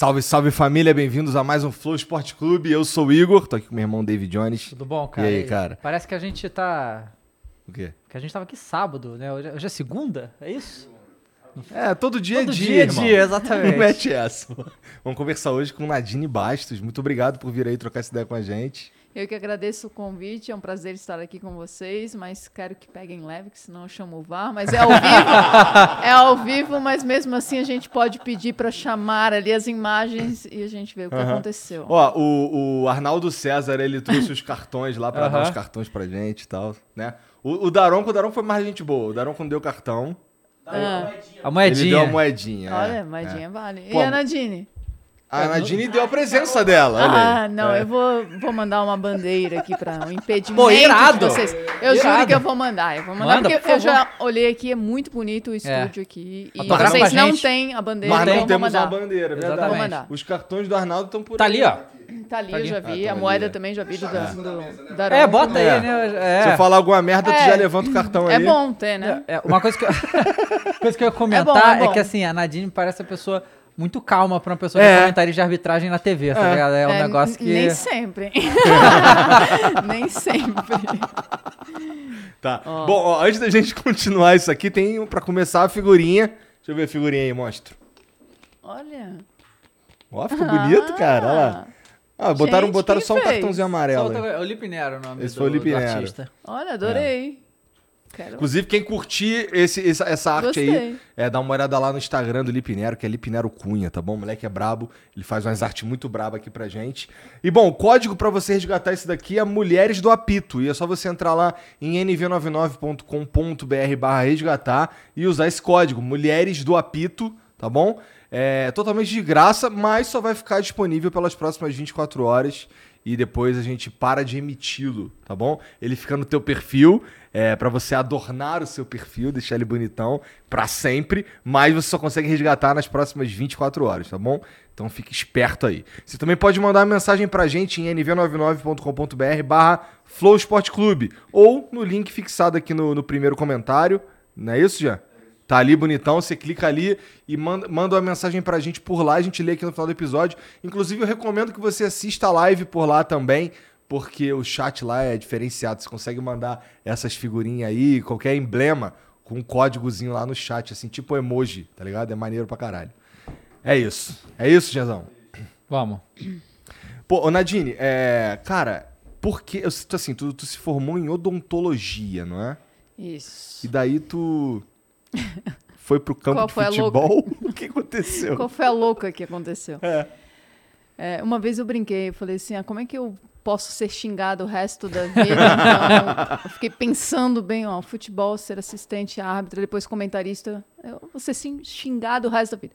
Salve, salve família, bem-vindos a mais um Flow Esporte Clube. Eu sou o Igor, tô aqui com meu irmão David Jones. Tudo bom, cara? E aí, cara? Parece que a gente tá. O quê? Que a gente tava aqui sábado, né? Hoje, hoje é segunda? É isso? É, todo dia Todo é dia, dia é irmão. dia, exatamente. Não mete essa. Vamos conversar hoje com Nadine Bastos. Muito obrigado por vir aí trocar essa ideia com a gente. Eu que agradeço o convite, é um prazer estar aqui com vocês, mas quero que peguem leve, que senão eu chamo o VAR. Mas é ao vivo, é ao vivo, mas mesmo assim a gente pode pedir para chamar ali as imagens e a gente vê o que Aham. aconteceu. Ó, o, o Arnaldo César, ele trouxe os cartões lá pra dar Aham. os cartões pra gente e tal, né? O, o Daronco, o Daronco foi mais gente boa. O Daronco não deu cartão. Ah, A Ele moedinha. deu a moedinha. olha, é, moedinha é. vale. Pô, e a Nadine? A Nadine deu a presença dela, olha aí. Ah, não, É. eu vou, vou mandar uma bandeira aqui para um impedimento Pô, irado. de vocês. Eu juro Irado. que eu vou mandar, eu vou mandar, Manda, porque por eu já olhei aqui, é muito bonito o estúdio aqui. E Autografa vocês pra não têm a bandeira, Mas então não temos uma mandar. bandeira, verdade. Exatamente. Vou mandar. Os cartões do Arnaldo estão por Tá aí. ali, ó. Tá ali, Tá eu ali. já Ah, vi. tá a ali, moeda é. também já vi do, do, da É, bota aí, É. né? Se É. eu falar alguma merda, tu É. já levanta o cartão aí. É bom ter, né? É, uma coisa que, eu, coisa que eu ia comentar É bom, é é, bom. que assim, a Nadine parece uma pessoa muito calma pra uma pessoa É. que comentarista de arbitragem na TV, tá É. ligado? É um É, negócio que. Nem sempre. nem sempre. Tá. Bom, ó, antes da gente continuar isso aqui, tem um- pra começar a figurinha. Deixa eu ver a figurinha aí, mostra. Olha. Ó, ficou bonito, cara. Olha lá. Ah, botaram, Gente, botaram só um fez? cartãozinho amarelo. É o Lipe Nero o nome Esse do, foi o Lipe do Nero. artista. Olha, adorei. Quero. Inclusive, quem curtir esse, essa, essa arte aí, Gostei. é, dá uma olhada lá no Instagram do Lipinero, que é Lipinero Cunha, tá bom? O moleque é brabo, ele faz umas artes muito braba aqui pra gente. E bom, o código pra você resgatar isso daqui é Mulheres do Apito. E é só você entrar lá em nv99.com.br barra resgatar e usar esse código, Mulheres do Apito, tá bom? É totalmente de graça, mas só vai ficar disponível pelas próximas 24 horas e depois a gente para de emiti-lo, tá bom? Ele fica no teu perfil, é, para você adornar o seu perfil, deixar ele bonitão pra sempre, mas você só consegue resgatar nas próximas 24 horas, tá bom? Então fique esperto aí. Você também pode mandar uma mensagem pra gente em nv99.com.br barra Flow Esporte Clube ou no link fixado aqui no, no primeiro comentário, não é isso, Jean? Tá ali bonitão, você clica ali e manda, manda uma mensagem pra gente por lá, a gente lê aqui no final do episódio. Inclusive, eu recomendo que você assista a live por lá também, porque o chat lá é diferenciado. Você consegue mandar essas figurinhas aí, qualquer emblema, com um códigozinho lá no chat, assim, tipo emoji, tá ligado? É maneiro pra caralho. É isso. É isso, Jezão. Vamos. Pô, ô Nadine, é. Cara, por que. Eu sinto assim, tu, tu se formou em odontologia, não é? Isso. E daí tu. Foi pro campo Qual de futebol? O que aconteceu? Qual foi a louca que aconteceu? É. É, uma vez eu brinquei, eu falei assim, ah, como é que eu posso ser xingado o resto da vida? Então, eu fiquei pensando bem, ó, futebol, ser assistente, árbitro, depois comentarista, eu vou ser sim, xingado o resto da vida.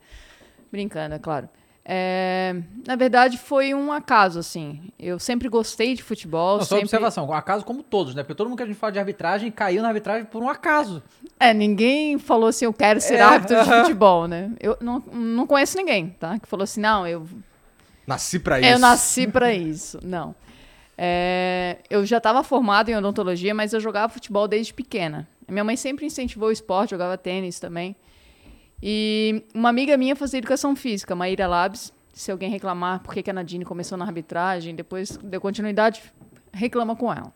Brincando, é claro. É, na verdade, foi um acaso, assim. Eu sempre gostei de futebol. Não, só sempre... observação, um acaso como todos, né? Porque todo mundo que a gente fala de arbitragem caiu na arbitragem por um acaso. É, ninguém falou assim, eu quero ser É, árbitro de futebol, né? Eu não, não conheço ninguém, tá? Que falou assim, não, eu Nasci pra isso. Eu nasci pra isso. Não. É, eu já estava formada em odontologia, mas eu jogava futebol desde pequena. Minha mãe sempre incentivou o esporte, jogava tênis também. E uma amiga minha fazia educação física, Maíra Labs. Se alguém reclamar por que a Nadine começou na arbitragem, depois deu continuidade, reclama com ela.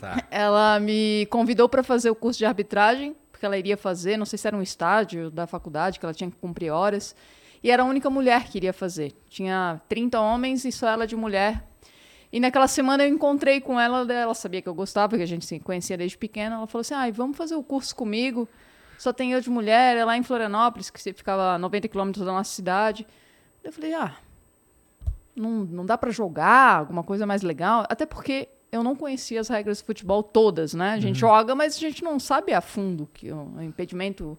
Tá. Ela me convidou para fazer o curso de arbitragem, porque ela iria fazer, não sei se era um estágio da faculdade, que ela tinha que cumprir horas. E era a única mulher que iria fazer. Tinha 30 homens e só ela de mulher. E naquela semana eu encontrei com ela, ela sabia que eu gostava, que a gente se conhecia desde pequena. Ela falou assim: ai, vamos fazer o curso comigo. Só tem eu de mulher, é lá em Florianópolis, que ficava a 90 quilômetros da nossa cidade. Eu falei: ah, não, não dá para jogar alguma coisa mais legal? Até porque eu não conhecia as regras de futebol todas, né? A gente joga, mas a gente não sabe a fundo que o impedimento,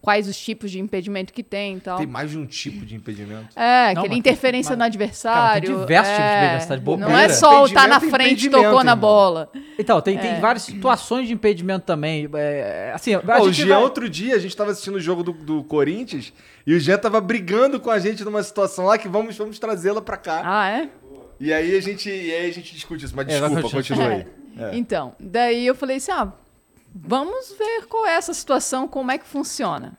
quais os tipos de impedimento que tem e tal. Tem mais de um tipo de impedimento. É, Não, aquele interferência mas- no adversário. Cara, tem diversos tipos de é, impedimento, tá de Não bobeira. é só o tá na é frente e tocou na irmão. bola. Então, tem, É. tem várias situações de impedimento também. É, assim, a Ó, o Jean, vai- outro dia, a gente tava assistindo o jogo do, do Corinthians e o Jean tava brigando com a gente numa situação lá que vamos, vamos trazê-la pra cá. Ah, é? E aí a gente, e aí a gente discute isso. Mas É, desculpa, continua aí. É. Então, daí eu falei assim: ah, vamos ver qual é essa situação, como é que funciona.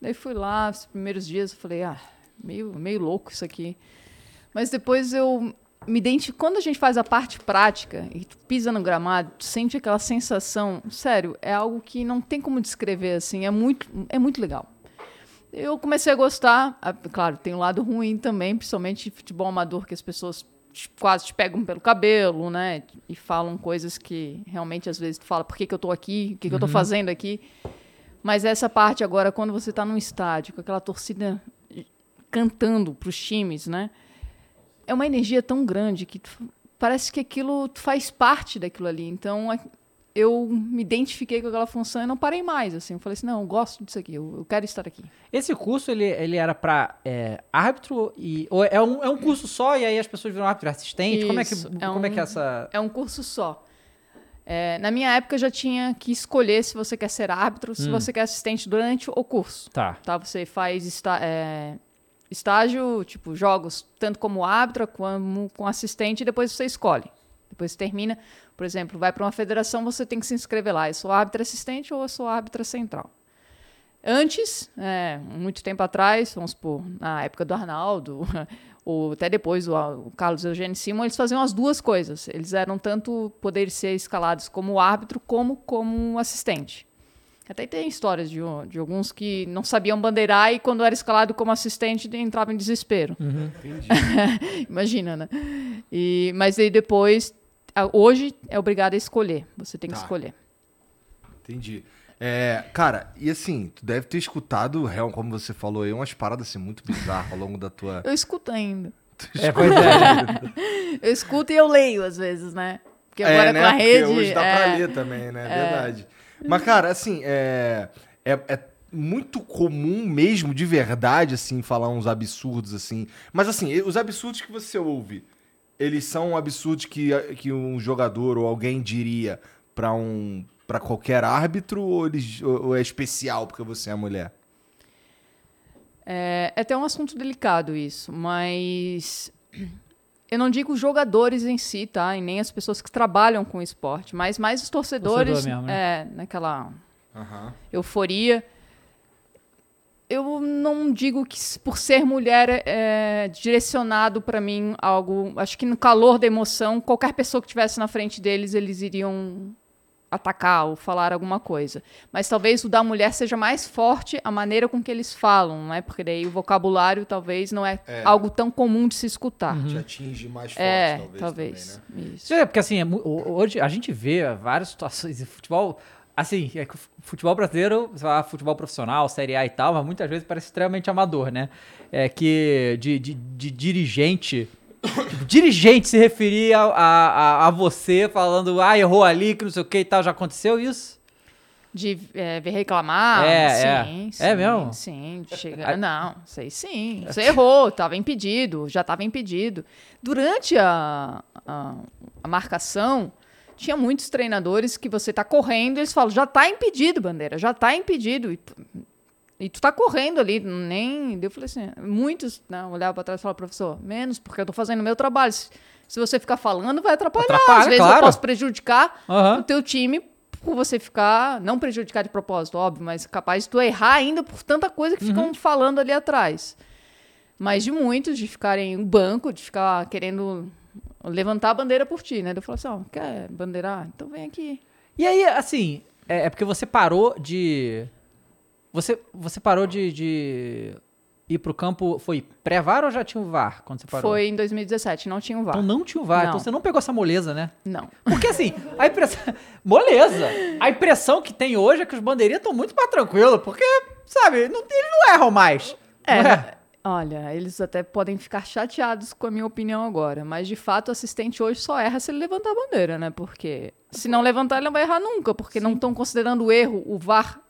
Daí fui lá, os primeiros dias, eu falei: ah, meio, meio louco isso aqui. Mas depois eu me identifico. Quando a gente faz a parte prática e tu pisa no gramado, tu sente aquela sensação. Sério, é algo que não tem como descrever assim. É muito, é muito legal. Eu comecei a gostar. Claro, tem um lado ruim também, principalmente futebol amador, que as pessoas quase te pegam pelo cabelo, né? E falam coisas que realmente às vezes tu fala, por que, que eu tô aqui? O que, que eu tô fazendo aqui? Mas essa parte agora, quando você tá num estádio, com aquela torcida cantando pros times, né? É uma energia tão grande que tu- parece que aquilo faz parte daquilo ali. Então, a- eu me identifiquei com aquela função e não parei mais, assim. Eu falei assim, não, eu gosto disso aqui, eu, eu quero estar aqui. Esse curso, ele, ele era pra é, árbitro e... Ou é, um, é um curso só e aí as pessoas viram árbitro assistente? Como é que, Isso, como é é que um- é essa... É um curso só. É, na minha época, eu já tinha que escolher se você quer ser árbitro, se você quer assistente durante o curso. Tá. Tá? Você faz está- é, estágio, tipo, jogos, tanto como árbitra como com assistente, e depois você escolhe. Depois termina, por exemplo, vai para uma federação, você tem que se inscrever lá. Eu sou árbitra assistente ou eu sou árbitra central. Antes, é, muito tempo atrás, vamos supor, na época do Arnaldo, ou até depois o, Carlos Eugênio Simon, eles faziam as duas coisas. Eles eram tanto poder ser escalados como árbitro como como assistente. Até tem histórias de, de alguns que não sabiam bandeirar e quando era escalado como assistente entrava em desespero. Entendi. Imagina, né? E, mas aí depois, hoje é obrigado a escolher. Você tem que Tá. escolher. Entendi. É, cara, e assim, tu deve ter escutado, real, como você falou aí, umas paradas assim muito bizarras ao longo da tua. Eu escuto ainda. É, pois é. Eu escuto e eu leio às vezes, né? Porque É, agora né? com a Porque rede. hoje dá é, pra ler também, né? Verdade. Mas, cara, assim, é, é, é muito comum mesmo, de verdade, assim, falar uns absurdos, assim. Mas, assim, os absurdos que você ouve, eles são absurdos que, que um jogador ou alguém diria pra um para qualquer árbitro ou, eles, ou é especial porque você é mulher? É, é até um assunto delicado isso, mas eu não digo os jogadores em si, tá? E nem as pessoas que trabalham com esporte, mas mais os torcedores, Torcedor mesmo, né? é, naquela Aham. euforia. Eu não digo que por ser mulher é, é direcionado para mim algo. Acho que no calor da emoção, qualquer pessoa que estivesse na frente deles, eles iriam atacar ou falar alguma coisa. Mas talvez o da mulher seja mais forte a maneira com que eles falam, né? Porque daí o vocabulário talvez não é, É. algo tão comum de se escutar. Te atinge mais forte, É, talvez. talvez. também, né? Isso. É, porque assim, é hoje a gente vê várias situações de futebol. Assim, é que o futebol brasileiro, você fala futebol profissional, Série A e tal, mas muitas vezes parece extremamente amador, né? É que de, de, de dirigente. tipo, dirigente se referir a, a, a- você falando, ah, errou ali, que não sei o que e tal. Já aconteceu isso? De é, vir reclamar? É, sim, é. sim. É mesmo? Sim, de chegar. Não, sei sim. Você errou, estava impedido, já estava impedido. Durante a, a, a marcação, tinha muitos treinadores que você tá correndo e eles falam, já tá impedido, bandeira, já tá impedido. E, e tu tá correndo ali, nem. Eu falei assim, muitos né, olhavam para trás e falavam, professor, menos, porque eu tô fazendo o meu trabalho. Se, se você ficar falando, vai atrapalhar. Atrapalha, Às vezes claro. eu posso prejudicar Aham. o teu time por você ficar, não prejudicar de propósito, óbvio, mas capaz de tu errar ainda por tanta coisa que ficam falando ali atrás. Mas de muitos, de ficarem no banco, de ficar querendo levantar a bandeira por ti, né? Eu falo assim, ó, quer bandeirar? Então vem aqui. E aí, assim, é, é porque você parou de. Você, você parou de, de ir pro campo. Foi pré-VAR ou já tinha o VAR quando você parou? Foi em 2017, não tinha um VAR. Então não tinha o VAR, Não. então você não pegou essa moleza, né? Não. Porque assim, a impressão. Moleza! A impressão que tem hoje é que os bandeirinhas estão muito mais tranquilos, porque, sabe, não, eles não erram mais. É, Não é? Olha, eles até podem ficar chateados com a minha opinião agora, mas de fato o assistente hoje só erra se ele levantar a bandeira, né? Porque se não levantar, ele não vai errar nunca, porque não estão considerando o erro, o VAR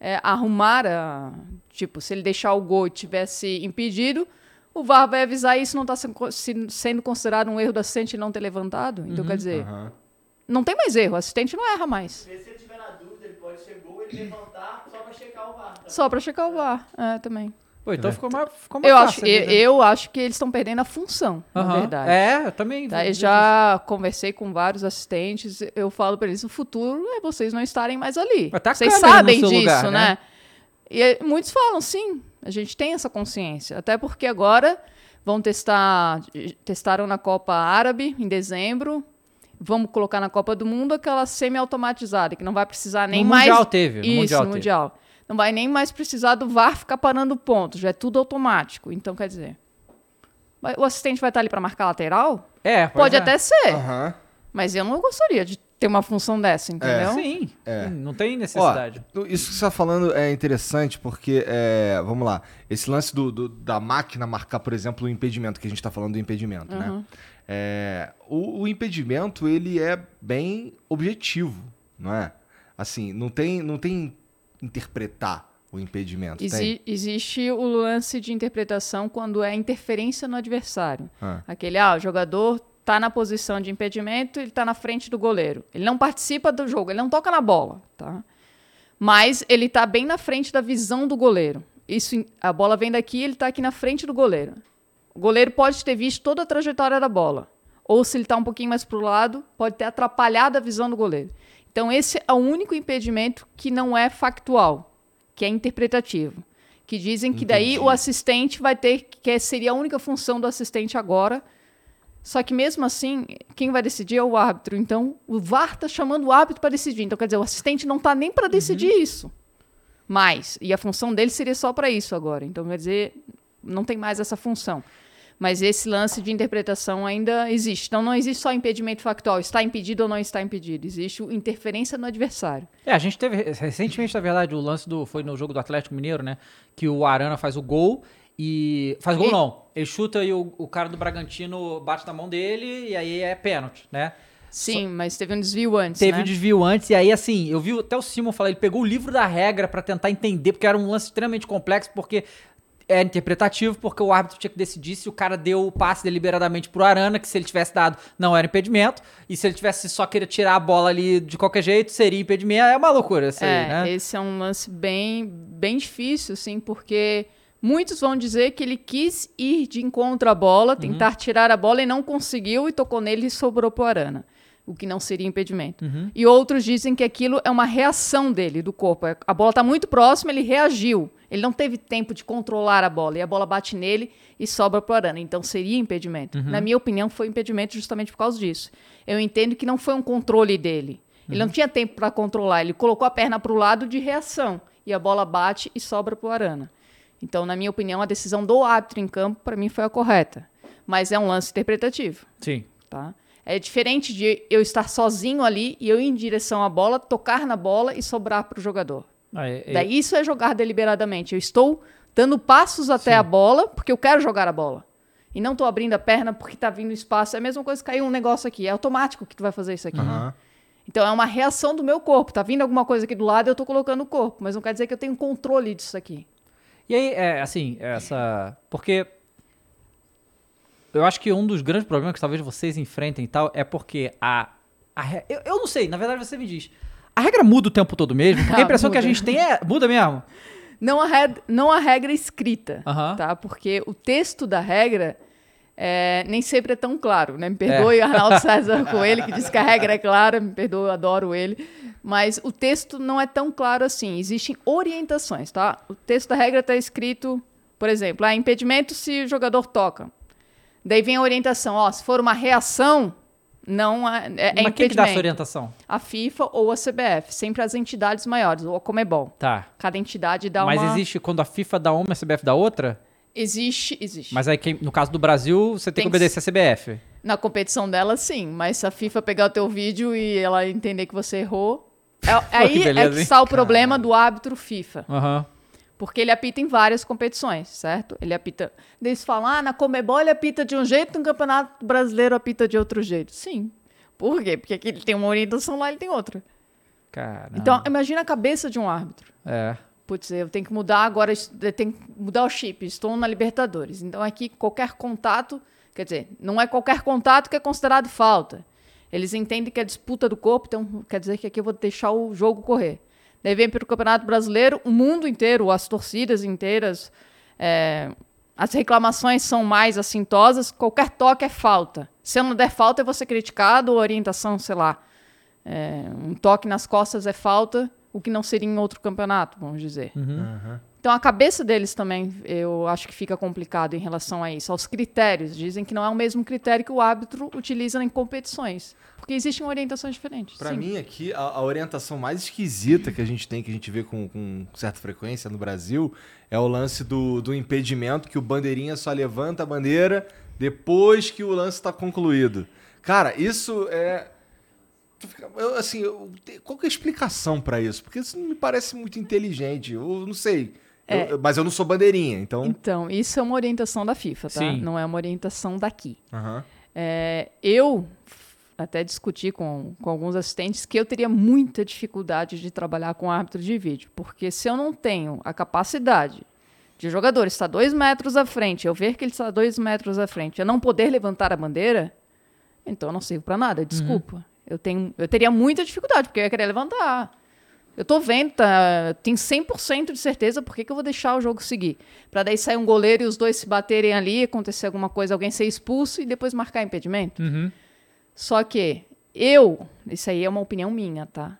é, arrumar a. Tipo, se ele deixar o gol e tivesse impedido, o VAR vai avisar e isso não está sendo considerado um erro do assistente não ter levantado. Então, quer dizer, Aham. não tem mais erro, o assistente não erra mais. Se ele tiver na dúvida, ele pode ser gol e levantar só pra checar o VAR. tá? Só para checar o VAR, é, também. Pô, então ficou mais, ficou mais Eu acho, fácil. ali, eu, né? eu acho que eles estão perdendo a função, na verdade. É, eu também. Tá, eu já conversei com vários assistentes, eu falo para eles, o futuro é vocês não estarem mais ali. Tá vocês no sabem disso, lugar, né? né? E muitos falam, sim, A gente tem essa consciência. Até porque agora vão testar. Testaram na Copa Árabe em dezembro. Vamos colocar na Copa do Mundo aquela semi-automatizada, que não vai precisar nem No mais. Mundial teve, no Isso, Mundial no teve. Não vai nem mais precisar do VAR ficar parando pontos. Já é tudo automático. Então, quer dizer. O assistente vai estar ali para marcar lateral? É, Pode é. até ser. Aham. Mas eu não gostaria de ter uma função dessa, entendeu? Sim, É. sim, não tem Ó, necessidade. isso que você está falando é interessante porque, é, vamos lá, esse lance do, do- da máquina marcar, por exemplo, o impedimento, que a gente está falando do impedimento, né? É, o, o impedimento, ele é bem objetivo, não é? Assim, não tem, não tem interpretar o impedimento, tem? Exi- existe o lance de interpretação quando é interferência no adversário. Ah. Aquele, ah, o jogador tá na posição de impedimento, ele tá na frente do goleiro. Ele não participa do jogo, ele não toca na bola, tá? Mas ele tá bem na frente da visão do goleiro. Isso, a bola vem daqui, ele tá aqui na frente do goleiro. O goleiro pode ter visto toda a trajetória da bola. Ou se ele tá um pouquinho mais pro lado, pode ter atrapalhado a visão do goleiro. Então esse é o único impedimento que não é factual, que é interpretativo. Que dizem que daí Entendi. o assistente vai ter, que seria a única função do assistente agora. Só que mesmo assim, quem vai decidir é o árbitro. Então, o VAR tá chamando o árbitro para decidir. Então, quer dizer, o assistente não tá nem para decidir isso. Mais. E a função dele seria só para isso agora. Então, quer dizer, não tem mais essa função. Mas esse lance de interpretação ainda existe. Então, não existe só impedimento factual, está impedido ou não está impedido. Existe interferência no adversário. É, a gente teve recentemente, na verdade, o lance do. Foi no jogo do Atlético Mineiro, né? Que o Arana faz o gol e. Faz gol E- não. Ele chuta e o, o cara do Bragantino bate na mão dele e aí é pênalti, né? Sim, mas teve um desvio antes, Teve né? o desvio antes, e aí, assim, eu vi até o Simon falar, ele pegou o livro da regra pra tentar entender, porque era um lance extremamente complexo, porque é interpretativo, porque o árbitro tinha que decidir se o cara deu o passe deliberadamente pro Arana, que se ele tivesse dado, não era impedimento, e se ele tivesse só querer tirar a bola ali de qualquer jeito, seria impedimento. É uma loucura isso aí, É, né? esse é um lance bem, bem difícil, assim, porque muitos vão dizer que ele quis ir de encontro à bola, Uhum. tentar tirar a bola e não conseguiu e tocou nele e sobrou pro Arana, o que não seria impedimento. Uhum. E outros dizem que aquilo é uma reação dele, do corpo. É, A bola está muito próxima, ele reagiu. Ele não teve tempo de controlar a bola e a bola bate nele e sobra pro Arana. Então seria impedimento. Uhum. Na minha opinião, foi impedimento justamente por causa disso. Eu entendo que não foi um controle dele. Ele Uhum. não tinha tempo para controlar. Ele colocou a perna para o lado de reação e a bola bate e sobra pro Arana. Então, na minha opinião, a decisão do árbitro em campo para mim foi a correta. Mas é um lance interpretativo Sim. tá? É diferente de eu estar sozinho ali e eu ir em direção à bola, tocar na bola e sobrar para o jogador. Ah, é- é- Daí isso é jogar deliberadamente. Eu estou dando passos até a bola porque eu quero jogar a bola. E não estou abrindo a perna porque está vindo espaço. É a mesma coisa que cair um negócio aqui. É automático que tu vai fazer isso aqui. Aham. Então é uma reação do meu corpo. Tá vindo alguma coisa aqui do lado, eu estou colocando o corpo. Mas não quer dizer que eu tenho controle disso aqui. E aí, é, assim, essa. Porque. Eu acho que um dos grandes problemas que talvez vocês enfrentem e tal é porque a. a re- eu, eu não sei, na verdade você me diz. A regra muda o tempo todo mesmo, porque a Ah, impressão que a gente tem é. Muda mesmo. Não a, reg- não a regra escrita, tá? Porque o texto da regra é, nem sempre é tão claro, né? Me perdoe É. o Arnaldo César Coelho, que diz que a regra é clara, me perdoe, eu adoro ele. Mas o texto não é tão claro assim. Existem orientações, tá? O texto da regra está escrito, por exemplo, ah, impedimento se o jogador toca. Daí vem a orientação, ó, se for uma reação, não é, é, é Mas quem que dá essa orientação? A FIFA ou a CBF, sempre as entidades maiores, ou a Comebol. Tá. Cada entidade dá Mas uma... existe quando a FIFA dá uma e a CBF dá outra? Existe, existe. Mas aí, quem- no caso do Brasil, você tem, Tem que que obedecer a CBF. Na competição dela, sim. Mas se a FIFA pegar o teu vídeo e ela entender que você errou... É, aí é beleza, que hein? está o problema do árbitro FIFA. Aham. Porque ele apita em várias competições, certo? Ele apita... Eles falam, ah, na Comebol ele apita de um jeito, no Campeonato Brasileiro apita de outro jeito. Sim. Por quê? Porque aqui ele tem uma orientação, lá ele tem outra. Caramba. Então, imagina a cabeça de um árbitro. É. Putz, eu tenho que mudar agora, eu tenho que mudar o chip, estou na Libertadores. Então aqui qualquer contato, quer dizer, não é qualquer contato que é considerado falta. Eles entendem que é disputa do corpo, então quer dizer que aqui eu vou deixar o jogo correr. Daí vem para o Campeonato Brasileiro, o mundo inteiro, as torcidas inteiras, é, as reclamações são mais assintosas, qualquer toque é falta. Se eu não der falta, eu vou ser criticado, orientação, sei lá, é, um toque nas costas é falta, o que não seria em outro campeonato, vamos dizer. Uhum. Então a cabeça deles também, eu acho que fica complicado em relação a isso, aos critérios. Dizem que não é o mesmo critério que o árbitro utiliza em competições, porque existem orientações diferentes. Sim. mim aqui, a, a orientação mais esquisita que a gente tem, que a gente vê com, com certa frequência no Brasil, é o lance do, do impedimento, que o bandeirinha só levanta a bandeira depois que o lance está concluído. Cara, isso é... eu, assim, eu- qual que é a explicação pra isso? Porque isso não me parece muito inteligente. Eu não sei. É. Eu- mas eu não sou bandeirinha, então. Então, isso é uma orientação da FIFA, tá? Sim. Não é uma orientação daqui. Aham. É, eu até discuti com, com alguns assistentes que eu teria muita dificuldade de trabalhar com árbitro de vídeo, porque se eu não tenho a capacidade de jogador estar dois metros à frente, eu ver que ele está dois metros à frente, eu não poder levantar a bandeira, então eu não sirvo para nada, desculpa. Eu, tenho, eu teria muita dificuldade, porque eu ia querer levantar. Eu tô vendo, tá, tenho 100% de certeza por que, que eu vou deixar o jogo seguir. Pra daí sair um goleiro e os dois se baterem ali, acontecer alguma coisa, alguém ser expulso e depois marcar impedimento. Uhum. Só que eu, isso aí é uma opinião minha, tá?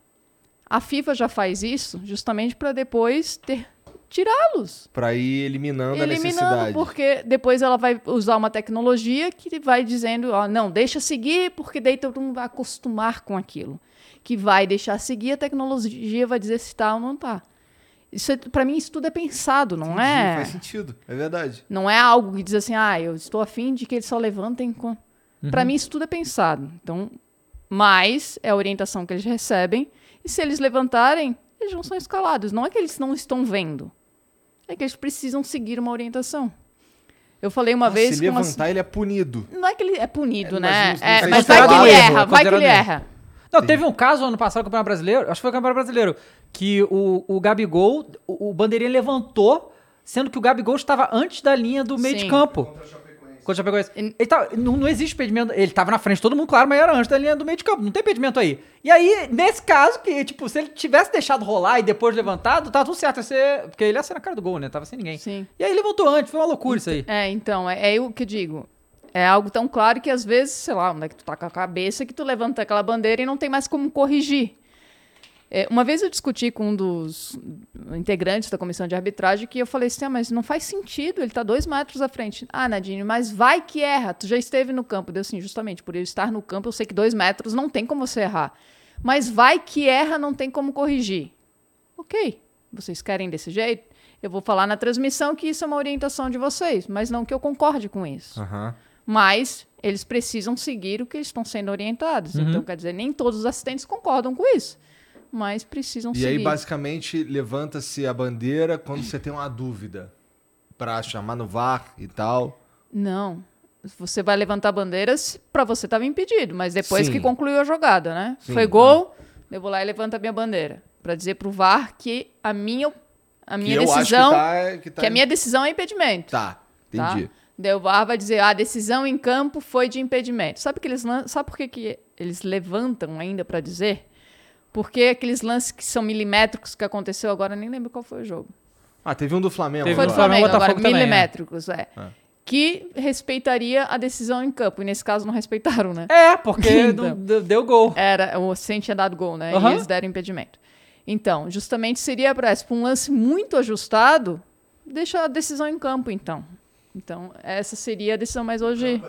A FIFA já faz isso justamente para depois ter tirá-los. Pra ir eliminando, a Eliminando, necessidade. porque depois ela vai usar uma tecnologia que vai dizendo, ó, não, deixa seguir, porque daí todo mundo vai acostumar com aquilo. Que vai deixar seguir, a tecnologia vai dizer se tá ou não tá. Isso é, para mim isso tudo é pensado, não Entendi, é? Faz sentido, é verdade. Não é algo que diz assim, ah, eu estou afim de que eles só levantem. Com... Para mim, isso tudo é pensado. Então, mas é a orientação que eles recebem. E se eles levantarem, eles não são escalados. Não é que eles não estão vendo. É que eles precisam seguir uma orientação. Eu falei uma Ah, vez se com uma- levantar, ele é punido. Não é que ele é punido, É, né? É, mas vai que ele erra, é vai que ele erra. Não, teve um caso ano passado no Campeonato Brasileiro, acho que foi o Campeonato Brasileiro, que o, o Gabigol, o, o bandeirinha levantou, sendo que o Gabigol estava antes da linha do meio de Sim. campo. Contra o Chapecoense. E- Ele tava- não, não existe impedimento. Ele estava na frente de todo mundo, claro, mas era antes da linha do meio de campo. Não tem impedimento aí. E aí, nesse caso, que, tipo, se ele tivesse deixado rolar e depois levantado, tava tudo certo. Ia ser, porque ele ia ser na cara do gol, né? Tava sem ninguém. Sim. E aí levantou antes, foi uma loucura isso aí. É, então, é, é o que eu digo. É algo tão claro que às vezes, sei lá, onde é que tu tá com a cabeça que tu levanta aquela bandeira e não tem mais como corrigir. É, uma vez eu discuti com um dos integrantes da comissão de arbitragem que eu falei assim, ah, mas não faz sentido, ele tá dois metros à frente. Ah, Nadine, mas vai que erra, tu já esteve no campo. Deu assim, justamente, por eu estar no campo, eu sei que dois metros não tem como você errar. Mas vai que erra, não tem como corrigir. Ok, vocês querem desse jeito? Eu vou falar na transmissão que isso é uma orientação de vocês, mas não que eu concorde com isso. Aham. Mas eles precisam seguir o que eles estão sendo orientados. Uhum. Então, quer dizer, nem todos os assistentes concordam com isso, mas precisam E seguir. aí, basicamente, levanta-se a bandeira quando você tem uma dúvida. Pra chamar no VAR e tal. Não. Você vai levantar bandeiras para você estava impedido, mas depois Sim. que concluiu a jogada, né? Sim, Foi gol, eu vou lá e levanto a minha bandeira para dizer pro VAR que a minha a Que minha acho decisão que tá, que tá que a minha decisão é impedimento. Tá, tá? entendi. Daí o VAR vai dizer, "Ah, a decisão em campo foi de impedimento. Sabe que eles sabe por que, que eles levantam ainda para dizer? Porque aqueles lances que são milimétricos que aconteceu agora, eu nem lembro qual foi o jogo. Ah, teve um do Flamengo. Teve Foi do agora. Flamengo, Flamengo, agora, também, é. milimétricos, é. É. Que respeitaria a decisão em campo. E nesse caso não respeitaram, né? É, porque Então. deu, deu gol. Era, o Sen tinha dado gol, né? Aham. E eles deram impedimento. Então, justamente seria para um lance muito ajustado, deixa a decisão em campo, então. Então, essa seria a decisão, mas hoje.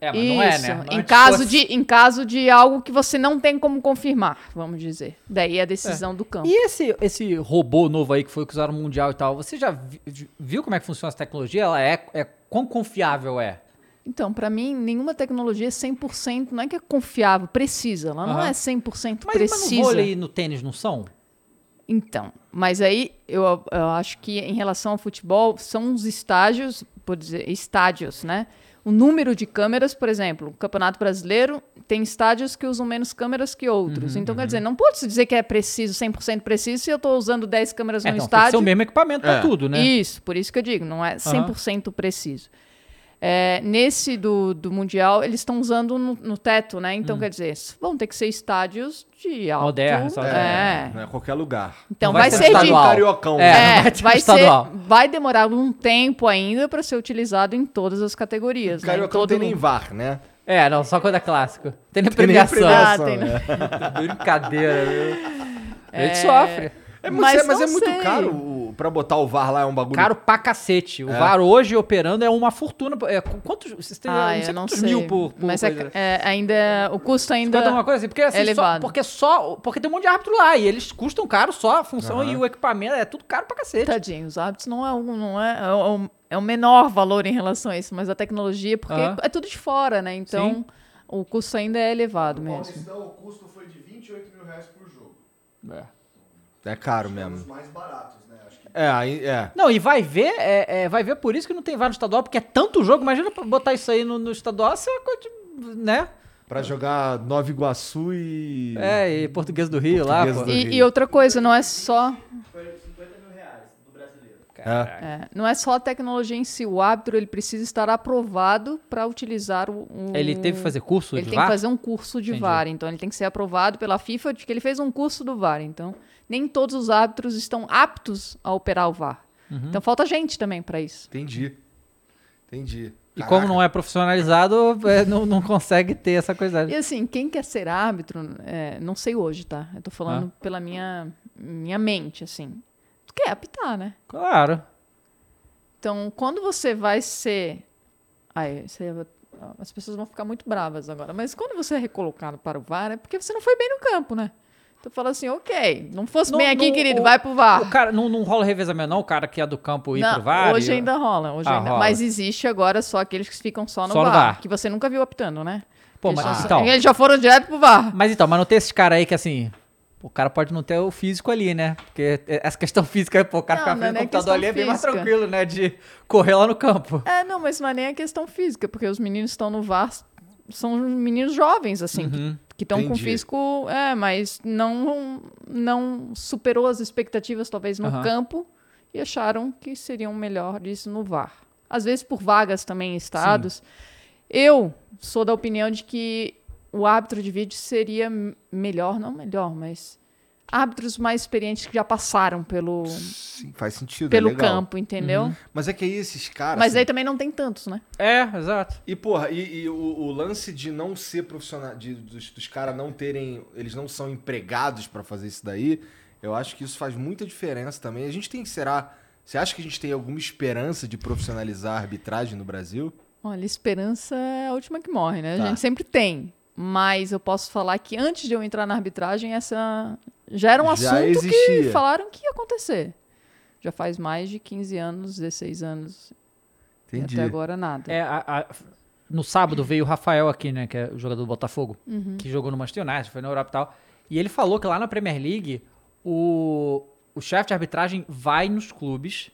É, mas não é, Isso, né? Não em, é caso tipo de, em caso de algo que você não tem como confirmar, vamos dizer. Daí é a decisão do campo. E esse, esse robô novo aí que foi que usaram no Mundial e tal, você já vi- viu como é que funciona essa tecnologia? Ela é, é quão confiável é? Então, para mim, nenhuma tecnologia é 100%, não é que é confiável, precisa. Ela não Aham. é 100% Mas, mas precisa. no vôlei e no tênis não são? Então, mas aí eu, eu acho que em relação ao futebol, são os estágios, por dizer, estádios, né? O número de câmeras, por exemplo, o Campeonato Brasileiro tem estádios que usam menos câmeras que outros. Uhum, então, quer dizer, não pode dizer que é preciso, 100% preciso, se eu estou usando 10 câmeras É, no então, tem que ser estádio. o mesmo equipamento pra É. tudo, né? Isso, por isso que eu digo, não é 100% preciso. É, nesse do, do Mundial, eles estão usando no, no teto, né? Então, quer dizer, vão ter que ser estádios de alto... Modernos, É. É qualquer lugar. Então, vai vai, ser ser de... Cariocão. É, né? vai vai, ser, estadual. vai demorar um tempo ainda para ser utilizado em todas as categorias. né? Cariocão todo tem nem. VAR, né? É, não, só quando é clássico. Tem nem Tem nem premiação. premiação, Ah, tem, né? Brincadeira, viu? A gente É. sofre. É, mas, Mas é, mas é muito sei. caro o pra botar o VAR lá é um bagulho. Caro pra cacete. O É. VAR hoje operando é uma fortuna. É, qu- quantos. Vocês têm, Ah, não sei não sei. mil por. por Mas é, coisa. é, ainda o custo ainda uma coisa assim, porque assim, é só, elevado. porque só. Porque tem um monte de árbitro lá e eles custam caro só a função Aham. e o equipamento é tudo caro pra cacete. Tadinho, os hábitos não é um, não é, é o, é o menor valor em relação a isso, mas a tecnologia, porque Aham. é tudo de fora, né? Então Sim. o custo ainda é elevado mesmo. Paulistão, o custo foi de 28 mil reais por jogo. É caro Os mesmo. mais baratos, né? Acho que É, aí, é. Não, e vai ver, é, é, vai ver por isso que não tem VAR no estadual, porque é tanto jogo. Imagina botar isso aí no, no estadual, isso é uma coisa de, né? Pra jogar Nova Iguaçu e. É, e português do Rio lá, Português pô. do- E, e outra coisa, não é só Foi 50 mil reais do brasileiro. É. é, não é só a tecnologia em si. O árbitro ele precisa estar aprovado para utilizar o, o- Ele teve que fazer curso Ele de tem que VAR? fazer um curso de Entendi. VAR, então ele tem que ser aprovado pela FIFA de que ele fez um curso do VAR. Então, nem todos os árbitros estão aptos a operar o VAR. Uhum. Então falta gente também para isso. Entendi. Entendi. E como não é profissionalizado, é, não, não consegue ter essa coisa. E assim, quem quer ser árbitro, é, não sei hoje, tá? Eu tô falando Ah. pela minha, minha mente, assim. Tu quer apitar, né? Claro. Então, quando você vai ser. Ai, você- as pessoas vão ficar muito bravas agora. Mas quando você é recolocado para o VAR, é porque você não foi bem no campo, né? Tu fala assim, ok, não fosse Não- bem aqui, não- querido, o- vai pro VAR. O cara, não, não rola revezamento, não? O cara que é do campo ir Não, pro VAR? hoje e- ainda rola, hoje Ah, ainda. rola. Mas existe agora só aqueles que ficam só no, Só no VAR, VAR. que você nunca viu apitando, né? Pô, eles, mas já, então. eles já foram direto pro VAR. Mas então, mas não tem esses caras aí que assim. O cara pode não ter o físico ali, né? Porque essa questão física, pô, o cara Não, ficar é frente do nem computador ali é bem mais tranquilo, né? De correr lá no campo. É, não, mas não é nem a questão física, porque os meninos estão no VAR são meninos jovens, assim, que- Uhum. que estão com físico, é, mas não, não superou as expectativas, talvez, no Aham. campo, e acharam que seriam melhores no VAR. Às vezes por vagas também em estados. Eu sou da opinião de que o árbitro de vídeo seria melhor, não melhor, mas árbitros mais experientes que já passaram pelo, Sim, faz sentido. é pelo legal. campo, entendeu? Mas é que aí esses caras. Mas assim, aí também não tem tantos, né? É, exato. E, porra, e, e o, o lance de não ser profissional, de, dos, dos caras não terem. Eles não são empregados pra fazer isso daí, eu acho que isso faz muita diferença também. A gente tem, será. Você acha que a gente tem alguma esperança de profissionalizar a arbitragem no Brasil? Olha, esperança é a última que morre, né? Tá. A gente sempre tem. Mas eu posso falar que antes de eu entrar na arbitragem, essa já era um Já assunto existia. que falaram que ia acontecer. Já faz mais de 15 anos, 16 anos. Entendi. E até agora nada. É, a- a- no sábado veio o Rafael aqui, né? Que é o jogador do Botafogo, Uhum. que jogou no Manchester United, foi na Europa e tal. E ele falou que lá na Premier League, o, o chefe de arbitragem vai nos clubes,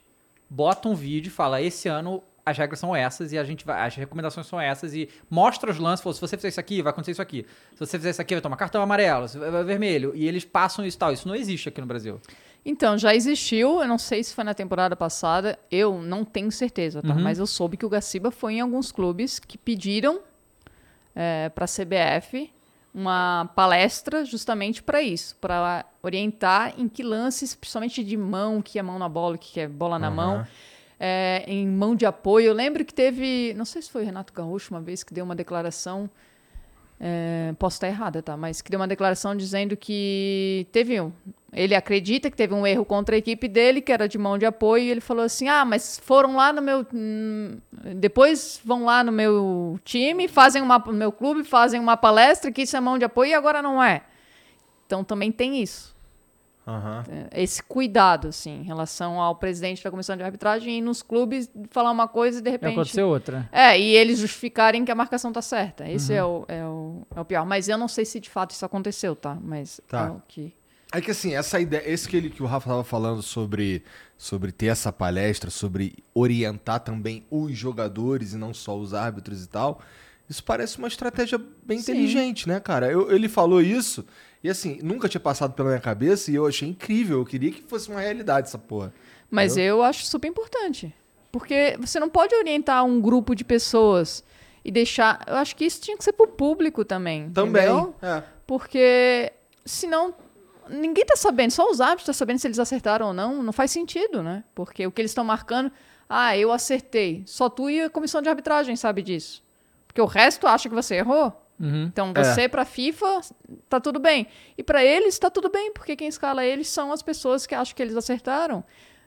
bota um vídeo e fala: esse ano as regras são essas e a gente vai, as recomendações são essas e mostra os lances, fala, se você fizer isso aqui, vai acontecer isso aqui. Se você fizer isso aqui, vai tomar cartão amarelo, se- vai- vai vermelho. E eles passam isso e tal. Isso não existe aqui no Brasil. Então, já existiu, eu não sei se foi na temporada passada, eu não tenho certeza, tá? Uhum. Mas eu soube que o Gaciba foi em alguns clubes que pediram para a CBF uma palestra justamente para isso, para orientar em que lances, principalmente de mão, que é mão na bola, que é bola na Aham. mão, é, em mão de apoio. Eu lembro que teve, não sei se foi o Renato Gaúcho uma vez que deu uma declaração, é, posso estar errada, tá? Mas que deu uma declaração dizendo que teve um. Ele acredita que teve um erro contra a equipe dele, que era de mão de apoio, e ele falou assim: ah, mas foram lá no meu. hum, Depois vão lá no meu time, fazem uma. No meu clube, fazem uma palestra que isso é mão de apoio e agora não é. Então também tem isso. É, esse cuidado, assim, em relação ao presidente da comissão de arbitragem e nos clubes falar uma coisa e de repente. acontecer outra. É, e eles justificarem que a marcação tá certa. Uhum. Esse é, o, é, o, é o pior. Mas eu não sei se de fato isso aconteceu, tá? Mas Tá. é o que. É que assim, essa ideia, esse que, ele, que o Rafa tava falando sobre, sobre ter essa palestra, sobre orientar também os jogadores e não só os árbitros e tal, isso parece uma estratégia bem Sim. inteligente, né, cara? Eu- ele falou isso e assim, nunca tinha passado pela minha cabeça e eu achei incrível. Eu queria que fosse uma realidade essa porra. Mas eu acho super importante. Porque você não pode orientar um grupo de pessoas e deixar. Eu acho que isso tinha que ser pro público também. Também. entendeu? É. Porque senão ninguém tá sabendo, só os árbitros tá sabendo se eles acertaram ou não, não faz sentido, né? Porque o que eles estão marcando, ah, eu acertei. Só tu e a comissão de arbitragem sabe disso. Porque o resto acha que você errou. Uhum. Então É. você pra FIFA tá tudo bem. E pra eles tá tudo bem, porque quem escala eles são as pessoas que acham que eles acertaram.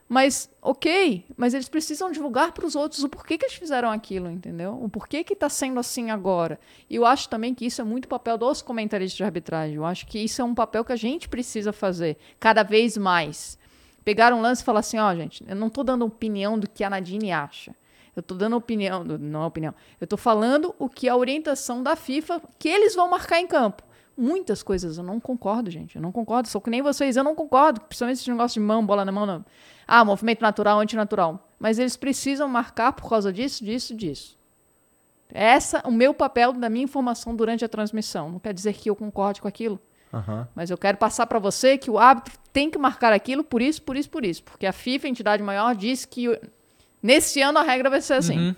Mas, ok, mas eles precisam divulgar para os outros o porquê que eles fizeram aquilo, entendeu? O porquê que está sendo assim agora. E eu acho também que isso é muito papel dos comentaristas de arbitragem. Eu acho que isso é um papel que a gente precisa fazer cada vez mais. Pegar um lance e falar assim, ó, gente, eu não estou dando opinião do que a Nadine acha. Eu estou dando opinião, não é opinião. Eu estou falando o que é a orientação da FIFA que eles vão marcar em campo. Muitas coisas eu não concordo, gente. Eu não concordo. Sou que nem vocês, eu não concordo. Principalmente esse negócio de mão, bola na mão. Não. Ah, movimento natural, antinatural. Mas eles precisam marcar por causa disso, disso, disso. Essa o meu papel da minha informação durante a transmissão. Não quer dizer que eu concorde com aquilo. Aham. Mas eu quero passar para você que o árbitro tem que marcar aquilo por isso, por isso, por isso. Porque a FIFA, a entidade maior, diz que nesse ano a regra vai ser assim. Uhum.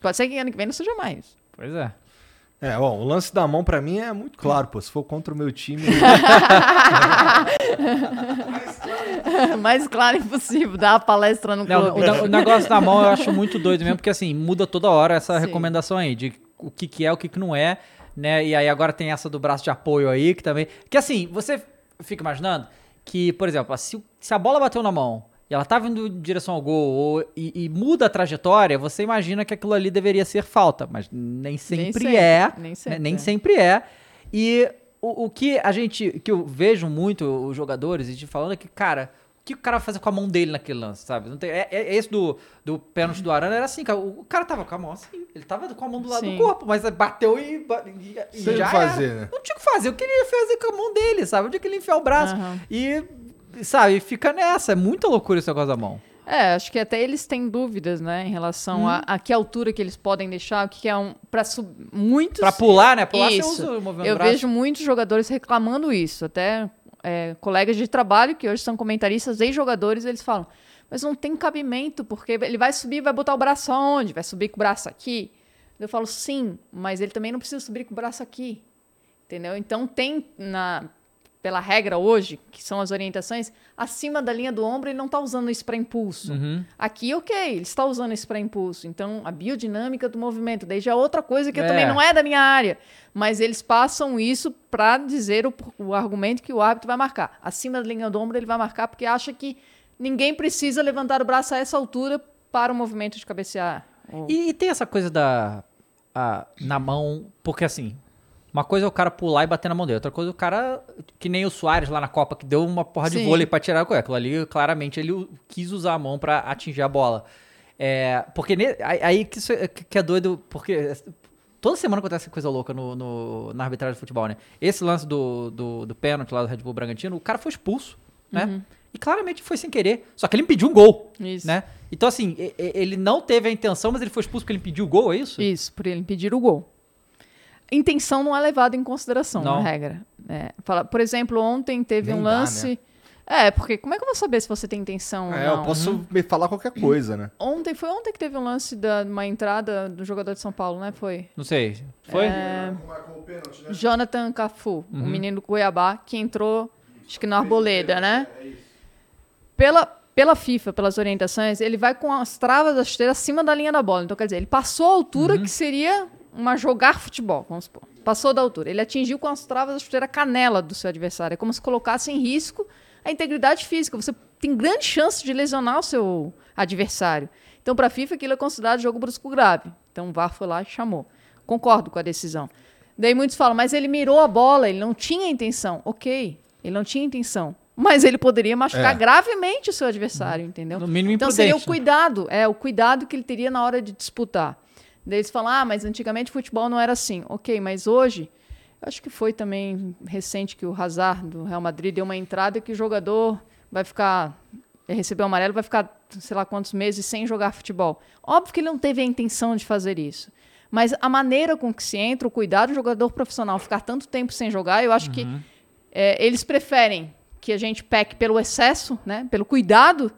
Pode ser que ano que vem não seja mais. Pois é. É, bom, o lance da mão pra mim é muito claro, pô. Se for contra o meu time. Mais claro impossível. Dar a palestra no Não, o, o negócio da mão eu acho muito doido mesmo, porque assim, muda toda hora essa Sim. recomendação aí, de o que, que é, o que, que não é, né? E aí agora tem essa do braço de apoio aí, que também. Que assim, você fica imaginando que, por exemplo, se, se a bola bateu na mão e ela tá vindo em direção ao gol ou- e, e muda a trajetória, você imagina que aquilo ali deveria ser falta, mas nem sempre, sempre, é. nem né? sempre nem é. sempre é. E o, o que a gente. que eu vejo muito os jogadores e te falando é que, cara. O que o cara vai fazer com a mão dele naquele lance, sabe? Não tem, é, é- esse do, do pênalti do Arana era assim, cara. O, o cara tava com a mão assim. Ele tava com a mão do lado Sim. do corpo, mas bateu e, e, e Sem já fazer, era. né? Não tinha o que fazer. O que ele ia fazer com a mão dele, sabe? Onde é que ele ia enfiar o braço? Aham. E, sabe, fica nessa. É muita loucura esse negócio da mão. É, acho que até eles têm dúvidas, né, em relação a, a que altura que eles podem deixar, o que que é um para muitos Pra pular, né? Pular Isso. você usa o movimento Eu braço. vejo muitos jogadores reclamando isso, até é, colegas de trabalho que hoje são comentaristas e jogadores, eles falam, mas não tem cabimento, porque ele vai subir, vai botar o braço aonde? Vai subir com o braço aqui? Eu falo, sim, mas ele também não precisa subir com o braço aqui, entendeu? Então tem na pela regra hoje, que são as orientações, acima da linha do ombro ele não está usando isso para impulso. Uhum. Aqui, ok, ele está usando isso para impulso. Então, a biodinâmica do movimento, daí já é outra coisa que É. também não é da minha área. Mas eles passam isso para dizer o, o argumento que o árbitro vai marcar. Acima da linha do ombro, ele vai marcar porque acha que ninguém precisa levantar o braço a essa altura para o movimento de cabecear. Ou- E, e tem essa coisa da. a- na mão. Porque assim. Uma coisa é o cara pular e bater na mão dele. Outra coisa é o cara. Que nem o Soares lá na Copa, que deu uma porra de Sim. vôlei pra tirar o Aquilo ali, claramente, ele quis usar a mão pra atingir a bola. É, porque ne- aí, que, isso é, que é doido. Porque. Toda semana acontece coisa louca no, no- na arbitragem de futebol, né? Esse lance do, do, do pênalti lá do Red Bull Bragantino, o cara foi expulso, né? E claramente foi sem querer. Só que ele impediu um gol, Isso. né? Então, assim, ele não teve a intenção, mas ele foi expulso porque ele impediu o gol, é isso? Isso, por ele impedir o gol. Intenção não é levada em consideração Não. na regra. É, fala- por exemplo, ontem teve Nem um dá, né? lance. É, porque como é que eu vou saber se você tem intenção ou É, não? eu posso me falar qualquer coisa, né? Ontem, foi ontem que teve um lance da uma entrada do jogador de São Paulo, né? Foi. Não sei. Foi? É, Marcou o pênalti, né? Jonathan Cafu, Uhum. o menino do Cuiabá, que entrou, acho que na Arboleda, né? Pela, pela FIFA, pelas orientações, ele vai com as travas da chuteira acima da linha da bola. Então, quer dizer, ele passou a altura que seria uma jogar futebol, vamos supor. Passou da altura. Ele atingiu com as travas da chuteira a canela do seu adversário. É como se colocasse em risco a integridade física. Você tem grande chance de lesionar o seu adversário. Então, para a FIFA, aquilo é considerado jogo brusco grave. Então, o VAR foi lá e chamou. Concordo com a decisão. Daí muitos falam, mas ele mirou a bola, ele não tinha intenção. Ok, ele não tinha intenção. Mas ele poderia machucar É. gravemente o seu adversário, entendeu? No mínimo Então seria o né? cuidado, é o cuidado que ele teria na hora de disputar. Daí eles falam, ah, mas antigamente o futebol não era assim. Ok, mas hoje, acho que foi também recente que o Hazard do Real Madrid deu uma entrada que o jogador vai ficar, receber o amarelo, vai ficar sei lá quantos meses sem jogar futebol. Óbvio que ele não teve a intenção de fazer isso. Mas a maneira com que se entra, o cuidado do jogador profissional ficar tanto tempo sem jogar, eu acho que é, eles preferem que a gente peque pelo excesso, né, pelo cuidado, do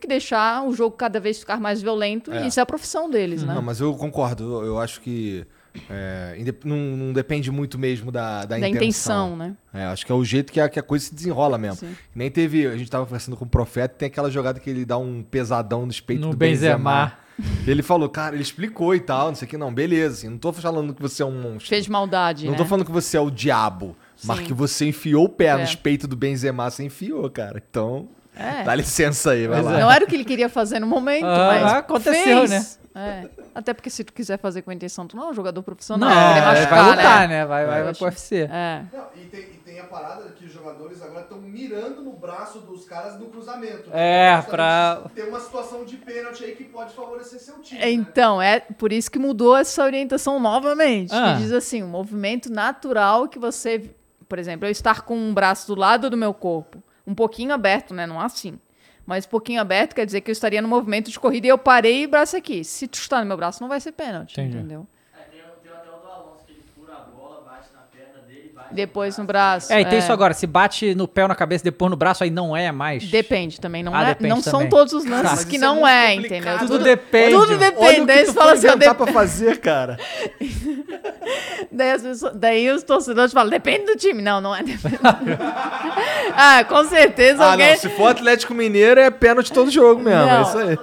que deixar o jogo cada vez ficar mais violento. É. E isso é a profissão deles, né? Não, mas eu concordo. Eu, eu acho que é, não, não depende muito mesmo da, da, da intenção. intenção, né? É, acho que é o jeito que a, que a coisa se desenrola mesmo. Sim. Nem teve. A gente tava conversando com o Profeta, tem aquela jogada que ele dá um pesadão nos peitos No do Benzema. Benzema. Ele falou, cara, ele explicou e tal, não sei o que, não, beleza. Assim, não tô falando que você é um monstro. Fez de maldade, Não né? tô falando que você é o diabo. Mas Sim. que você enfiou o pé É. nos peitos do Benzema, você enfiou, cara. Então. É. Dá licença aí, vai Pois lá. Não era o que ele queria fazer no momento, Ah, mas aconteceu, fez. É. Até porque se tu quiser fazer com a intenção, tu não é um jogador profissional. Não, vai querer vai machucar, lutar, né? né? Vai, vai, vai pro UFC. É. Não, e, tem, e tem a parada que os jogadores agora estão mirando no braço dos caras no cruzamento. É, Justamente pra- Tem uma situação de pênalti aí que pode favorecer seu time. É, né? Então, é por isso que mudou essa orientação novamente. Ah. Que diz assim, o movimento natural que você... Por exemplo, eu estar com um braço do lado do meu corpo, um pouquinho aberto, né? Não assim. Mas um pouquinho aberto quer dizer que eu estaria no movimento de corrida e eu parei e o braço aqui. Se tu chutar no meu braço, não vai ser pênalti, Entendi. entendeu? É, tem, tem até o do Alonso que ele fura a bola, bate na perna dele, bate Depois no braço. É, e tem isso agora. Se bate no pé ou na cabeça, depois no braço, aí não é mais. Depende também, não, Ah, é, depende não são também. todos os Tá, lances que é não é, complicado. entendeu? Tudo depende. Tudo Olha depende. o Daí que eles tu falam foi assim, inventar dep- pra fazer, cara. daí, as pessoas- daí os torcedores falam, depende do time. Não, não é depende. ah, com certeza Ah, alguém... não. Se for Atlético Mineiro, é pênalti todo jogo mesmo. Não. É isso aí.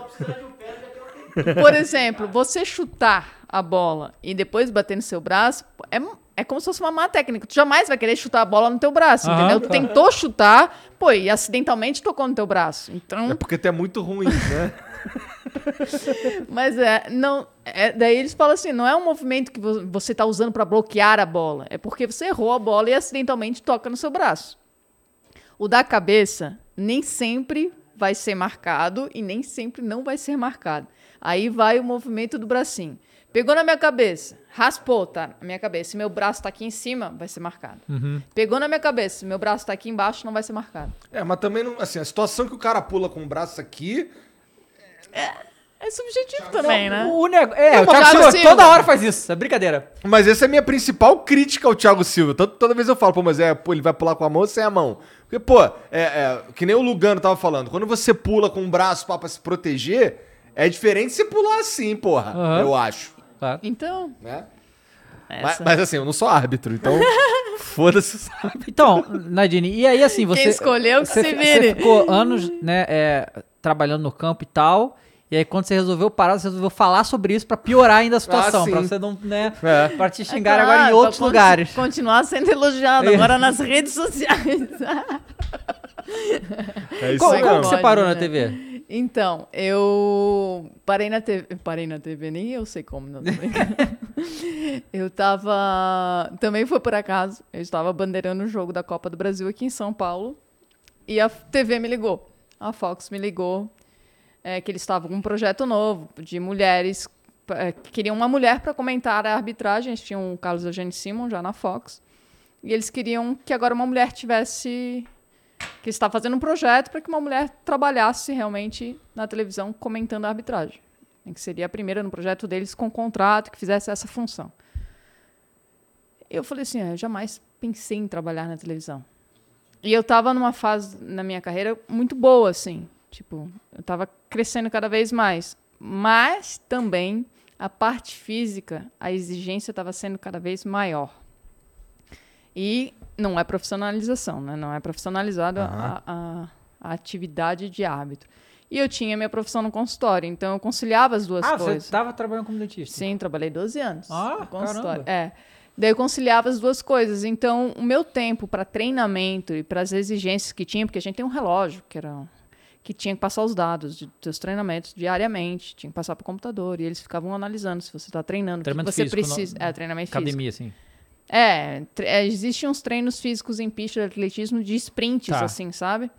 É. Por exemplo, você chutar a bola e depois bater no seu braço, é, é como se fosse uma má técnica. Tu jamais vai querer chutar a bola no teu braço, Aham, entendeu? Tu claro. tentou chutar, pô, e acidentalmente tocou no teu braço. Então, É porque tu é muito ruim, né? Mas é, não. é- daí eles falam assim: não é um movimento que vo- você tá usando para bloquear a bola. É porque você errou a bola e acidentalmente toca no seu braço. O da cabeça nem sempre vai ser marcado e nem sempre não vai ser marcado. Aí vai o movimento do bracinho. Pegou na minha cabeça, raspou, tá? Na minha cabeça. Se meu braço tá aqui em cima, vai ser marcado. Pegou na minha cabeça, se meu braço tá aqui embaixo, não vai ser marcado. É, mas também não. Assim, a situação que o cara pula com o braço aqui. É subjetivo também, né? O nego... É, o Thiago Thiago Silva Silva. toda hora faz isso. É brincadeira. Mas essa é a minha principal crítica ao Thiago Silva. Toda, toda vez eu falo, pô, mas é, pô, ele vai pular com a mão ou sem a mão? Porque, pô, é, é, que nem o Lugano tava falando, quando você pula com o braço pra, pra se proteger, é diferente de você pular assim, porra. Aham. Eu acho. Claro. Então, Né? Mas, mas assim, eu não sou árbitro, então foda-se. os árbitros. Então, Nadine, e aí assim, você... Quem escolheu que você, se vire. Você ficou anos, né, é, trabalhando no campo e tal... E aí, quando você resolveu parar, você resolveu falar sobre isso pra piorar ainda a situação. sim. pra você não, né... É. Pra te É xingar claro, agora em outros lugares. Continuar sendo elogiado É. agora nas redes sociais. É isso Como, aí, como você parou na né? TV? Então, eu parei na TV. Parei na TV, nem eu sei como, não tô. Eu tava. Também foi por acaso. Eu estava bandeirando o jogo da Copa do Brasil aqui em São Paulo. E a TV me ligou. A Fox me ligou. é, que eles estavam com um projeto novo de mulheres. é, que queriam uma mulher para comentar a arbitragem. Eles tinham o Carlos Eugênio Simon já na Fox. E eles queriam que agora uma mulher tivesse. Que está fazendo um projeto para que uma mulher trabalhasse realmente na televisão comentando a arbitragem. Em Que seria a primeira no projeto deles com contrato, que fizesse essa função. Eu falei assim: ah, eu jamais pensei em trabalhar na televisão. E eu estava numa fase na minha carreira muito boa, assim. Tipo, eu estava crescendo cada vez mais. Mas também a parte física, a exigência estava sendo cada vez maior. E não é profissionalização, né? Não é profissionalizado a, a, a atividade de árbitro. E eu tinha minha profissão no consultório, então eu conciliava as duas Ah, coisas. você tava trabalhando como dentista? Sim, trabalhei 12 anos. Ah, no consultório. caramba. É. Daí eu conciliava as duas coisas. Então, o meu tempo para treinamento e para as exigências que tinha, porque a gente tem um relógio que era que tinha que passar os dados de, dos treinamentos diariamente, tinha que passar para o computador e eles ficavam analisando se você está treinando, o que Treinamento você físico, precisa. não- É, treinamento físico. Academia, assim. É, é, existem uns treinos físicos em pista de atletismo de sprints, Tá. assim, sabe?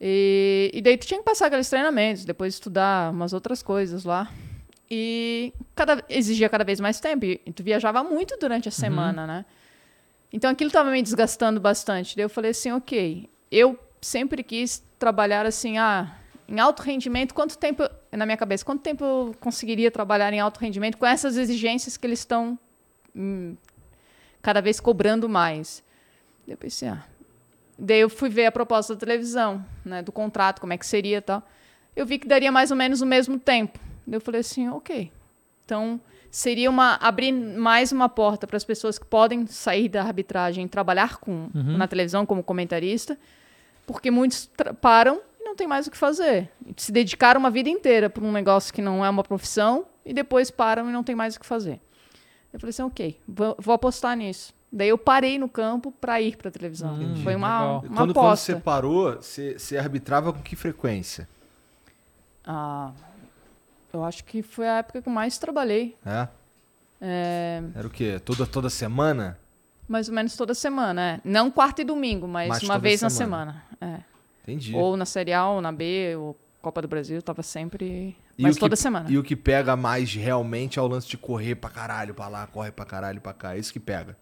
E, e daí tu tinha que passar aqueles treinamentos, depois estudar umas outras coisas lá. E cada, exigia cada vez mais tempo. E tu viajava muito durante a semana, né? Então aquilo estava me desgastando bastante. Daí eu falei assim, ok, eu sempre quis trabalhar assim, ah, em alto rendimento, quanto tempo, na minha cabeça, quanto tempo eu conseguiria trabalhar em alto rendimento com essas exigências que eles estão hum, cada vez cobrando mais. Eu pensei, ah. Daí eu fui ver a proposta da televisão, né, do contrato, como é que seria e tal. Eu vi que daria mais ou menos o mesmo tempo. Daí eu falei assim, ok. Então, seria uma abrir mais uma porta para as pessoas que podem sair da arbitragem e trabalhar com, na televisão como comentarista, porque muitos param e não tem mais o que fazer. Se dedicaram uma vida inteira para um negócio que não é uma profissão e depois param e não tem mais o que fazer. Eu falei assim, ok, vou, vou apostar nisso. Daí eu parei no campo pra ir pra televisão. Hum, Foi uma, legal. uma Quando, quando aposta. você parou, você, você arbitrava com que frequência? Ah, eu acho que foi a época que eu mais trabalhei. É? É, Era o quê? Toda, toda semana? mais ou menos toda semana, é. Não quarta e domingo, mas, Mas uma vez na semana. semana. É. Entendi. Ou na Série A, ou na B, ou Copa do Brasil, tava sempre. E Mas o que- toda semana. E o que pega mais realmente é o lance de correr pra caralho pra lá, corre pra caralho pra cá. É isso que pega.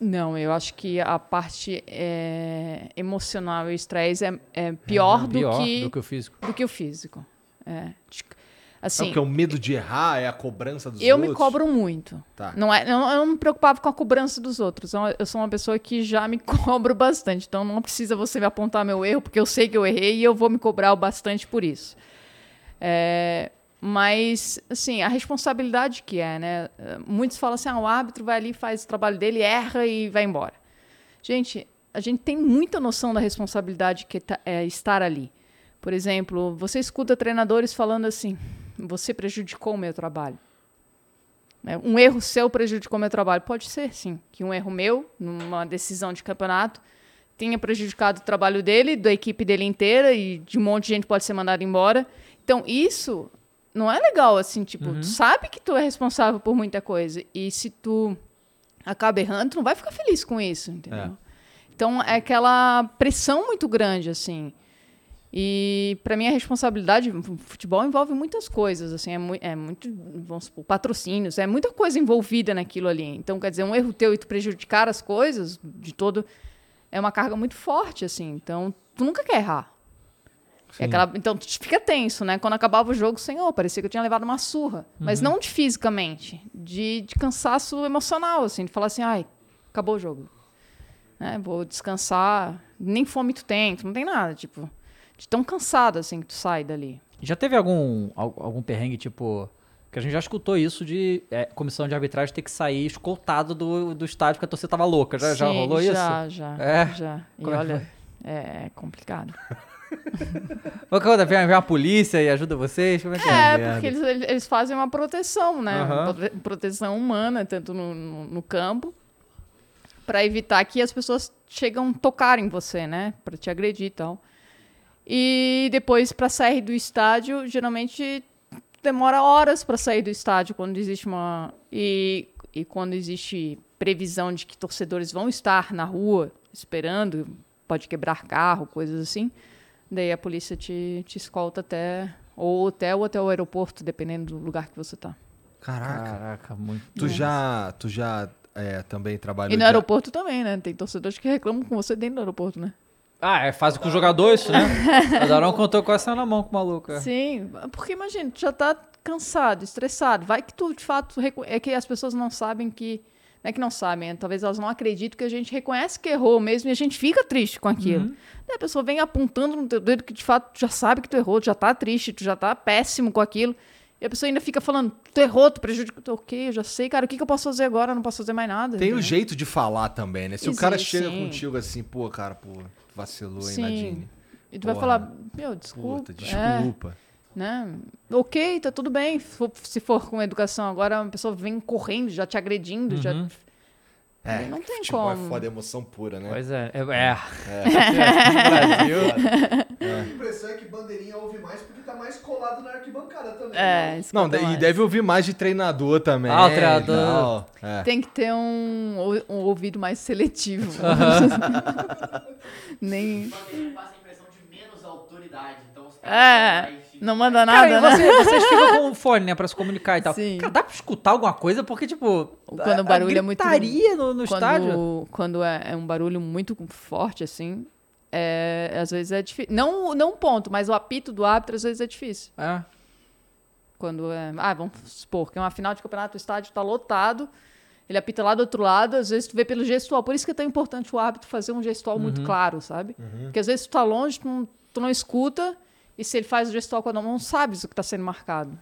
Não, eu acho que a parte é, emocional e o estresse é, é pior, do, Pior que, do que o físico. do que o físico. É. Tipo, é Assim, porque o medo de errar é a cobrança dos eu outros. me cobro muito. Tá. Não é, eu, eu não me preocupava com a cobrança dos outros. Eu, eu sou uma pessoa que já me cobro bastante. Então não precisa você me apontar meu erro, porque eu sei que eu errei e eu vou me cobrar o bastante por isso. É, mas, assim, a responsabilidade que é, né? Muitos falam assim: ah, o árbitro vai ali, faz o trabalho dele, erra e vai embora. Gente, a gente tem muita noção da responsabilidade que tá- é estar ali. Por exemplo, você escuta treinadores falando assim: você prejudicou o meu trabalho. né? Um erro seu prejudicou meu trabalho. Pode ser, sim, que um erro meu, numa decisão de campeonato, tenha prejudicado o trabalho dele, da equipe dele inteira e de um monte de gente pode ser mandado embora. Então, isso não é legal, assim, tipo, tu sabe que tu é responsável por muita coisa. E se tu acaba errando, tu não vai ficar feliz com isso, entendeu? Então, é aquela pressão muito grande, assim. E para mim a responsabilidade, o futebol envolve muitas coisas, assim, é, mui- é muito, vamos supor, patrocínios, é muita coisa envolvida naquilo ali. Então, quer dizer, um erro teu e tu prejudicar as coisas de todo é uma carga muito forte, assim. Então, tu nunca quer errar. Aquela- então, tu fica tenso, né? Quando acabava o jogo, senhor, parecia que eu tinha levado uma surra. Mas não de fisicamente, de, de cansaço emocional, assim, de falar assim, ai, acabou o jogo. Né? Vou descansar, nem fome tu tem, tu não tem nada, tipo, de tão cansado, assim, que tu sai dali. Já teve algum, al- algum perrengue, tipo. Que a gente já escutou isso de é, comissão de arbitragem ter que sair escoltado do, do estádio porque a torcida tava louca. Já, já Sim, rolou isso? Já, já, É? já. E Como é olha, é, é complicado. Ou quando vem, vem a polícia e ajuda vocês? Como é que é? É, porque eles, eles- fazem uma proteção, né? Prote- Proteção humana, tanto no, no, no campo, para evitar que as pessoas chegam a tocar em você, né? Para te agredir e tal. E depois, para sair do estádio, geralmente demora horas para sair do estádio quando existe uma. E, e quando existe previsão de que torcedores vão estar na rua esperando, pode quebrar carro, coisas assim. Daí a polícia te, te escolta até ou hotel ou até o aeroporto, dependendo do lugar que você tá. Caraca. Caraca, muito. Tu já, tu já é, também trabalhou E no de- aeroporto também, né? Tem torcedores que reclamam com você dentro do aeroporto, né? Ah, é fase com o jogador isso, né? o Darão contou com essa na mão com o maluco. é. Sim, porque imagina, tu já tá cansado, estressado. Vai que tu, de fato, reco- é que as pessoas não sabem que. Não é que não sabem, é, talvez elas não acreditam que a gente reconhece que errou mesmo e a gente fica triste com aquilo. Daí a pessoa vem apontando no teu dedo que de fato tu já sabe que tu errou, tu já tá triste, tu já tá péssimo com aquilo. E a pessoa ainda fica falando, tu errou, tu prejudicou, tu, ok, eu já sei, cara, o que, que eu posso fazer agora? Eu não posso fazer mais nada. Tem o entendeu? jeito de falar também, né? Se o cara Existe, chega sim. contigo assim, pô, cara, pô, vacilou, hein, Sim. Nadine? E tu vai Porra. falar, meu, desculpa. Puta, é, desculpa. Né? Ok, tá tudo bem. Se for, se for com educação agora, uma pessoa vem correndo, já te agredindo, já. É, Não tem futebol como. é foda, é emoção pura, né? Pois é. É. é. Brasil. A impressão é que bandeirinha ouve mais porque tá mais colado na arquibancada também. É, né? Não, e deve ouvir mais de treinador também. Ah, o treinador. É. Tem que ter um, um ouvido mais seletivo. Nem. Bandeirinha passa a impressão de menos autoridade. Então os É, caras mais- não manda Cara, nada, e né? você, vocês ficam com o fone, né, pra se comunicar e tal. Sim. Cara, dá pra escutar alguma coisa? Porque, tipo, Quando o barulho é muito- no, no estádio. Quando, quando é, é um barulho muito forte, assim, é, às vezes é difícil. Não, não um ponto, mas o apito do árbitro às vezes é difícil. É. Quando é. Ah, vamos supor que é uma final de campeonato, o estádio está lotado, ele apita lá do outro lado, às vezes tu vê pelo gestual. Por isso que é tão importante o árbitro fazer um gestual muito claro, sabe? Porque às vezes tu tá longe, tu não, tu não escuta, e se ele faz o gestual com a mão, não sabes o que está sendo marcado.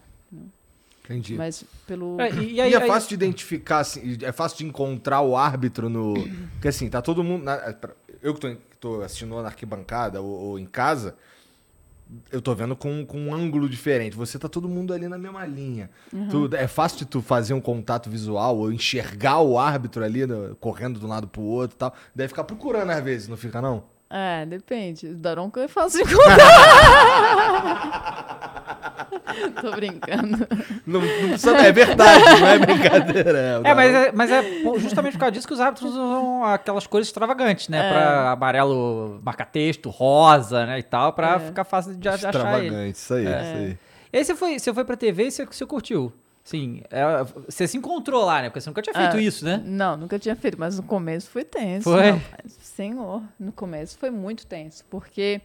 Entendi. Mas pelo. É, e, e E, aí, é aí- fácil de identificar, assim, é fácil de encontrar o árbitro no. Porque assim, tá todo mundo. na- Eu que tô assistindo na arquibancada ou, ou em casa, eu tô vendo com, com um ângulo diferente. Você tá todo mundo ali na mesma linha. Tu- é fácil de tu fazer um contato visual ou enxergar o árbitro ali no- correndo de um lado pro outro e tal. Deve ficar procurando às vezes, não fica não? É, depende. Daronco é fácil de encontrar. Tô brincando. Não, não precisa, é verdade, não é brincadeira. É, mas é, mas é justamente por causa disso que os árbitros usam aquelas cores extravagantes, né? É. Pra amarelo marca-texto, rosa, né? E tal, pra É. ficar fácil de, achar ele. Extravagante, isso aí, É. isso aí. E aí você foi, você foi pra TV e você, você curtiu. Sim, é, você se encontrou lá, né? Porque você nunca tinha feito É. isso, né? Não, nunca tinha feito, mas no começo foi tenso. Foi? rapaz. Senhor, no começo foi muito tenso, porque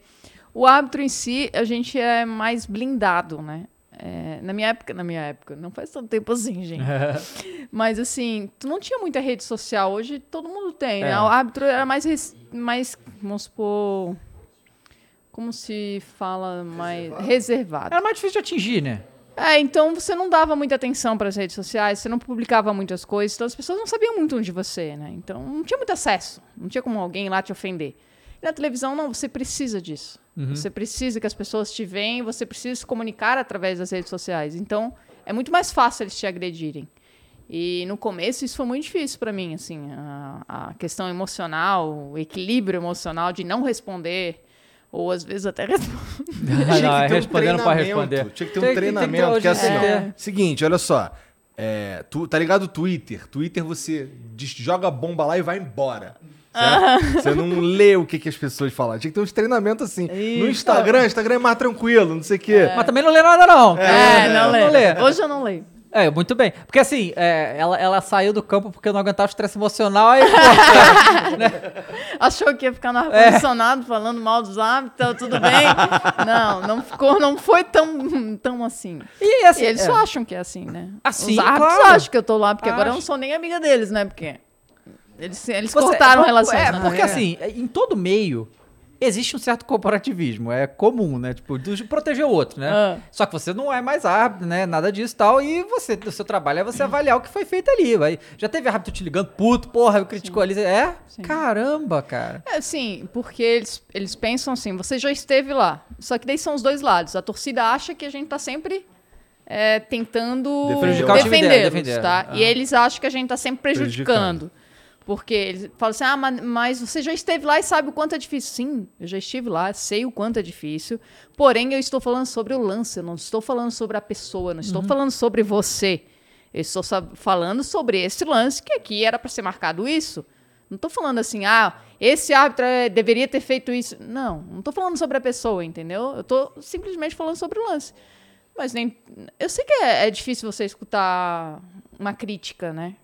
o árbitro em si, a gente é mais blindado, né? É, na minha época, na minha época, não faz tanto tempo assim, gente. Mas assim, tu não tinha muita rede social, hoje todo mundo tem, né? É. O árbitro era mais, mais, vamos supor, como se fala, mais reservado. Era mais difícil de atingir, né? É, então você não dava muita atenção para as redes sociais, você não publicava muitas coisas, então as pessoas não sabiam muito de você, né? Então não tinha muito acesso, não tinha como alguém lá te ofender. E na televisão, não, você precisa disso. Você precisa que as pessoas te veem, você precisa se comunicar através das redes sociais. Então é muito mais fácil eles te agredirem. E no começo isso foi muito difícil para mim, assim, a, a questão emocional, o equilíbrio emocional de não responder, ou às vezes até responder. Tinha não, que ter um respondendo pra treinamento, responder. Tinha que ter Tem um que- tem que ter treinamento. hoje Porque assim, em ó, dia. seguinte, olha só. É, tu, tá ligado o Twitter? Twitter você diz- joga a bomba lá e vai embora. certo? Você não lê o que, que as pessoas falam. Tinha que ter uns treinamentos assim. No. Instagram, Instagram é mais tranquilo, não sei o quê. Mas também não lê nada, não. É, não, não lê. lê. Hoje eu não leio. É, muito bem. Porque assim, é, ela, ela saiu do campo porque não aguentava o estresse emocional, aí, pô, Achou que ia ficar no É. ar-condicionado falando mal dos hábitos, tudo bem. Não, não ficou, não foi tão, tão assim. E assim, E eles é. só acham que é assim, né? Assim, Os árbitros claro. acham que eu tô lá, porque agora eu não Acho. sou nem amiga deles, né? Porque eles, eles Você- cortaram é, relações. É, né? porque assim, em todo meio existe um certo corporativismo, é comum, né? Tipo, de proteger o outro, né? Ah. Só que você não é mais árbitro, né? Nada disso e tal. E você, o seu trabalho é você avaliar o que foi feito ali. Vai. Já teve árbitro te ligando, puto, porra, eu criticou ali. É? Sim. Caramba, cara. É, sim, porque eles, eles pensam assim, você já esteve lá. Só que daí são os dois lados. A torcida acha que a gente tá sempre é, tentando defender. tá? Ah. E eles acham que a gente tá sempre prejudicando. Prejudicando. Porque eles falam assim, ah, mas, você já esteve lá e sabe o quanto é difícil. Sim, eu já estive lá, sei o quanto é difícil. Porém, eu estou falando sobre o lance, eu não estou falando sobre a pessoa, não estou falando sobre você. Eu estou falando sobre esse lance que aqui era para ser marcado isso. Não estou falando assim, ah, esse árbitro eh, deveria ter feito isso. Não, não estou falando sobre a pessoa, entendeu? Eu estou simplesmente falando sobre o lance. Mas nem. Eu sei que é, é difícil você escutar uma crítica, né?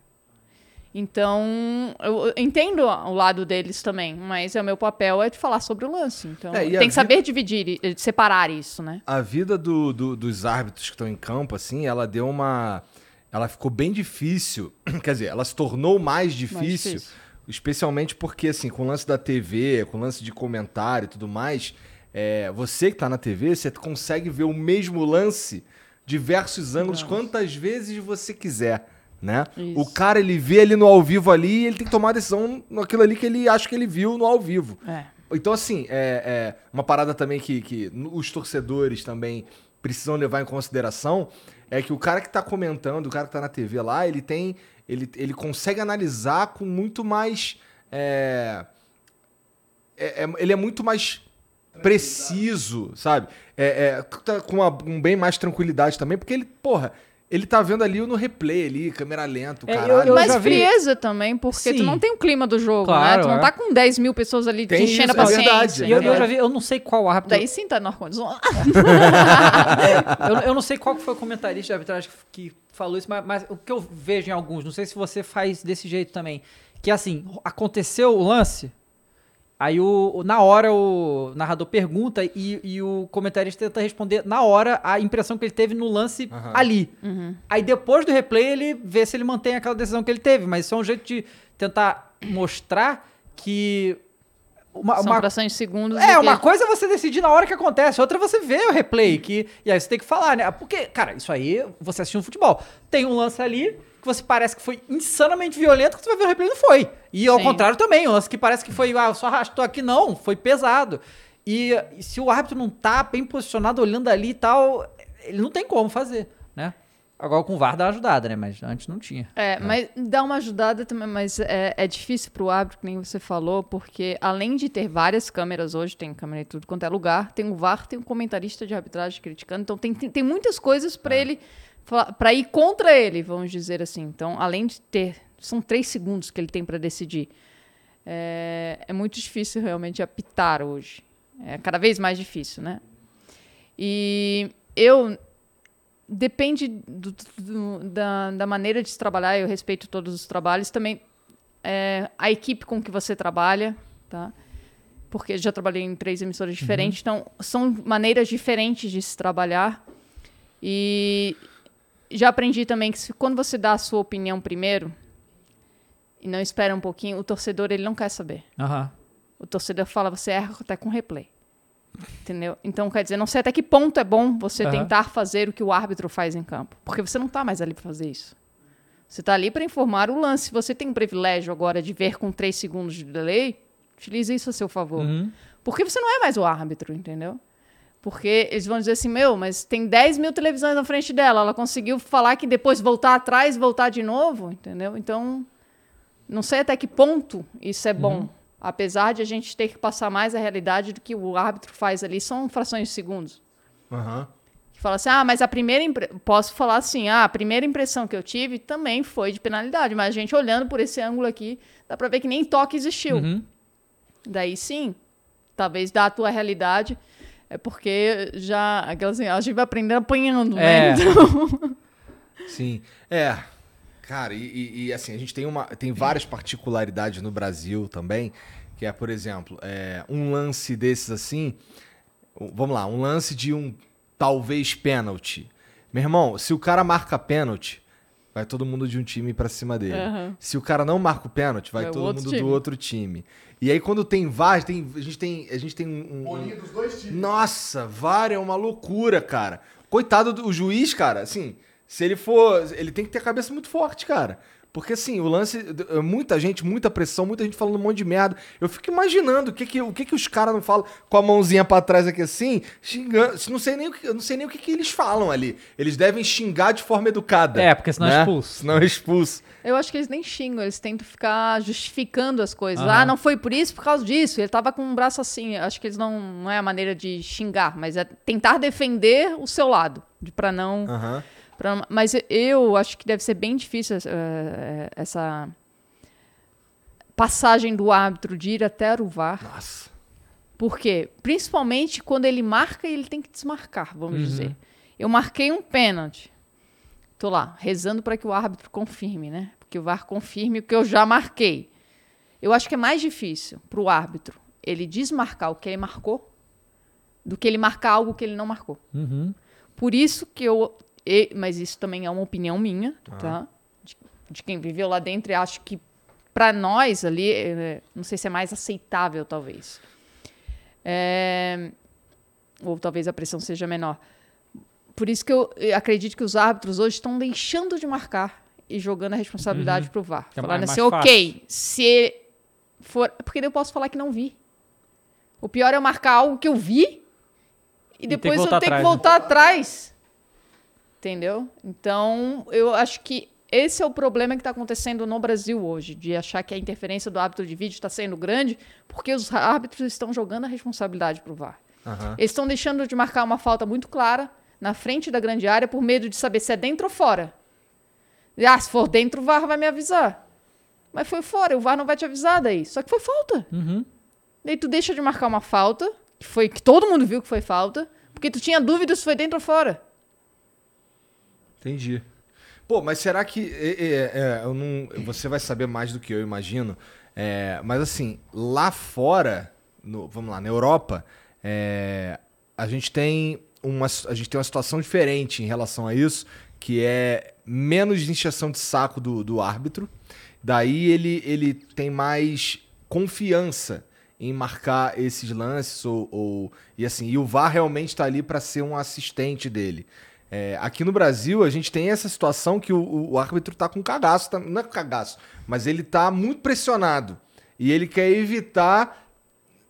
Então, eu entendo o lado deles também, mas é o meu papel é de falar sobre o lance. Então, É, tem vida- que saber dividir, e- separar isso, né? A vida do- do- dos árbitros que estão em campo, assim, ela deu uma. Ela ficou bem difícil. Quer dizer, ela se tornou mais difícil, difícil. especialmente porque, assim, com o lance da TV, com o lance de comentário e tudo mais, é, você que tá na TV, você consegue ver o mesmo lance, diversos ângulos, quantas vezes você quiser. Né? Isso. O cara ele vê ali no ao vivo ali e ele tem que tomar a decisão naquilo ali que ele acha que ele viu no ao vivo. É. Então, assim, é, é uma parada também que, que os torcedores também precisam levar em consideração é que o cara que tá comentando, o cara que tá na TV lá, ele tem. Ele, ele consegue analisar com muito mais. é, é- é- ele é muito mais preciso, sabe? É, é, com uma- um bem mais tranquilidade também, porque ele, porra, ele tá vendo ali no replay ali, câmera lenta, É, eu- caralho. eu Mas já vi- frieza também, porque Sim. tu não tem o clima do jogo, Claro, né? Tu não é. tá com 10 mil pessoas ali Tem te enchendo isso, a é paciência. verdade, é E eu, eu já vi, eu não sei qual árbitro. Daí sim tá no ar-condicionado. eu, eu não sei qual que foi o comentarista de arbitragem que, que falou isso, mas, mas o que eu vejo em alguns, não sei se você faz desse jeito também, que assim, aconteceu o lance, aí o, o- na hora o narrador pergunta e, e o comentarista tenta responder na hora a impressão que ele teve no lance Aham. ali. Aí depois do replay ele vê se ele mantém aquela decisão que ele teve, mas isso é um jeito de tentar mostrar que uma, São uma- frações de segundos. é, uma que- coisa é você decidir na hora que acontece, outra é você ver o replay, que, e aí você tem que falar, né? Porque, cara, isso aí, você assistiu um futebol. Tem um lance ali que você parece que foi insanamente violento, que você vai ver o replay e não foi. E ao Sim. contrário também, um lance que parece que foi, ah, só arrastou aqui, não, foi pesado. E, e se o árbitro não tá bem posicionado, olhando ali e tal, ele não tem como fazer, né? Agora com o VAR dá uma ajudada, né? Mas antes não tinha. É, mas dá uma ajudada também, mas é, é difícil pro árbitro, que nem você falou, porque além de ter várias câmeras hoje, tem câmera em tudo quanto é lugar, tem o VAR, tem um comentarista de arbitragem criticando, então tem, tem, tem muitas coisas pra ele, para ir contra ele, vamos dizer assim. Então, além de ter, são três segundos que ele tem pra decidir. É, é muito difícil realmente apitar hoje. É cada vez mais difícil, né? E eu depende do- do- da, da maneira de se trabalhar. Eu respeito todos os trabalhos. Também é, a equipe com que você trabalha, tá? Porque já trabalhei em três emissoras diferentes, então são maneiras diferentes de se trabalhar. E já aprendi também que se- quando você dá a sua opinião primeiro e não espera um pouquinho, o torcedor ele não quer saber. Aham. O torcedor fala, você erra até com replay. Entendeu? Então, quer dizer, não sei até que ponto é bom você Aham. tentar fazer o que o árbitro faz em campo. Porque você não tá mais ali para fazer isso. Você tá ali para informar o lance. Você tem o privilégio agora de ver com três segundos de delay, utilize isso a seu favor. Uhum. Porque você não é mais o árbitro, entendeu? Porque eles vão dizer assim, meu, mas tem 10 mil televisões na frente dela. Ela conseguiu falar que depois voltar atrás, voltar de novo, entendeu? Então, não sei até que ponto isso é bom. Apesar de a gente ter que passar mais a realidade do que o árbitro faz ali, são frações de segundos. Aham. Que fala assim, ah, mas a primeira... impre- Posso falar assim, ah, a primeira impressão que eu tive também foi de penalidade. Mas a gente olhando por esse ângulo aqui, dá pra ver que nem toque existiu. Uhum. Daí sim, talvez da tua realidade, é porque já aquela assim, a gente vai aprendendo apanhando, né? É. Então, Sim. É. Cara, e, e- assim, a gente tem, uma, tem várias particularidades no Brasil também, que é, por exemplo, é, um lance desses assim. Vamos lá, um lance de um talvez pênalti. Meu irmão, se o cara marca pênalti, vai todo mundo de um time pra cima dele. Aham. Se o cara não marca o pênalti, vai Vai o todo mundo do time. outro time. E aí quando tem VAR, tem, a gente tem, a gente tem um, Bolinha dos dois times. nossa, VAR é uma loucura, cara. Coitado do juiz, cara, assim, se ele for. Ele tem que ter a cabeça muito forte, cara. Porque, assim, o lance. é Muita gente, muita pressão, muita gente falando um monte de merda. Eu fico imaginando o que que, o que, que os caras não falam com a mãozinha pra trás aqui assim, xingando. Não sei nem o que, eu não sei nem o que, que eles falam ali. Eles devem xingar de forma educada. É, porque senão é né? expulso. Senão é expulso. eu acho que eles nem xingam, eles tentam ficar justificando as coisas. Aham. Ah, não foi por isso, por causa disso. Ele tava com um braço assim. Acho que eles não. Não é a maneira de xingar, mas é tentar defender o seu lado. De, pra não. Aham. Pra mas eu acho que deve ser bem difícil eh, essa passagem do árbitro de ir até o VAR. Nossa. Por quê? Principalmente quando ele marca e ele tem que desmarcar, vamos dizer. Eu marquei um pênalti. Tô lá, rezando para que o árbitro confirme, né? Porque o VAR confirme o que eu já marquei. Eu acho que é mais difícil para o árbitro ele desmarcar o que ele marcou do que ele marcar algo que ele não marcou. Uhum. Por isso que eu. E- mas isso também é uma opinião minha, tá? De, de quem viveu lá dentro e acho que para nós ali, é, não sei se é mais aceitável, talvez. É, ou talvez a pressão seja menor. Por isso que eu acredito que os árbitros hoje estão deixando de marcar e jogando a responsabilidade pro VAR. É Falando assim, ok, se for. Porque eu posso falar que não vi. O pior é eu marcar algo que eu vi e que depois eu voltar ter que atrás, né? Entendeu? Então, eu acho que esse é o problema que está acontecendo no Brasil hoje, de achar que a interferência do árbitro de vídeo está sendo grande, porque os árbitros estão jogando a responsabilidade para o VAR. Aham. Eles estão deixando de marcar uma falta muito clara na frente da grande área por medo de saber se é dentro ou fora. Ah, se for dentro, o VAR vai me avisar. Mas foi fora, o VAR não vai te avisar daí. Só que foi falta. Uhum. Daí tu deixa de marcar uma falta, que foi que todo mundo viu que foi falta, porque tu tinha dúvida se foi dentro ou fora. Entendi. Pô, mas será que. é, é, é, eu não, você vai saber mais do que eu imagino. É, mas assim, lá fora, no- vamos lá, na Europa, é, a gente tem uma, a gente tem uma situação diferente em relação a isso, que é menos injeção de saco do, do árbitro. Daí ele, ele tem mais confiança em marcar esses lances ou, ou- e assim e o VAR realmente está ali para ser um assistente dele. É, aqui no Brasil a gente tem essa situação que o, o- árbitro tá com cagaço, tá- não é cagaço, mas ele tá muito pressionado e ele quer evitar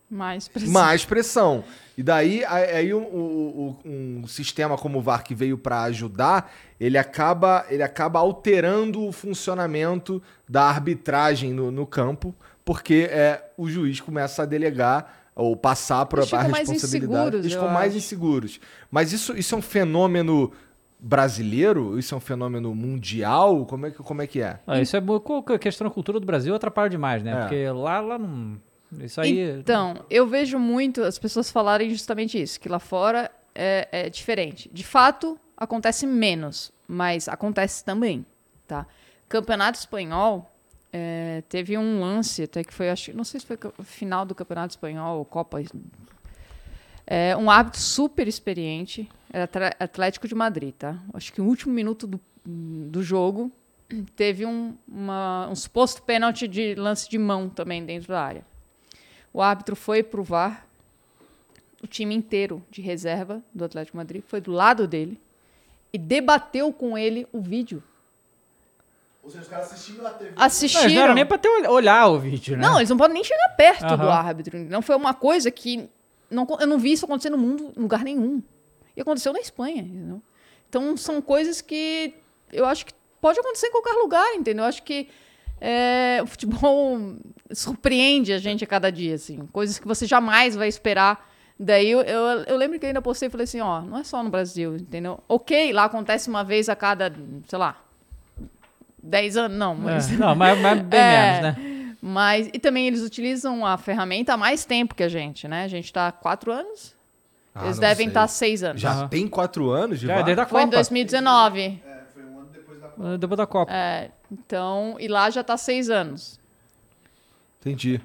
Mais preciso. mais pressão. E daí, aí o- o- um sistema como o VAR que veio para ajudar, ele acaba, ele acaba alterando o funcionamento da arbitragem no, no campo, porque é, o juiz começa a delegar ou passar para Eles a mais responsabilidade. inseguros, Eles ficam mais acho. inseguros. Mas isso, isso é um fenômeno brasileiro? Isso é um fenômeno mundial? Como é que, como é, que é? Ah, isso é co- co- questão da cultura do Brasil atrapalha demais, né? É. Porque lá, lá não. Isso aí. Então, eu vejo muito as pessoas falarem justamente isso, que lá fora é, é diferente. De fato, acontece menos, mas acontece também, tá? Campeonato espanhol é, teve um lance até que foi, acho, não sei se foi final do Campeonato espanhol ou Copa. É, um árbitro super experiente, Atlético de Madrid, tá? Acho que no último minuto do, do jogo teve um, uma- um suposto pênalti de lance de mão também dentro da área. O árbitro foi pro VAR. O time inteiro de reserva do Atlético de Madrid foi do lado dele e debateu com ele o vídeo. Ou seja, os caras TV. Não, Assistiram. eles não era nem pra ter ol- olhar o vídeo, né? Não, eles não podem nem chegar perto do Aham. árbitro. Não foi uma coisa que não, eu não vi isso acontecer no mundo, em lugar nenhum. E aconteceu na Espanha, entendeu? Então são coisas que eu acho que pode acontecer em qualquer lugar, entendeu? Eu acho que é, o futebol surpreende a gente a cada dia, assim, coisas que você jamais vai esperar. Daí eu, eu, eu lembro que eu ainda postei e falei assim, ó, não é só no Brasil, entendeu? Ok, lá acontece uma vez a cada, sei lá, 10 anos, não, mas É, não, mas, mas bem É. menos, né? mas, e também eles utilizam a ferramenta há mais tempo que a gente, né? A gente está há quatro anos. Ah, eles devem estar há seis anos. Já Aham. tem quatro anos de Já, desde a Foi em Copa. 2019. É, foi um ano depois da Copa. Ah, Depois da Copa. É, então, e lá já está seis anos. Entendi.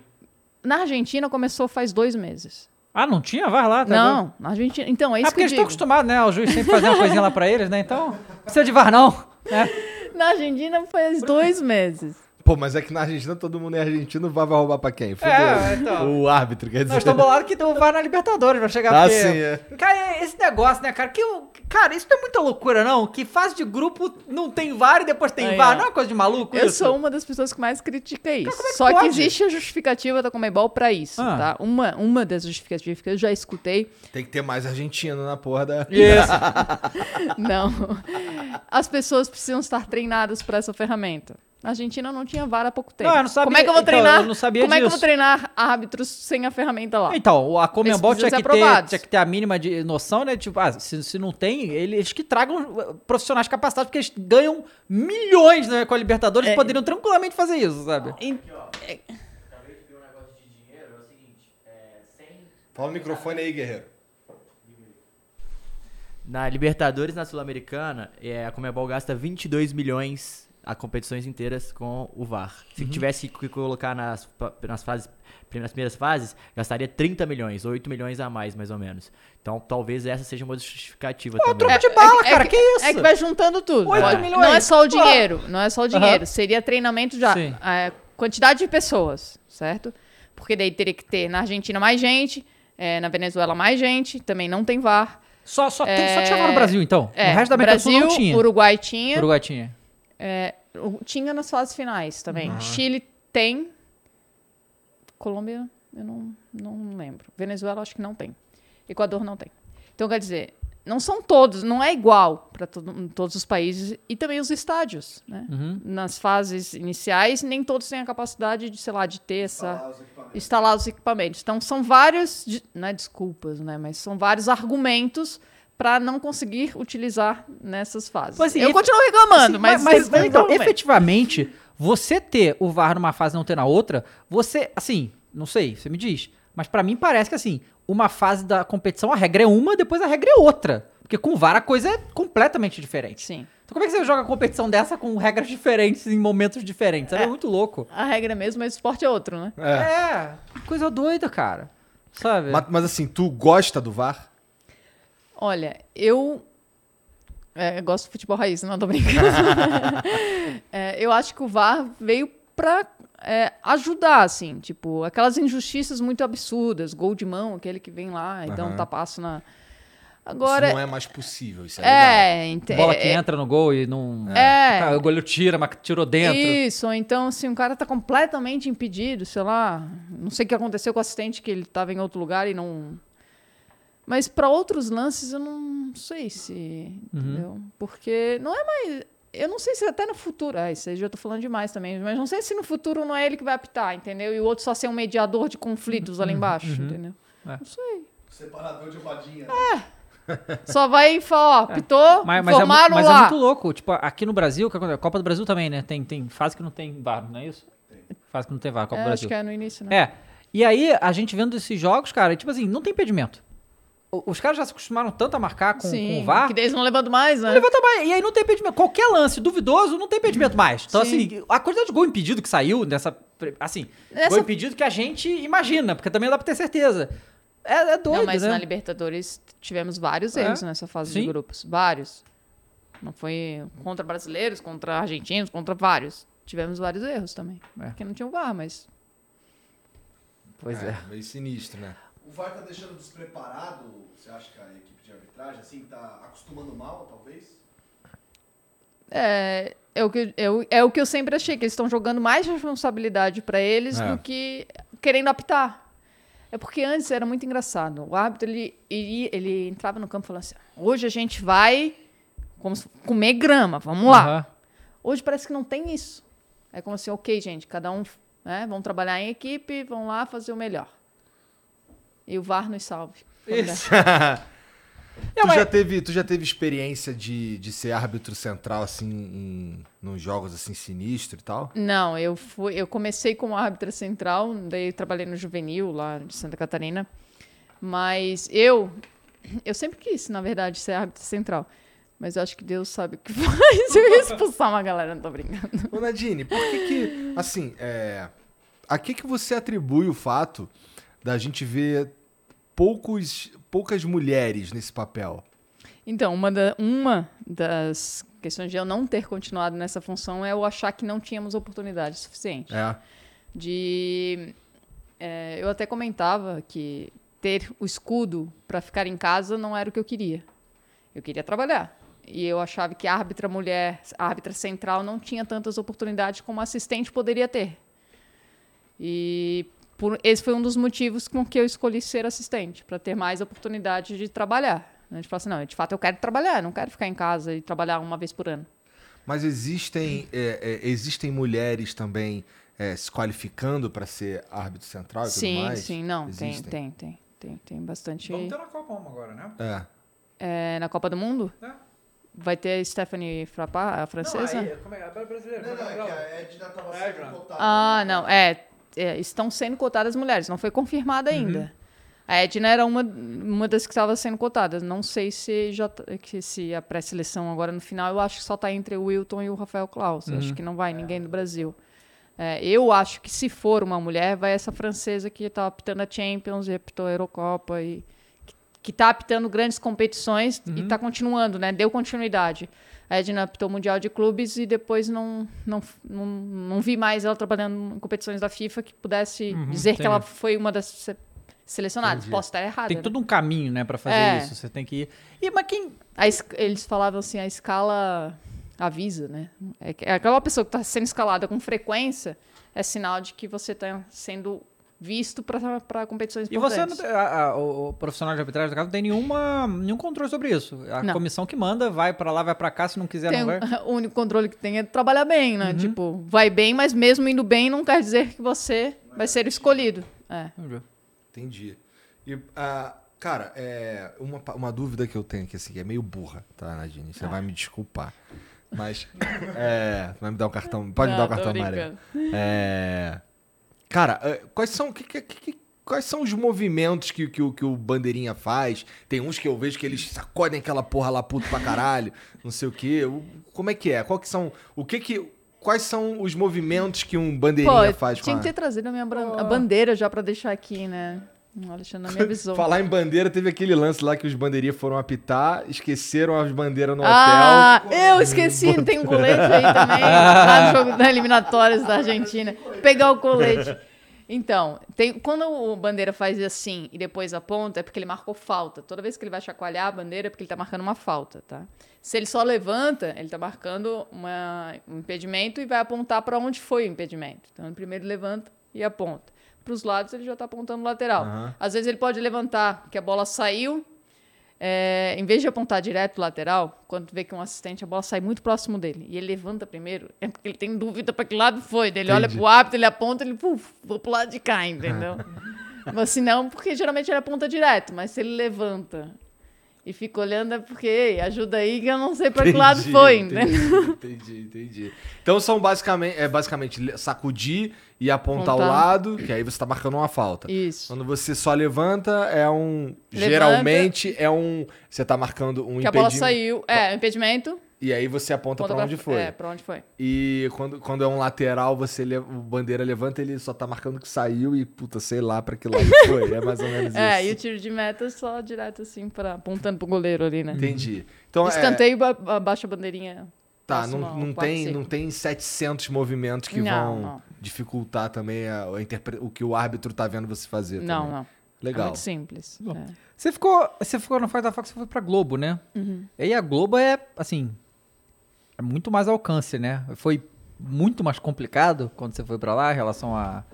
Na Argentina começou faz dois meses. Ah, não tinha? Vai lá, tá vendo? não, na Argentina. Então, é É isso porque que eu eles estão acostumados, né? O juiz sempre fazer uma coisinha lá pra eles, né? Então, não precisa de VAR, não. né? Na Argentina faz dois meses. Pô, mas é que na Argentina todo mundo é argentino, o VAR vai roubar pra quem? Fudeu. É, então. O árbitro, quer dizer. Nós estamos bolados que o VAR na Libertadores vai chegar Ah, porque... sim, é. Cara, esse negócio, né, cara? Que, cara, isso não é muita loucura, não? Que fase de grupo não tem VAR e depois tem Aí, VAR. ó. Não é uma coisa de maluco Eu isso? sou uma das pessoas que mais critica isso. como é que Só que pode? existe a justificativa da Comebol para isso, Ah. tá? Uma, uma das justificativas que eu já escutei Tem que ter mais argentino na porra da. Isso. Não. As pessoas precisam estar treinadas para essa ferramenta. Na Argentina não tinha VAR há pouco tempo. Não, eu não sabia- Como é que eu vou então, treinar? eu não sabia Como é que eu disso. vou treinar árbitros sem a ferramenta lá? Então, a Comembol tinha que, ter, tinha que ter a mínima de noção, né? Tipo, ah, se, se não tem, eles que tragam uh, profissionais capacitados, porque eles ganham milhões né, com a Libertadores, É. poderiam tranquilamente fazer isso, sabe? Em- Acabei de ver um negócio de dinheiro, é o seguinte, é, 100 Fala o microfone aí, guerreiro. Na Libertadores, na Sul-Americana, é, a Comebol gasta 22 milhões a competições inteiras com o VAR. Se tivesse que colocar nas, nas, fases, nas primeiras fases, gastaria 30 milhões, 8 milhões a mais, mais ou menos. Então, talvez essa seja uma justificativa também. troco de bala, cara, que isso? É que vai juntando tudo. Oito Pode- milhões. Não é só o dinheiro, não é só o dinheiro. Aham. Seria treinamento já. Sim. é, quantidade de pessoas, certo? Porque daí teria que ter na Argentina mais gente, é, na Venezuela mais gente, também não tem VAR. Só, só, tem, só tinha VAR no Brasil, então. É, o resto da América do Sul Brasil, não tinha. Uruguai tinha. Uruguai tinha. É, tinha nas fases finais também. Uhum. Chile tem. Colômbia, eu não, não lembro. Venezuela, acho que não tem. Equador não tem. Então, quer dizer, não são todos, não é igual para todos os países e também os estádios. Né? Uhum. Nas fases iniciais, nem todos têm a capacidade de, sei lá, de ter essa. Instalar os equipamentos. instalar os equipamentos. Então, são vários. de- Não é desculpas, né? Mas são vários argumentos para não conseguir utilizar nessas fases. Mas, assim, eu continuo reclamando, Assim, mas, mas, mas então, efetivamente, você ter o VAR numa fase e não ter na outra, você, assim, não sei, você me diz, mas pra mim parece que, assim, uma fase da competição, a regra é uma, depois a regra é outra. Porque com o VAR a coisa é completamente diferente. Sim. Então como é que você joga competição dessa com regras diferentes em momentos diferentes? É, É. muito louco. A regra é mesmo, mas o esporte é outro, né? É. É, coisa doida, cara. Sabe? Mas, mas assim, tu gosta do VAR? Olha, eu. é, gosto de futebol raiz, não tô brincando. É, eu acho que o VAR veio pra é, ajudar, assim, tipo, aquelas injustiças muito absurdas, gol de mão, aquele que vem lá e dá um tapaço na. Agora, Isso não é mais possível, isso é, é, ente- Bola que é, entra no gol e não. É. Cara, O goleiro tira, mas tirou dentro. Isso, ou então se um cara tá completamente impedido, sei lá, não sei o que aconteceu com o assistente, que ele tava em outro lugar e não. Mas para outros lances eu não sei se. Entendeu? Porque não é mais. Eu não sei se até no futuro. Ah, isso aí já tô falando demais também. Mas não sei se no futuro não é ele que vai apitar, entendeu? E o outro só ser um mediador de conflitos ali embaixo, entendeu? É. Não sei. Separador de rodinha. Só vai e fala, ó, apitou, Mas, mas, é, formaram mas é lá. muito louco. Tipo, aqui no Brasil, o que acontece? Copa do Brasil também, né? Tem, tem fase que não tem VAR, não é isso? Fase que não tem VAR, Copa É, do acho Brasil. que é no início, né? É. E aí, a gente vendo esses jogos, cara, tipo assim, não tem impedimento. Os caras já se acostumaram tanto a marcar com, com o VAR. que daí eles não levantam mais, né? Levanta mais. E aí não tem impedimento. Qualquer lance duvidoso não tem impedimento mais. Então, Sim. assim, a quantidade de gol impedido que saiu nessa. Assim, Essa- gol impedido que a gente imagina, porque também dá pra ter certeza. É, é doido, Não, mas né? na Libertadores tivemos vários É? erros nessa fase Sim. de grupos. Vários. Não foi contra brasileiros, contra argentinos, contra vários. Tivemos vários erros também. É. Porque não tinha o VAR, mas. Pois é. meio sinistro, né? O VAR tá deixando despreparado, você acha que a equipe de arbitragem, assim, tá acostumando mal, talvez? É, é, o que, eu, é o que eu sempre achei, que eles estão jogando mais responsabilidade pra eles É. do que querendo apitar. É porque antes era muito engraçado. O árbitro, ele, ele, ele entrava no campo e falava assim: hoje a gente vai como se- comer grama, vamos lá. Aham. Hoje parece que não tem isso. É como assim, ok, gente, cada um, né, vão trabalhar em equipe, vão lá fazer o melhor. E o VAR nos salve. Isso. tu, já teve, tu já teve experiência de, de ser árbitro central, assim, em, nos jogos, assim, sinistro e tal? Não, eu fui, eu comecei como árbitra central, daí eu trabalhei no juvenil lá de Santa Catarina. Mas eu eu sempre quis, na verdade, ser árbitra central. Mas eu acho que Deus sabe o que faz. Eu ia expulsar uma galera, não tô brincando. Ô, Nadine, por que que, assim, é, a que que você atribui o fato da gente ver poucos, poucas mulheres nesse papel? Então, uma, da- uma das questões de eu não ter continuado nessa função é eu achar que não tínhamos oportunidade suficiente. É, de é, eu até comentava que ter o escudo para ficar em casa não era o que eu queria. Eu queria trabalhar. E eu achava que a árbitra mulher, a árbitra central não tinha tantas oportunidades como assistente poderia ter. E por- esse foi um dos motivos com que eu escolhi ser assistente, para ter mais oportunidade de trabalhar. A gente fala assim, não, de fato eu quero trabalhar, não quero ficar em casa e trabalhar uma vez por ano. Mas existem, é, é, existem mulheres também é, se qualificando para ser árbitro central e tudo sim, mais? sim, não, tem, Existem. tem, tem, tem, tem bastante. Vamos ter na Copa uma agora, né? É. É, na Copa do Mundo? É. Vai ter Stephanie Frappart, a francesa? Não, aí, como é, a brasileira, Não, não, é é que a Edna tava É, sendo ah, não. É, é, estão sendo cotadas mulheres. Não foi confirmada ainda. A Edna era uma, uma das que estava sendo cotadas. Não sei se já tá- que se a pré-seleção agora no final, eu acho que só está entre o Wilton e o Rafael Klaus. Acho que não vai ninguém do Brasil. É, eu acho que se for uma mulher, vai essa francesa que está apitando a Champions e apitou a Eurocopa e que- está apitando grandes competições e está continuando, né? Deu continuidade. A Edna apitou o Mundial de Clubes e depois não, não, não, não vi mais ela trabalhando em competições da FIFA que pudesse dizer que ela entendi. foi uma das se- selecionadas. Entendi. Posso estar errada. Tem né? todo um caminho, né, pra fazer É. isso. Você tem que ir. E, mas quem. Es- eles falavam assim, a escala avisa, né? É, é aquela pessoa que está sendo escalada com frequência é sinal de que você está sendo visto para competições E você, não importantes. tem- a- a- o, o profissional de arbitragem do caso não tem nenhuma, nenhum controle sobre isso. A Não. comissão que manda, vai pra lá, vai pra cá, se não quiser, Tem não vai. um- o único controle que tem é trabalhar bem, né? Tipo, vai bem, mas mesmo indo bem não quer dizer que você vai ser o escolhido. É. Entendi. E, ah, cara, é, uma, uma dúvida que eu tenho aqui, assim, que é meio burra, tá, Nadine? Você vai me desculpar. Mas, é, vai me dar um cartão, pode me dar um Não, tô cartão amarelo. É, cara, é, quais são, que, que- que- quais são os movimentos que, que, o- que o Bandeirinha faz? Tem uns que eu vejo que eles sacodem aquela porra lá puto pra caralho, não sei o quê. O- Como é que é? Qual que são, o que que, quais são os movimentos que um Bandeirinha Pô, faz com tinha a... que ter trazido a minha bran- a bandeira já pra deixar aqui, né? O Alexandre não me avisou. Falar em bandeira, teve aquele lance lá que os bandeirinhas foram apitar, esqueceram as bandeiras no Ah, eu esqueci, tem um colete aí também, lá no jogo da eliminatórias da Argentina. Pegar o colete. Então, tem, quando o bandeira faz assim e depois aponta, é porque ele marcou falta. Toda vez que ele vai chacoalhar a bandeira, é porque ele tá marcando uma falta, tá? Se ele só levanta, ele tá marcando uma- um impedimento e vai apontar para onde foi o impedimento. Então, ele primeiro levanta e aponta. Para os lados, ele já tá apontando lateral. Aham. Às vezes ele pode levantar, que a bola saiu, é, em vez de apontar direto lateral, quando vê que um assistente, a bola sai muito próximo dele e ele levanta primeiro, é porque ele tem dúvida para que lado foi. Daí Ele olha Entendi. pro árbitro, ele aponta, ele, puf, vou pro lado de cá, entendeu? mas se não, porque geralmente ele aponta direto, mas se ele levanta e fica olhando, é porque, ei, ajuda aí que eu não sei para que lado foi, entendi, entendeu? Entendi, entendi. Então são basicamente, é basicamente sacudir e apontar Apontar. lado, que aí você tá marcando uma falta. Isso. Quando você só levanta, é um. Levanta. geralmente é um. Você tá marcando um Que a bola impedimento. saiu, é, impedimento. E aí você aponta aponta pra onde foi. É, pra onde foi. E quando, quando é um lateral, você o bandeira levanta, ele só tá marcando que saiu e, puta, sei lá pra que lado foi. É mais ou menos isso. É, e o tiro de meta é só direto assim, pra, apontando pro goleiro ali, né? Entendi. Então, é, Escanteio, ba- abaixa a bandeirinha. tá, não, não, tem, não tem 700 movimentos que Não, vão não. dificultar também a- a interpre- o que o árbitro tá vendo você fazer. Não, também. não. É Legal. muito simples. É. Você ficou, você ficou no Fight da Fox, você foi pra Globo, né? Uhum. E aí a Globo é, assim, é muito mais alcance, né? Foi muito mais complicado quando você foi pra lá em relação a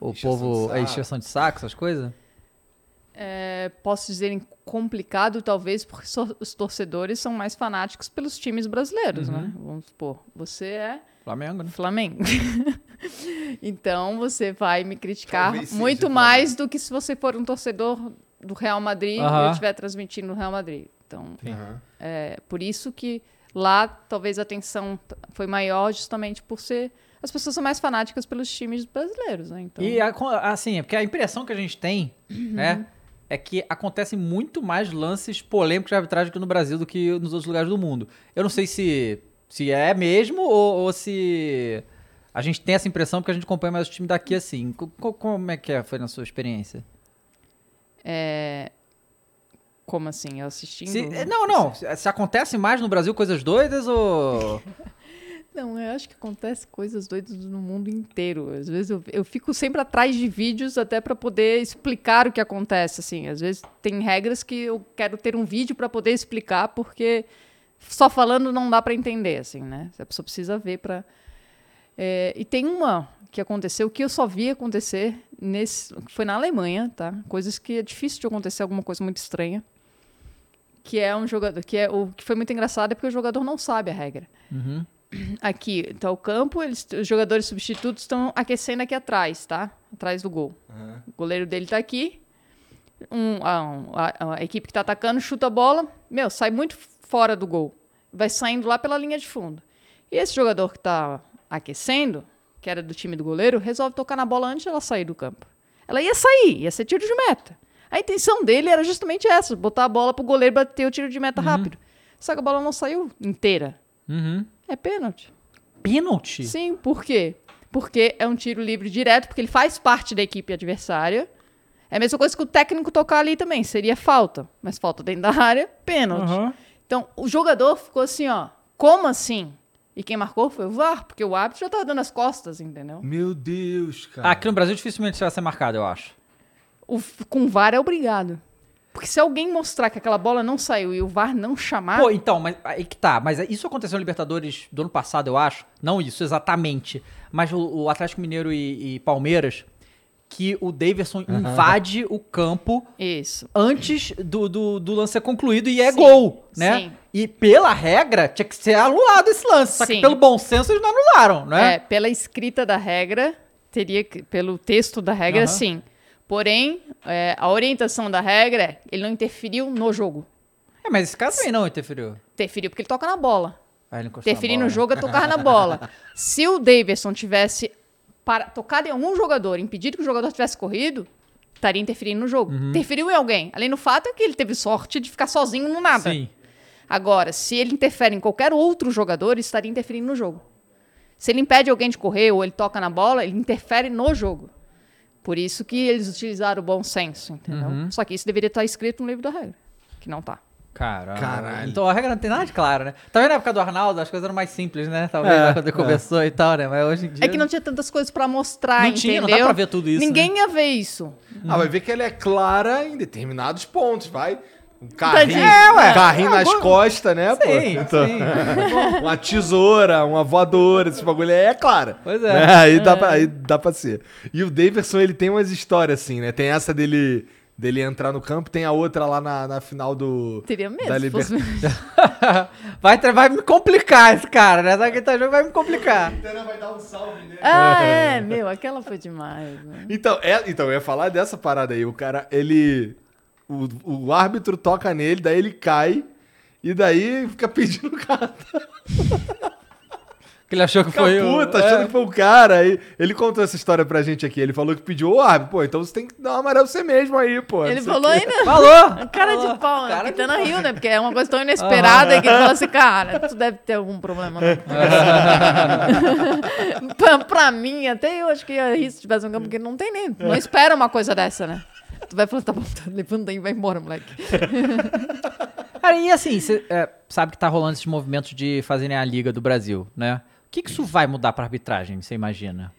o Encheção povo, de a encheção de saco, essas coisas? É, posso dizer complicado, talvez, porque so- os torcedores são mais fanáticos pelos times brasileiros, né? Vamos supor, você é Flamengo, né? Flamengo. então você vai me criticar muito Flamengo. mais do que se você for um torcedor do Real Madrid e Aham. eu estiver transmitindo no Real Madrid. Então, Aham. É por isso que lá talvez a tensão t- foi maior justamente por ser as pessoas são mais fanáticas pelos times brasileiros, né? Então, E assim, é porque a impressão que a gente tem, Uhum. né, é que acontecem muito mais lances polêmicos de arbitragem aqui no Brasil do que nos outros lugares do mundo. Eu não sei se, se é mesmo ou, ou se a gente tem essa impressão porque a gente acompanha mais o time daqui assim. Co- co- Como é que é, foi na sua experiência? é, como assim? Eu assistindo? Se- não, não. Se, acontece mais no Brasil coisas doidas ou. Não, eu acho que acontece coisas doidas no mundo inteiro. Às vezes eu, eu fico sempre atrás de vídeos até para poder explicar o que acontece. Assim, às vezes tem regras que eu quero ter um vídeo para poder explicar porque só falando não dá para entender, assim, né? A pessoa precisa ver para. e tem uma que aconteceu que eu só vi acontecer nesse, foi na Alemanha, tá? Coisas que é difícil de acontecer alguma coisa muito estranha. Que é um jogador, que é o que foi muito engraçado é porque o jogador não sabe a regra Uhum. aqui está o campo, eles, os jogadores substitutos estão aquecendo aqui atrás, tá? Atrás do gol. O goleiro dele tá aqui. Um, a, um- a- a equipe que tá atacando chuta a bola. Meu, sai muito fora do gol. Vai saindo lá pela linha de fundo. E esse jogador que tá aquecendo, que era do time do goleiro, resolve tocar na bola antes dela sair do campo. Ela ia sair, ia ser tiro de meta. A intenção dele era justamente essa: botar a bola pro goleiro bater o tiro de meta rápido. Só que a bola não saiu inteira. Uhum. É pênalti. Pênalti? Sim, por quê? Porque é um tiro livre direto, porque ele faz parte da equipe adversária. É a mesma coisa que o técnico tocar ali também, seria falta. Mas falta dentro da área, pênalti. Aham. Então, o jogador ficou assim, ó, como assim? E quem marcou foi o VAR, porque o árbitro já tava dando as costas, entendeu? Meu Deus, cara. Aqui no Brasil dificilmente isso vai ser marcado, eu acho. O, com o VAR é obrigado. Porque se alguém mostrar que aquela bola não saiu e o VAR não chamar, Pô, então, mas aí que tá. Mas isso aconteceu no Libertadores do ano passado, eu acho. Não isso exatamente. Mas o, o Atlético Mineiro e, e Palmeiras, que o Daverson invade o campo isso. antes do, do, do lance ser concluído e é Sim, gol, né? sim. E pela regra, tinha que ser anulado esse lance. Só que Sim. pelo bom senso eles não anularam, né? É, pela escrita da regra, teria que, pelo texto da regra, Aham. sim. Porém, é, a orientação da regra é, ele não interferiu no jogo. É, mas esse caso também não interferiu. Interferiu porque ele toca na bola. Aí na Interferir no né? jogo é tocar na bola. Se o Davidson tivesse para, tocado em algum jogador, impedido que o jogador tivesse corrido, estaria interferindo no jogo. Uhum. Interferiu em alguém. Além do fato é que ele teve sorte de ficar sozinho no nada. Sim. Agora, se ele interfere em qualquer outro jogador, ele estaria interferindo no jogo. Se ele impede alguém de correr ou ele toca na bola, ele interfere no jogo. Por isso que eles utilizaram o bom senso, entendeu? Uhum. Só que isso deveria estar escrito no livro da regra, que não tá. Caralho. Caralho. Então a regra não tem nada de claro, né? Talvez na época do Arnaldo as coisas eram mais simples, né? Talvez É, né, quando ele é. começou e tal, né? Mas hoje em dia. É que não tinha tantas coisas pra mostrar, Não entendeu? tinha, não dá pra ver tudo isso, Ninguém né? ia ver isso. Ah, vai ver que ela é clara em determinados pontos, vai. Um carrinho, É, ué. um carrinho Ah, nas bom. costas, né, pô? Sim, Então, sim. uma tesoura, uma voadora, esse bagulho aí é clara. Pois é. Né? Aí, dá pra, aí dá pra ser. E o Davidson, ele tem umas histórias assim, né? Tem essa dele, dele entrar no campo, tem a outra lá na, na final do... Teria mesmo. Da fosse- vai, vai me complicar esse cara, né? Sabe que tá jogo vai me complicar. Tana vai dar um salve nele. Ah, é, meu, aquela foi demais. né? Então, é, então, eu ia falar dessa parada aí. O cara, ele... O, o árbitro toca nele, daí ele cai... E daí fica pedindo carta. Que ele achou que Fica foi o. puta, é. achando que foi o cara. Aí, ele contou essa história pra gente aqui. Ele falou que pediu o árbitro. Pô, então você tem que dar uma amarelo você mesmo aí, pô. Ele falou ainda. Falou! Cara Falou. de pau, né? Cara de Pitana riu, né? Porque é uma coisa tão inesperada que ele falou assim, cara, tu deve ter algum problema. Né? pra, pra mim, até eu acho que ia rir se tivesse um campo, porque não tem nem. Não espera uma coisa dessa, né? Tu vai falar, tá bom, tá, levanta aí e vai embora, moleque. Cara, e assim, você é, sabe que tá rolando esses movimentos de fazerem a Liga do Brasil, né? O que, que isso vai mudar pra arbitragem, você imagina?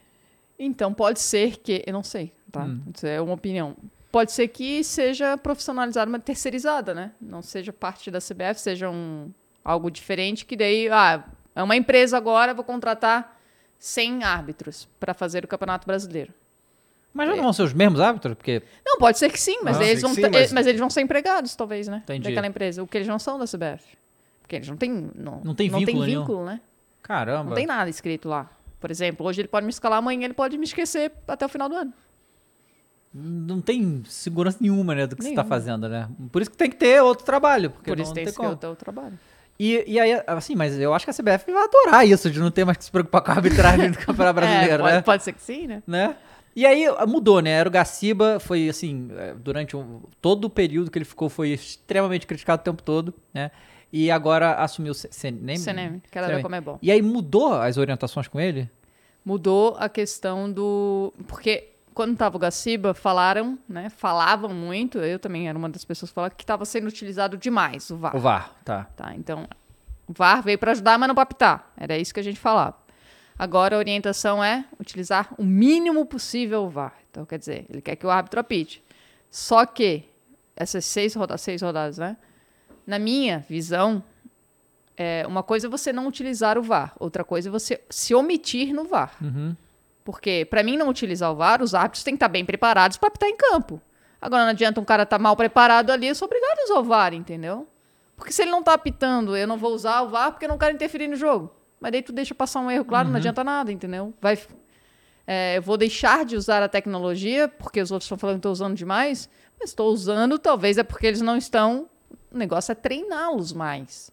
Então, pode ser que. Eu não sei, tá? Isso é uma opinião. Pode ser que seja profissionalizada, mas terceirizada, né? Não seja parte da CBF, seja um, algo diferente, que daí, ah, é uma empresa agora, vou contratar 100 árbitros para fazer o Campeonato Brasileiro. Mas já não vão ser os mesmos árbitros? Porque. Não, pode ser que sim, mas, Ah, eles, vão que ter- sim, mas- mas... eles vão ser empregados, talvez, né? Entendi. Daquela empresa. O que eles não são da CBF. Porque eles não têm. Não, Não tem não vínculo tem nenhum. vínculo, né? Caramba. Não tem nada escrito lá. Por exemplo, hoje ele pode me escalar, amanhã ele pode me esquecer até o final do ano. Não tem segurança nenhuma, né, do que você tá Nenhuma. fazendo, né? Por isso que tem que ter outro trabalho. Porque Por não, isso não tem tem que como. é o teu trabalho. E, e aí, assim, mas eu acho que a CBF vai adorar isso, de não ter mais que se preocupar com a arbitragem do Campeonato Brasileiro, é, pode, né? pode ser que sim, né? né? E aí mudou, né? Era o Gaciba, foi assim, é, durante um- todo o período que ele ficou, foi extremamente criticado o tempo todo, né? E agora assumiu o CNM. CNM, que era da CNM. Comebol. E aí mudou as orientações com ele? Mudou a questão do. Porque quando tava o Gaciba, falaram, né? Falavam muito, eu também era uma das pessoas que falavam que estava sendo utilizado demais o VAR. O VAR, tá. Tá, então, o VAR veio para ajudar, mas não para apitar. Era isso que a gente falava. Agora a orientação é utilizar o mínimo possível o VAR. Então, quer dizer, ele quer que o árbitro apite. Só que essas seis rodadas, seis rodadas, né? Na minha visão, é, uma coisa é você não utilizar o VAR, outra coisa é você se omitir no VAR. Uhum. Porque, para mim não utilizar o VAR, os árbitros têm que estar bem preparados para apitar em campo. Agora, não adianta um cara estar mal preparado ali, eu sou obrigado a usar o VAR, entendeu? Porque se ele não tá apitando, eu não vou usar o VAR porque eu não quero interferir no jogo. Mas daí tu deixa passar um erro, claro, não adianta nada, entendeu? Vai, é, eu vou deixar de usar a tecnologia, porque os outros estão falando que estou usando demais, mas estou usando, talvez é porque eles não estão. O negócio é treiná-los mais.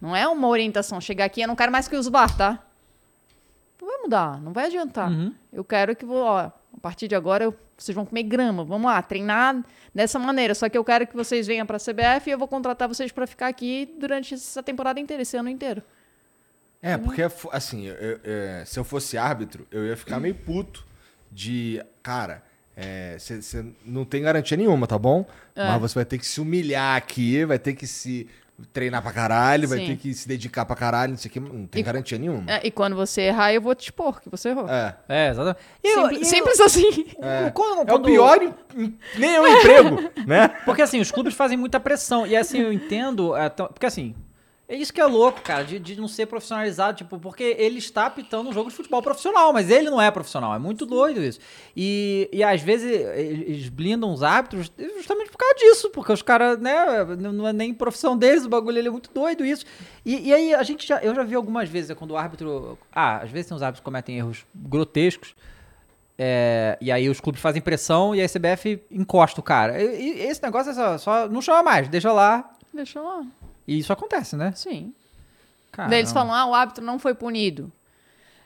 Não é uma orientação. Chegar aqui, eu não quero mais que use o VAR, tá? Não vai mudar, não vai adiantar. Uhum. Eu quero que, vou, ó, a partir de agora, eu- vocês vão comer grama. Vamos lá, treinar dessa maneira. Só que eu quero que vocês venham para a CBF e eu vou contratar vocês para ficar aqui durante essa temporada inteira, esse ano inteiro. É, porque, assim, eu- eu- é, se eu fosse árbitro, eu ia ficar meio puto de. Cara, você não tem garantia nenhuma, tá bom? É. Mas você vai ter que se humilhar aqui, vai ter que se treinar pra caralho, vai Sim. ter que se dedicar pra caralho, não sei o que, não tem E- garantia nenhuma. É, e quando você errar, eu vou te expor que você errou. É. É, exatamente. E eu- Simples, e eu- simples assim. É, quando- é o quando- pior, em- em- nem é um emprego, né? Porque assim, os clubes fazem muita pressão. E assim, eu entendo. é, porque assim. É isso que é louco, cara, de, de não ser profissionalizado, tipo, porque ele está apitando um jogo de futebol profissional, mas ele não é profissional. É muito doido isso. E, e às vezes eles blindam os árbitros justamente por causa disso, porque os caras, né, não é nem profissão deles, o bagulho ele é muito doido isso. E, e aí a gente já, eu já vi algumas vezes, é quando o árbitro. Ah, às vezes tem uns árbitros que cometem erros grotescos. É, e aí os clubes fazem pressão e a CBF encosta o cara. E, e esse negócio é só, só- não chama mais, deixa lá. Deixa lá. E isso acontece, né? Sim. Caramba. Daí eles falam, ah, o árbitro não foi punido.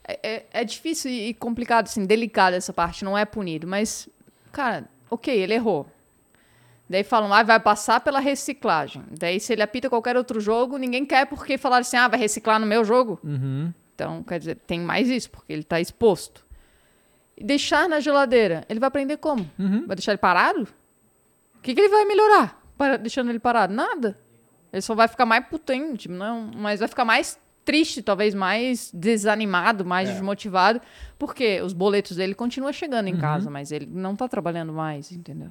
É, é- é difícil e complicado, assim, delicado essa parte, não é punido. Mas, cara, ok, ele errou. Daí falam, ah, vai passar pela reciclagem. Daí se ele apita qualquer outro jogo, ninguém quer porque falaram assim, ah, vai reciclar no meu jogo. Uhum. Então, quer dizer, tem mais isso, porque ele está exposto. E deixar na geladeira, ele vai aprender como? Uhum. Vai deixar ele parado? O que, que ele vai melhorar para, deixando ele parado? Nada. Ele só vai ficar mais potente, não, mas vai ficar mais triste, talvez mais desanimado, mais É. desmotivado, porque os boletos dele continuam chegando Uhum. em casa, mas ele não tá trabalhando mais, entendeu?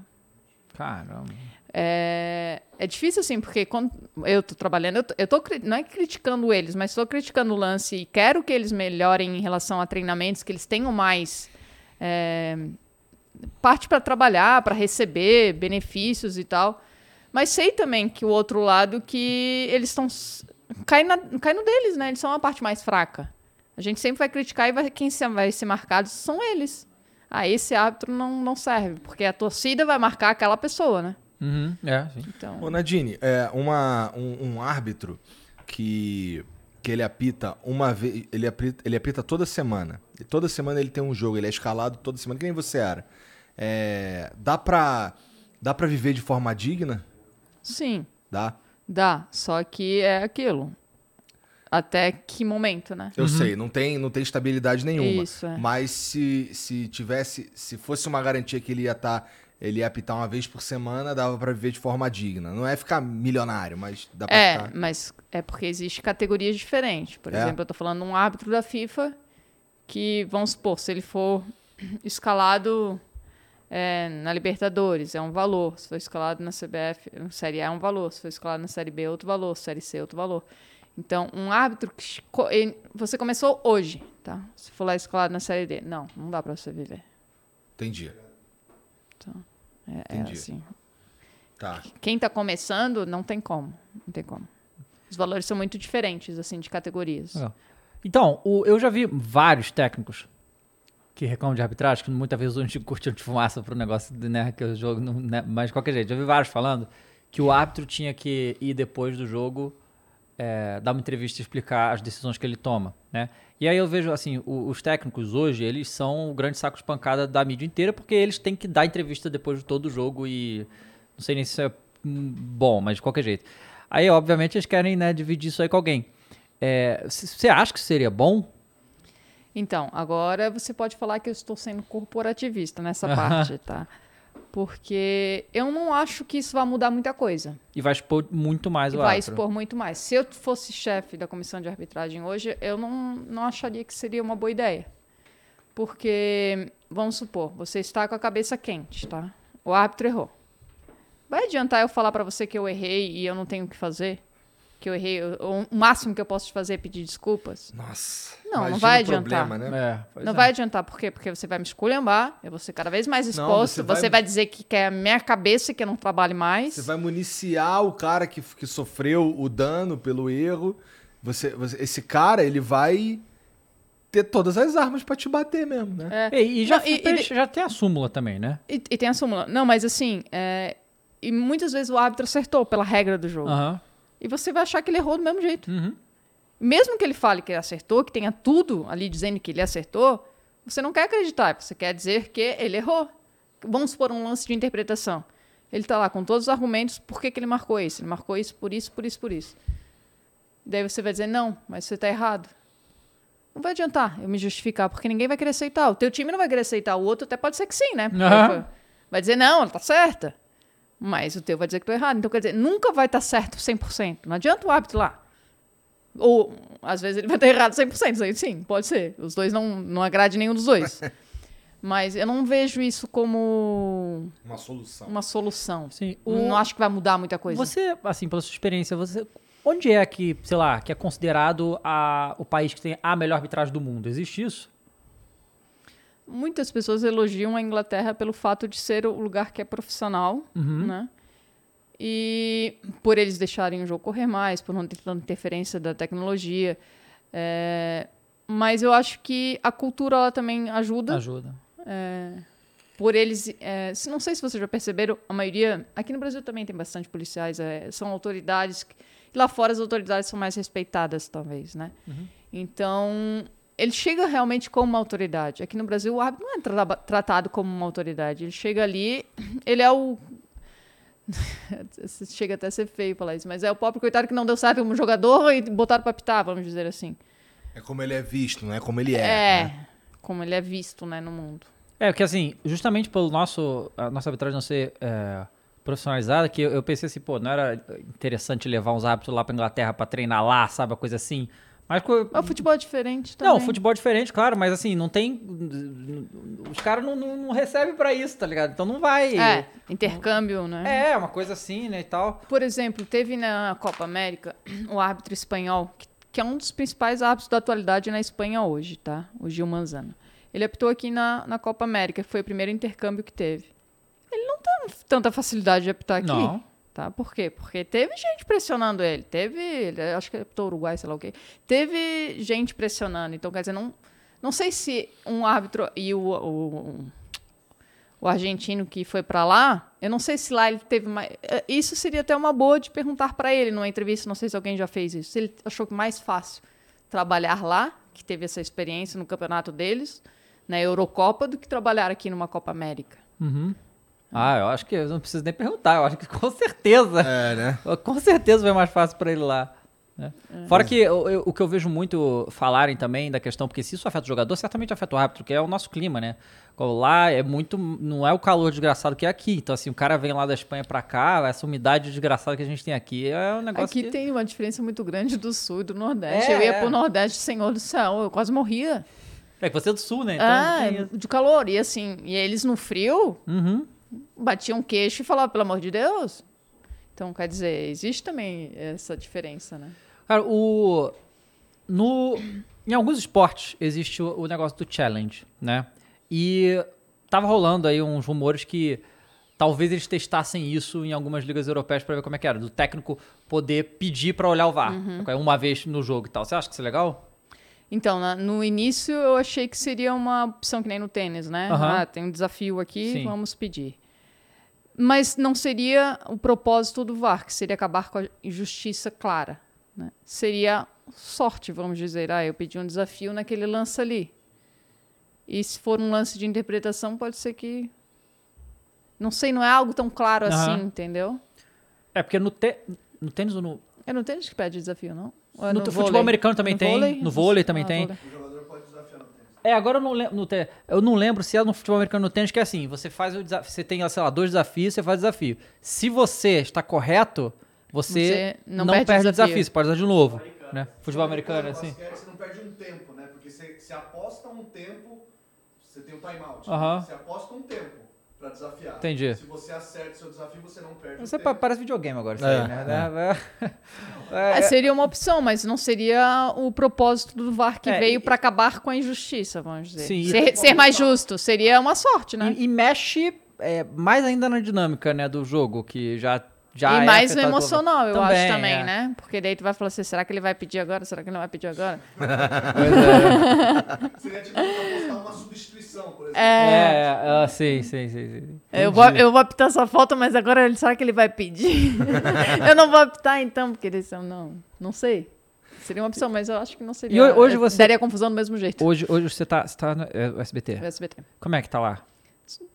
Caramba. É, é difícil assim, porque quando eu tô trabalhando, eu tô, eu tô não é criticando eles, mas estou criticando o lance e quero que eles melhorem em relação a treinamentos, que eles tenham mais é, parte para trabalhar, para receber benefícios e tal. Mas sei também que o outro lado que eles estão cai, na, cai no deles, né? Eles são a parte mais fraca. A gente sempre vai criticar e vai, quem se- vai ser marcado são eles. Ah, esse árbitro não, não serve, porque a torcida vai marcar aquela pessoa, né? Uhum, é, sim. Então, Ô, Nadine, é, uma, um, um árbitro que, que ele apita uma vez. Ele apita, ele apita toda semana. E toda semana ele tem um jogo, ele é escalado toda semana, que nem você era. É, dá, pra, dá pra viver de forma digna? Sim, Dá. dá. Só que é aquilo. Até que momento, né? Eu sei, não tem, não tem estabilidade nenhuma. Isso, é. Mas se, se tivesse. Se fosse uma garantia que ele ia estar. ele ia apitar uma vez por semana, dava pra viver de forma digna. Não é ficar milionário, mas dá pra É, ficar. mas é porque existe categorias diferentes. Por É? exemplo, eu tô falando de um árbitro da FIFA que, vamos supor, se ele for escalado é, na Libertadores, é um valor. Se for escalado na CBF, na Série A, é um valor. Se for escalado na Série B, é outro valor. Série C, é outro valor. Então, um árbitro que você começou hoje, tá? Se for lá escalado na Série D, não, não dá pra você viver. Entendi. É, é Entendi. assim. Tá. Quem tá começando, não tem como. Não tem como. Os valores são muito diferentes, assim, de categorias. Legal. Então, o- eu já vi vários técnicos que reclamam de arbitragem, que muitas vezes usam curtindo de fumaça pro negócio, né, que o jogo não, né, mas de qualquer jeito. Já vi vários falando que o árbitro tinha que ir depois do jogo é, dar uma entrevista e explicar as decisões que ele toma, né? E aí eu vejo, assim, o- os técnicos hoje, eles são o grande saco de pancada da mídia inteira, porque eles têm que dar entrevista depois de todo o jogo e não sei nem se isso é hum, bom, mas de qualquer jeito. Aí, obviamente, eles querem, né, dividir isso aí com alguém. É, Você acha que seria bom? Então, agora você pode falar que eu estou sendo corporativista nessa parte, tá? Porque eu não acho que isso vai mudar muita coisa. E vai expor muito mais E o vai árbitro. expor muito mais. Se eu fosse chefe da comissão de arbitragem hoje, eu não, não acharia que seria uma boa ideia. Porque, vamos supor, você está com a cabeça quente, tá? O árbitro errou. Vai adiantar eu falar pra você que eu errei e eu não tenho o que fazer? Que eu errei, o máximo que eu posso te fazer é pedir desculpas? Nossa. Não, não vai o problema, adiantar. né? É, Não é. vai adiantar, por quê? Porque você vai me esculhambar, eu vou ser cada vez mais Não, exposto, você você, vai- vai... dizer que quer a minha cabeça, que eu não trabalhe mais. Você vai municiar o cara que, que sofreu o dano pelo erro. Você, você- esse cara, ele vai ter todas as armas pra te bater mesmo, né? É. E, e já, Não, e- tem- e- já tem a súmula também, né? E, e tem a súmula. Não, mas assim, é, e muitas vezes o árbitro acertou pela regra do jogo. Aham. E você vai achar que ele errou do mesmo jeito. Uhum. Mesmo que ele fale que ele acertou, que tenha tudo ali dizendo que ele acertou, você não quer acreditar, você quer dizer que ele errou. Vamos supor um lance de interpretação. Ele tá lá com todos os argumentos, por que, que ele marcou isso? Ele marcou isso, por isso, por isso, por isso. Daí você vai dizer, não, mas você tá errado. Não vai adiantar eu me justificar, porque ninguém vai querer aceitar. O teu time não vai querer aceitar, o outro até pode ser que sim, né? Aham. Vai dizer, não, ela tá certa. Mas o teu vai dizer que tô errado. Então, quer dizer, nunca vai estar certo 100%. Não adianta o árbitro lá. Ou, às vezes, ele vai estar errado 100%. Aí, Sim, pode ser. Os dois não, não agrade nenhum dos dois. Mas eu não vejo isso como Uma solução. uma solução. Sim. Não acho que vai mudar muita coisa. Você, assim, pela sua experiência, você, onde é que, sei lá, que é considerado a, o país que tem a melhor arbitragem do mundo? Existe isso? Muitas pessoas elogiam a Inglaterra pelo fato de ser o lugar que é profissional, Uhum. né? E por eles deixarem o jogo correr mais, por não ter tanta interferência da tecnologia. É, Mas eu acho que a cultura ela também ajuda. Ajuda. Por eles. é, se- não sei se vocês já perceberam, a maioria. Aqui no Brasil também tem bastante policiais, é, são autoridades. que- e lá fora as autoridades são mais respeitadas, talvez, né? Então. Ele chega realmente como uma autoridade. Aqui no Brasil, o árbitro não é traba- tratado como uma autoridade. Ele chega ali, ele é o. chega até a ser feio falar isso, mas é o pobre coitado que não deu certo como jogador e botaram pra pitar, vamos dizer assim. É como ele é visto, não é como ele é. É, né? como ele é visto, né, no mundo. É, porque assim, justamente pelo nosso, a nossa arbitragem não ser, é, profissionalizada que eu, eu pensei assim, pô, não era interessante levar uns árbitros lá pra Inglaterra pra treinar lá, sabe? Uma coisa assim. Mas. o futebol é diferente também. Não, futebol é diferente, claro, mas assim, não tem. Os caras não, não, não recebem pra isso, tá ligado? Então não vai. É, intercâmbio, né? É, uma coisa assim, né, e tal. Por exemplo, teve na Copa América o árbitro espanhol, que, que é um dos principais árbitros da atualidade na Espanha hoje, tá? O Gil Manzano. Ele apitou aqui na, na Copa América, que foi o primeiro intercâmbio que teve. Ele não tem tanta facilidade de apitar aqui. Não. Tá? Por quê? Porque teve gente pressionando ele. Teve, acho que ele apitou Uruguai, sei lá o quê. Teve gente pressionando. Então, quer dizer, não, não sei se um árbitro e o, o, o argentino que foi pra lá, eu não sei se lá ele teve mais. eh, Isso seria até uma boa de perguntar pra ele numa entrevista, não sei se alguém já fez isso. Se ele achou que mais fácil trabalhar lá, que teve essa experiência no campeonato deles, na Eurocopa, do que trabalhar aqui numa Copa América. Ah, eu acho que eu não preciso nem perguntar, eu acho que com certeza. É, né? Com certeza foi mais fácil pra ele lá. né? Fora que eu- eu- o que eu vejo muito falarem também da questão, porque se isso afeta o jogador, certamente afeta o árbitro, que é o nosso clima, né? Lá é muito. Não é o calor desgraçado que é aqui. Então, assim, o cara vem lá da Espanha pra cá, essa umidade desgraçada que a gente tem aqui é um negócio. Aqui que... tem uma diferença muito grande do sul e do nordeste. É, eu ia é. pro nordeste, senhor do céu, eu quase morria. É que você é do sul, né? Então, ah, de calor. E assim, e eles no frio Uhum. Batiam queixo e falavam, pelo amor de Deus. Então, quer dizer, existe também essa diferença, né? Cara, o. No, em alguns esportes existe o, o negócio do challenge, né? E tava rolando aí uns rumores que talvez eles testassem isso em algumas ligas europeias pra ver como é que era. Do técnico poder pedir pra olhar o VAR uma vez no jogo e tal. Você acha que isso é legal? Então, na- no início eu achei que seria uma opção que nem no tênis, né? Aham. Ah, tem um desafio aqui, Sim. vamos pedir. Mas não seria o propósito do VAR, que seria acabar com a injustiça clara. né? Seria sorte, vamos dizer. Ah, eu pedi um desafio naquele lance ali. E se for um lance de interpretação, pode ser que. Não sei, não é algo tão claro Aham. assim, entendeu? É, porque no, te- no tênis ou no. É no tênis que pede desafio, não? É No no futebol vôlei? americano também No tem, vôlei? no vôlei também Ah, tem. vôlei. O jogador pode desafiar no tênis. É, agora eu não lembro. Eu não lembro se é no futebol americano no tênis, que é assim: você faz o desafio. Você tem, sei lá, dois desafios, você faz o desafio. Se você está correto, você, Você não, não perde, perde o desafio. desafio, você pode usar de novo. Né? Futebol americano, No assim. basquete, Você não perde um tempo, né? Porque você, você aposta um tempo, você tem um timeout. Aham. Você aposta um tempo pra desafiar. Entendi. Se você acerta o seu desafio, você não perde Você o pa- tempo. parece videogame agora, isso É, aí, né? É, É, seria uma opção, mas não seria o propósito do VAR que É, veio e- para acabar com a injustiça, vamos dizer. Sim, ser, ser mais justo. Seria uma sorte, né? E, e mexe é, mais ainda na dinâmica né, do jogo, que já, já e é mais no afetado pelo- emocional, eu Também, acho também, é. né? Porque daí tu vai falar assim, será que ele vai pedir agora? Será que ele não vai pedir agora? Seria tipo apostar uma substituição, por exemplo. É, É, ah, sim, sim, sim, sim. eu, vou, eu vou apitar essa falta, mas agora ele- será que ele vai pedir? eu não vou apitar então, porque eles são, não, não sei. Seria uma opção, mas eu acho que não seria. E ho- hoje você- Daria confusão do mesmo jeito. Hoje, hoje você tá, você tá no é, o SBT. O SBT. Como é que tá lá?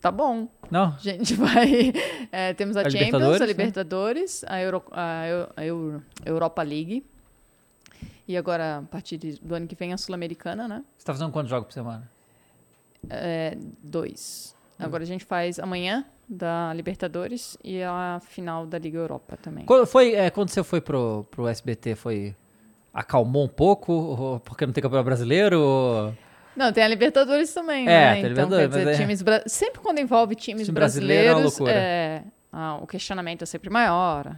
Tá bom. Não? A gente vai. é, temos a, A Champions, Libertadores, a né? Libertadores, a, Euro, a Eu- a Euro- Europa League. E agora, a partir do ano que vem, a Sul-Americana, né? Você tá fazendo quantos jogos por semana? É, dois. Hum. Agora a gente faz amanhã da Libertadores e a final da Liga Europa também. Quando, foi, é, quando você foi pro, pro SBT, foi. Acalmou um pouco? Ou porque não tem campeonato brasileiro? ou- Não, tem a Libertadores também, É, né? tem a Então, Libertadores, quer dizer, é- times bra- sempre quando envolve times Time brasileiro é uma brasileiros, loucura. é, ah, o questionamento é sempre maior.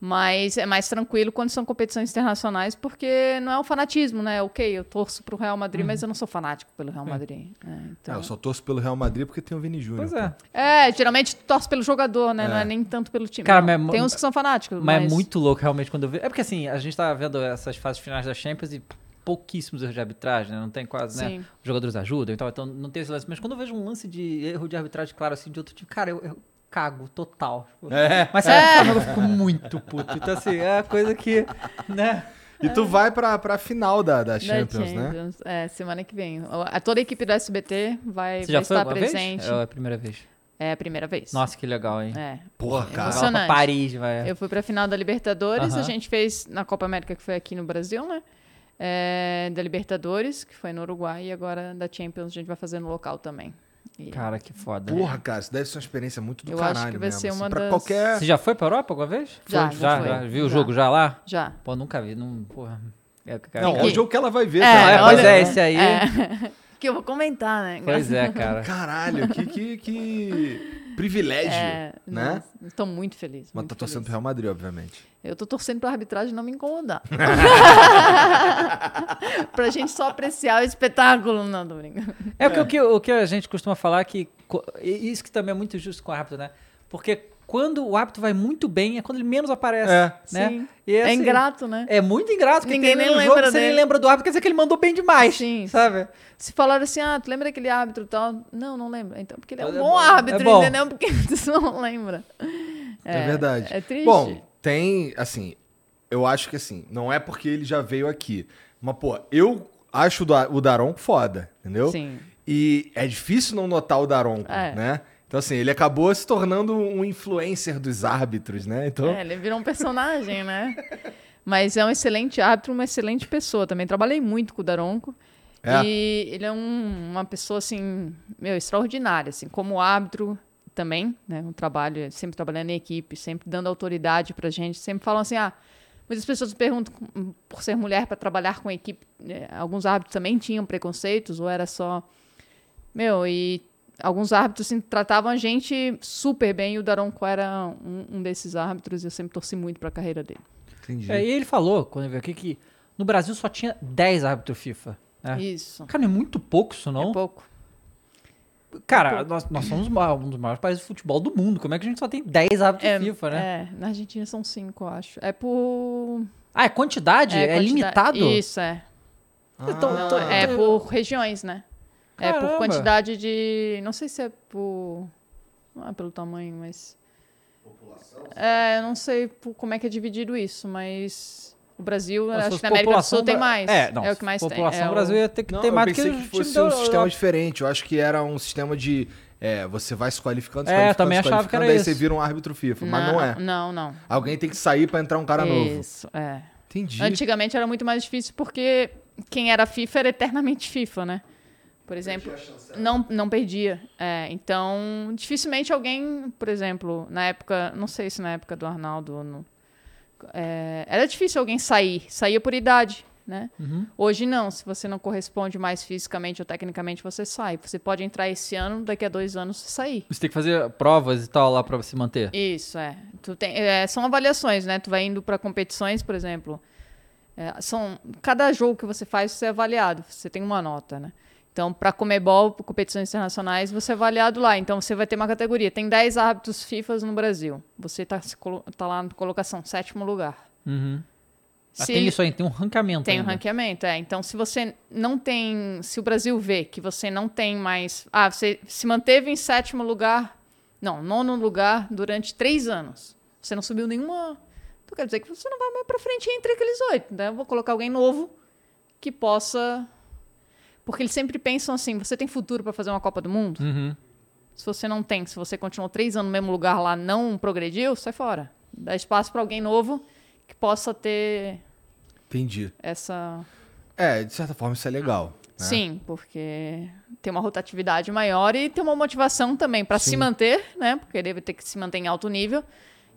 Mas é mais tranquilo quando são competições internacionais, porque não é o fanatismo, né? Ok, eu torço pro Real Madrid, mas eu não sou fanático pelo Real Madrid. É, Ah, então... eu só torço pelo Real Madrid porque tem o Vini Júnior. Pois é. É, geralmente tu torce pelo jogador, né? Não é nem tanto pelo time. Cara, mas- Tem uns que são fanáticos, Mas, mas... é muito louco realmente quando eu vejo. É porque assim, a gente tá vendo essas fases finais da Champions e pouquíssimos erros de arbitragem, né? Não tem quase, né? Sim. Os jogadores ajudam e tal, então não tem esse lance. Mas quando eu vejo um lance de erro de arbitragem claro assim de outro time, cara, eu, eu cago total. Tipo, É. Mas sabe, o Flamengo ficou muito puto. Então, assim, é a coisa que, né? E tu vai pra, pra final da, da Da Champions, né? Champions. É, semana que vem. A, toda a equipe do SBT vai, Você vai já foi estar presente. vez? É a primeira vez. É a primeira vez. Nossa, que legal, hein? É. Porra, cara. Lá pra Emocionante. Paris, vai. Eu fui pra final da Libertadores, Aham. a gente fez na Copa América, que foi aqui no Brasil, né? É, da Libertadores, que foi no Uruguai, e agora da Champions a gente vai fazer no local também. E Cara, que foda. Porra, cara, isso deve ser uma experiência muito do Eu acho caralho que vai mesmo, ser assim, uma pra das- qualquer... Você já foi pra Europa alguma vez? Já, Foi? já já, já. Viu o Já. jogo já lá? Já. Pô, nunca vi. Não, porra. É, cara, Não, que- é o jogo que ela vai ver, É, cara. pois é, esse aí. É. que eu vou comentar, né? Pois é, cara. Caralho, que, que, que privilégio, É, né? Estou muito feliz. Mas muito tá torcendo pro feliz. Real Madrid, obviamente. Eu tô torcendo pra arbitragem não me incomodar. pra gente só apreciar o espetáculo, não, tô brincando. É porque o que, o que a gente costuma falar que. Isso que também é muito justo com o árbitro, né? Porque quando o árbitro vai muito bem é quando ele menos aparece. É. né? Sim. E, É assim, ingrato, né? É muito ingrato, porque Ninguém tem nem lembra jogo, você nem dele. lembra do árbitro, quer dizer que ele mandou bem demais. Sim. Sabe? Se falaram assim, ah, tu lembra daquele árbitro e tal? Não, não lembro. Então, porque ele é um é bom bom, árbitro, é bom. entendeu? Porque tu não lembra. É, verdade. É triste. Bom, tem, assim, eu acho que assim, não é porque ele já veio aqui. Mas, pô, eu acho o Da- o Daronco foda, entendeu? Sim. E é difícil não notar o Daronco, É. Então, assim, ele acabou se tornando um influencer dos árbitros, né? Então, É, ele virou um personagem, né? Mas é um excelente árbitro, uma excelente pessoa também. Trabalhei muito com o Daronco. É. E ele é um- uma pessoa, assim, meu, extraordinária, assim, como árbitro também, né? Um trabalho, sempre trabalhando em equipe, sempre dando autoridade pra gente. Sempre falam assim, ah, muitas pessoas perguntam, por ser mulher, para trabalhar com equipe, né, alguns árbitros também tinham preconceitos, ou era só... Meu, e alguns árbitros assim, tratavam a gente super bem, e o Daronco era um, um desses árbitros, e eu sempre torci muito pra carreira dele. entendi. É, e ele falou, quando ele veio aqui, que no Brasil só tinha 10 árbitros FIFA. né? Isso. Cara, é muito pouco isso, não? É pouco. Cara, nós, nós somos um dos maiores países de futebol do mundo. Como é que a gente só tem 10 árbitros É, FIFA, né? É, na Argentina são cinco, eu acho. É por. Ah, é quantidade? É, quantidade- limitado? Isso, é. Então, Ah. então- É por regiões, né? É por quantidade de. Não sei se é por. Não é pelo tamanho, mas. É, eu não sei por- como é que é dividido isso, mas. O Brasil, Mas se acho que na América do população Sul tem mais. É, não, é o que mais tem. população É o- Brasil ia ter que Não, ter eu mais do pensei que que, os fosse times um da sistema diferente. Eu acho que era um sistema de... É, você vai se qualificando, se É, qualificando, também se achava que qualificando, era aí isso. você vira um árbitro FIFA. Mas não é. Não, não. Alguém tem que sair pra entrar um cara novo. Isso, é. Entendi. Antigamente era muito mais difícil porque quem era FIFA era eternamente FIFA, né? Por exemplo, não, não perdia. É, então, dificilmente alguém, por exemplo, na época, não sei se na época do Arnaldo, no- é, era difícil alguém sair, saía por idade, né? Uhum. Hoje não, se você não corresponde mais fisicamente ou tecnicamente, você sai. Você pode entrar esse ano, daqui a dois anos você sair. Você tem que fazer provas e tal lá pra se manter. Isso, é. Tu tem, é, são avaliações, né? Tu vai indo para competições, por exemplo. é, são, cada jogo que você faz, você é avaliado. Você tem uma nota, né? Então, para Comebol, competições internacionais, você é avaliado lá. Então, você vai ter uma categoria. Tem 10 árbitros FIFA no Brasil. Você tá, colo- tá lá na colocação, sétimo lugar. Uhum. Ah, Se- tem isso aí, tem um ranqueamento tem um ainda. ranqueamento, é. Então, se você não tem. Se o Brasil vê que você não tem mais. Ah, você se manteve em sétimo lugar. Não, nono lugar durante três anos. Você não subiu nenhuma. Então quer dizer que você não vai mais pra frente entre aqueles oito. Né? Eu vou colocar alguém novo que possa. Porque eles sempre pensam assim: você tem futuro para fazer uma Copa do Mundo? Uhum. Se você não tem, se você continuou três anos no mesmo lugar lá, não progrediu, sai fora. Dá espaço para alguém novo que possa ter Entendi. essa. É, de certa forma isso é legal. né? Sim, porque tem uma rotatividade maior e tem uma motivação também para se manter, né? Porque ele vai ter que se manter em alto nível.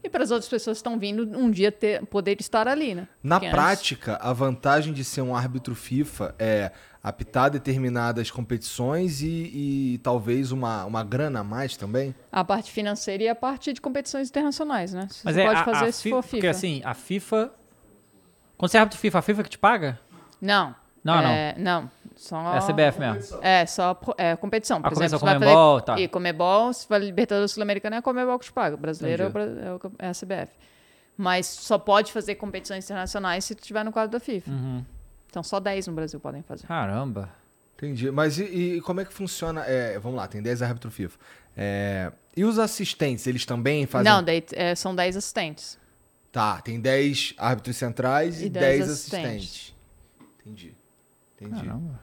E para as outras pessoas que estão vindo um dia ter, poder estar ali, né? Na Porque antes- prática, a vantagem de ser um árbitro FIFA é apitar determinadas competições e, e talvez uma, uma grana a mais também. A parte financeira e a parte de competições internacionais, né? Mas Você é pode a- fazer a se fi- for Porque FIFA. assim, a FIFA. Quando você é árbitro FIFA, a FIFA que te paga? Não. Não, é, não. Só É a CBF mesmo. É, só pro- é, competição. Por A competição exemplo, você vai Comebol, fazer... tá. E Comebol, se vai Libertadores Sul-Americana, é a Comebol que te paga. Brasileiro é, é é a CBF. Mas só pode fazer competições internacionais se tu estiver no quadro da FIFA. Uhum. Então só 10 no Brasil podem fazer. Caramba. Entendi. Mas e, e como é que funciona? É, vamos lá, tem 10 árbitros FIFA. É, e os assistentes, eles também fazem. Não, daí, é, são 10 assistentes. Tá, tem 10 árbitros centrais e, E 10 10 assistentes. assistentes. Entendi. Entendi. Caramba.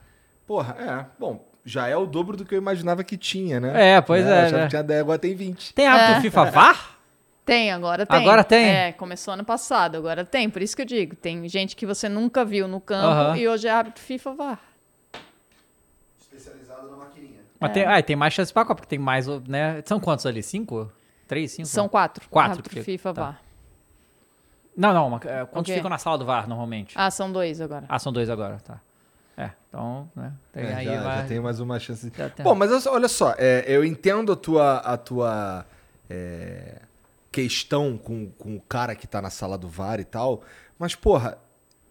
Porra, é. Bom, já é o dobro do que eu imaginava que tinha, né? É, pois Eu é. né? que tinha 10, agora tem 20. Tem árbitro É. FIFA VAR? Tem, agora tem. Agora tem? É, começou ano passado, agora tem. Por isso que eu digo, tem gente que você nunca viu no campo e hoje é árbitro FIFA VAR. Especializado na maquininha. Mas tem, ah, tem mais chance pra Copa, porque tem mais, né? São quantos ali? Cinco? Três, cinco? São quatro. Quatro que- FIFA, tá. VAR. Não, não. é, Quantos Ok. ficam na sala do VAR normalmente? Ah, são dois agora. Ah, são dois agora, tá. É, então, né? Tem É, aí já, vai- já tem mais uma chance. tem- Bom, mas olha só- é, eu entendo a tua, a tua é, questão com, com o cara que tá na sala do VAR e tal, mas, porra,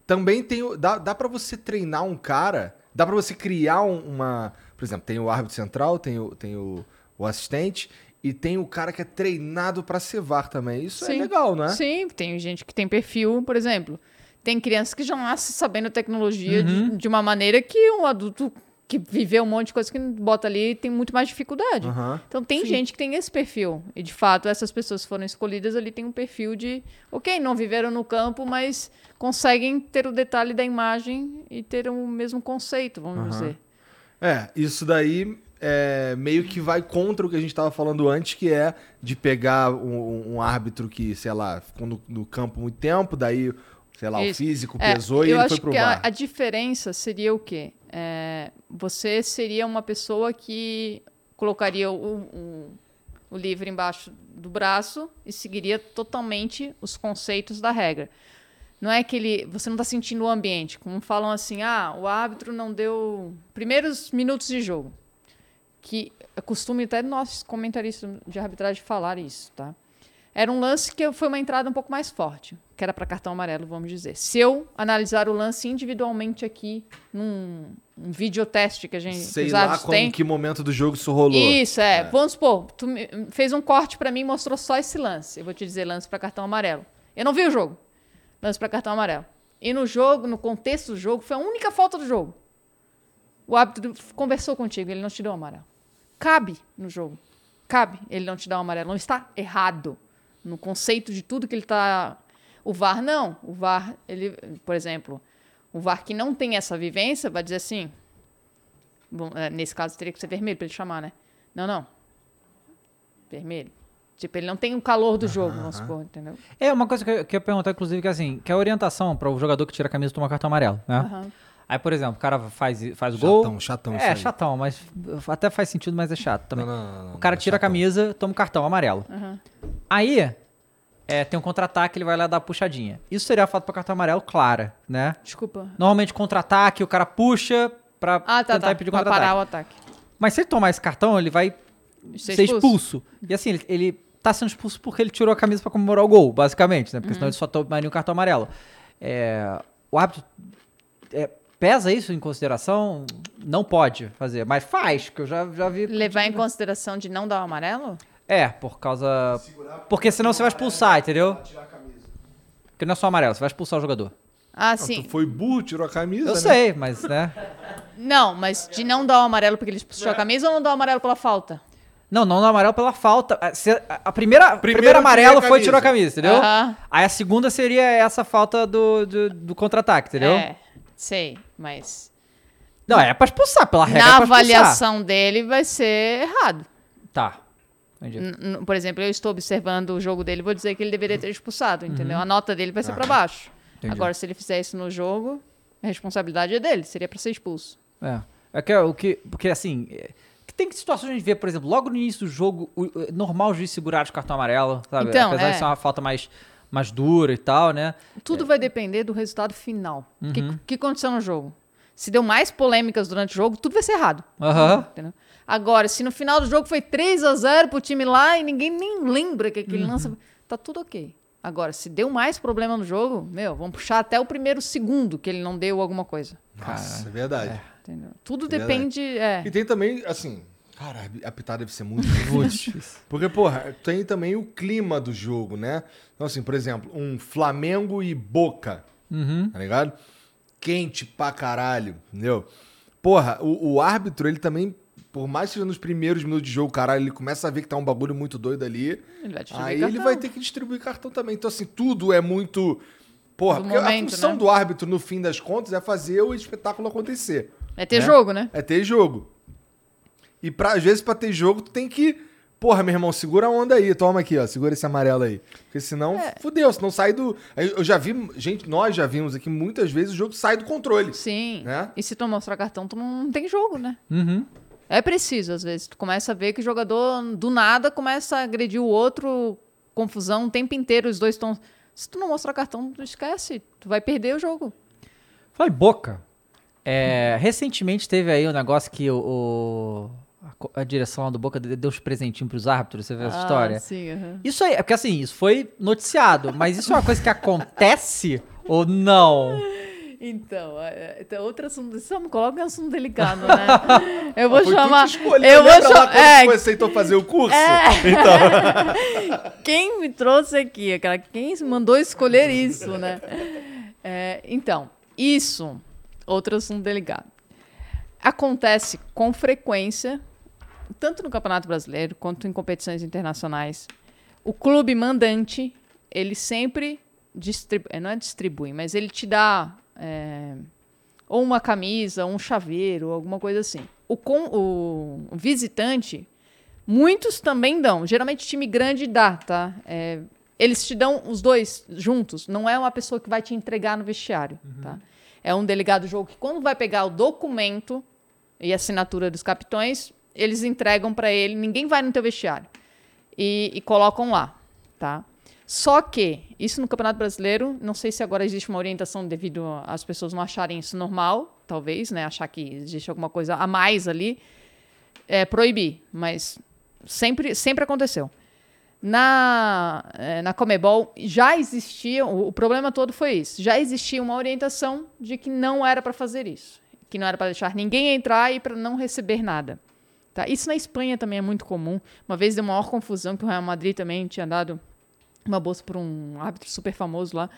também tem. Dá, dá pra você treinar um cara, dá pra você criar um- uma. Por exemplo, tem o árbitro central, tem o, tem o, o assistente. E tem o cara que é treinado pra ser VAR também. Isso é Sim. legal, né? Sim, tem gente que tem perfil, por exemplo. Tem crianças que já nascem sabendo tecnologia Uhum. de, de uma maneira que um adulto que viveu um monte de coisa que bota ali tem muito mais dificuldade. Aham. Então tem gente que tem esse perfil. E de fato, essas pessoas foram escolhidas ali têm um perfil de, ok, não viveram no campo, mas conseguem ter o detalhe da imagem e ter o mesmo conceito, vamos Aham. dizer. É, isso daí é, meio que vai contra o que a gente estava falando antes, que é de pegar um, um árbitro que, sei lá, ficou no, no campo muito tempo, daí, sei lá, o Isso. físico É, pesou e eu ele foi pro que a, a diferença seria o quê? É, você seria uma pessoa que colocaria o, o, o livro embaixo do braço e seguiria totalmente os conceitos da regra. Não é que ele, você não está sentindo o ambiente. Como falam assim, ah, o árbitro não deu primeiros minutos de jogo. Que é costume até nós comentaristas de arbitragem falar isso, tá? Era um lance que foi uma entrada um pouco mais forte, que era para cartão amarelo, vamos dizer. Se eu analisar o lance individualmente aqui, num um videoteste que a gente Sei lá como, têm, em que momento do jogo isso rolou. isso, é. Vamos supor, tu fez um corte pra mim e mostrou só esse lance. Eu vou te dizer lance pra cartão amarelo. Eu não vi o jogo. Lance pra cartão amarelo. E no jogo, no contexto do jogo, foi a única falta do jogo. O árbitro conversou contigo, ele não te deu um amarelo. Cabe no jogo. Cabe ele não te dar um amarelo. Não está errado no conceito de tudo que ele está. O VAR não. O VAR, ele, por exemplo, o VAR que não tem essa vivência vai dizer assim: Bom, é, nesse caso teria que ser vermelho para ele chamar, né? Não, não. Vermelho. Tipo, ele não tem o calor do jogo, vamos supor, entendeu? É uma coisa que eu, que eu ia perguntar, inclusive, que é assim, que é a orientação para o jogador que tira a camisa tomar cartão amarelo, né? Aham. Aí, por exemplo, o cara faz, faz o gol. Chatão, chatão É, aí. chatão, mas até faz sentido, mas é chato também. Não, não, não, não, o cara não, tira a chatão. camisa, toma o cartão amarelo. Aham. Aí, é, tem um contra-ataque, ele vai lá dar a puxadinha. Isso seria a falta para cartão amarelo clara, né? Desculpa. Normalmente, contra-ataque, o cara puxa pra Ah, tá, tentar tá. impedir o Pra parar contra-ataque. o ataque. Mas se ele tomar esse cartão, ele vai Ser ser, expulso. expulso. E assim, ele, ele tá sendo expulso porque ele tirou a camisa pra comemorar o gol, basicamente, né? Porque senão ele só tomaria um cartão amarelo. É, o árbitro é, pesa isso em consideração? Não pode fazer, mas faz, que eu já, já vi. Levar em consideração de não dar o amarelo? É, por causa. Porque senão você vai expulsar, entendeu? Tirar a camisa. Porque não é só amarelo, você vai expulsar o jogador. Ah, Ah, sim. Tu foi burro, tirou a camisa, Eu né? sei, mas, né? Não, mas de não dar o amarelo porque ele puxou a camisa ou não dar o amarelo pela falta? Não, não no amarelo pela falta. A, primeira, tirei amarelo a foi tirou a camisa, entendeu? Aham. Aí a segunda seria essa falta do, do, do contra-ataque, entendeu? É, sei, mas Não, é pra expulsar, pela regra. na é pra expulsar. avaliação dele vai ser errado. Tá. N- Por exemplo, eu estou observando o jogo dele, vou dizer que ele deveria ter expulsado, entendeu? Uhum. A nota dele vai ser pra baixo. Entendi. Agora, se ele fizer isso no jogo, a responsabilidade é dele, seria pra ser expulso. É. É que é o que. Porque assim. é, que tem situações a gente vê, por exemplo, logo no início do jogo, o, é normal o juiz segurar de cartão amarelo, sabe? Então, Apesar é. de ser uma falta mais, mais dura e tal, né? Tudo vai depender do resultado final. O Uhum. que, que aconteceu no jogo? Se deu mais polêmicas durante o jogo, tudo vai ser errado. Aham. Entendeu? Agora, se no final do jogo foi 3 a 0 pro time lá e ninguém nem lembra que aquele Uhum. lance. Tá tudo ok. Agora, se deu mais problema no jogo, meu, vamos puxar até o primeiro segundo que ele não deu alguma coisa. Nossa, é verdade. Entendeu? Tudo É verdade. depende. É. E tem também, assim, cara, a pitada deve ser muito difícil. Porque, porra, tem também o clima do jogo, né? Então, assim, por exemplo, um Flamengo e Boca, Uhum. tá ligado? Quente pra caralho, entendeu? Porra, o, o árbitro, ele também, por mais que seja nos primeiros minutos de jogo, caralho, ele começa a ver que tá um bagulho muito doido ali. Ele vai Aí ele cartão. vai ter que distribuir cartão também. Então, assim, tudo é muito. Porra, Do porque a momento, função né? do árbitro, no fim das contas, é fazer o espetáculo acontecer. É ter né? jogo, né? É ter jogo. E pra, às vezes, pra ter jogo, tu tem que. Porra, meu irmão, segura a onda aí. Toma aqui, ó. Segura esse amarelo aí. Porque senão, É. fudeu. Senão sai do. Eu já vi. Gente, nós já vimos aqui muitas vezes o jogo sai do controle. Sim. Né? E se tu não mostrar cartão, tu não tem jogo, né? Uhum. É preciso, às vezes. Tu começa a ver que o jogador, do nada, começa a agredir o outro, confusão o tempo inteiro, os dois estão. Se tu não mostrar cartão, tu esquece. Tu vai perder o jogo. Fala em boca. É, recentemente teve aí um negócio que o, o- a, direção lá do Boca de- deu uns presentinhos pros árbitros, você viu essa história? Ah, sim, aham. Isso aí, é porque assim, isso foi noticiado, mas isso é uma coisa que acontece ou não? Então, é, então, outro assunto. Você só me coloca em assunto delicado, né? Eu vou Foi chamar. tu que escolheu, eu vou lembra lá chamar. quando É, aceitou fazer o curso? quem me trouxe aqui? Aquela, quem mandou escolher isso, né? É, então, isso, outro assunto delicado. Acontece com frequência, tanto no Campeonato Brasileiro quanto em competições internacionais. O clube mandante, ele sempre distribui, não é distribui, mas ele te dá é, ou uma camisa, ou um chaveiro, alguma coisa assim. O, com, o visitante, muitos também dão. Geralmente time grande dá, tá? É, eles te dão os dois juntos. Não é uma pessoa que vai te entregar no vestiário, tá? É um delegado do jogo que quando vai pegar o documento e assinatura dos capitões, eles entregam para ele. Ninguém vai no teu vestiário e, e colocam lá, tá? Só que isso no Campeonato Brasileiro, não sei se agora existe uma orientação devido às pessoas não acharem isso normal, talvez, né? Achar que existe alguma coisa a mais ali, é proibir, mas sempre, sempre aconteceu. Na, eh, na Comebol já existia, o, o problema todo foi isso, já existia uma orientação de que não era para fazer isso, que não era para deixar ninguém entrar e para não receber nada. Tá? Isso na Espanha também é muito comum. Uma vez deu maior confusão que o Real Madrid também tinha dado uma bolsa por um árbitro super famoso lá,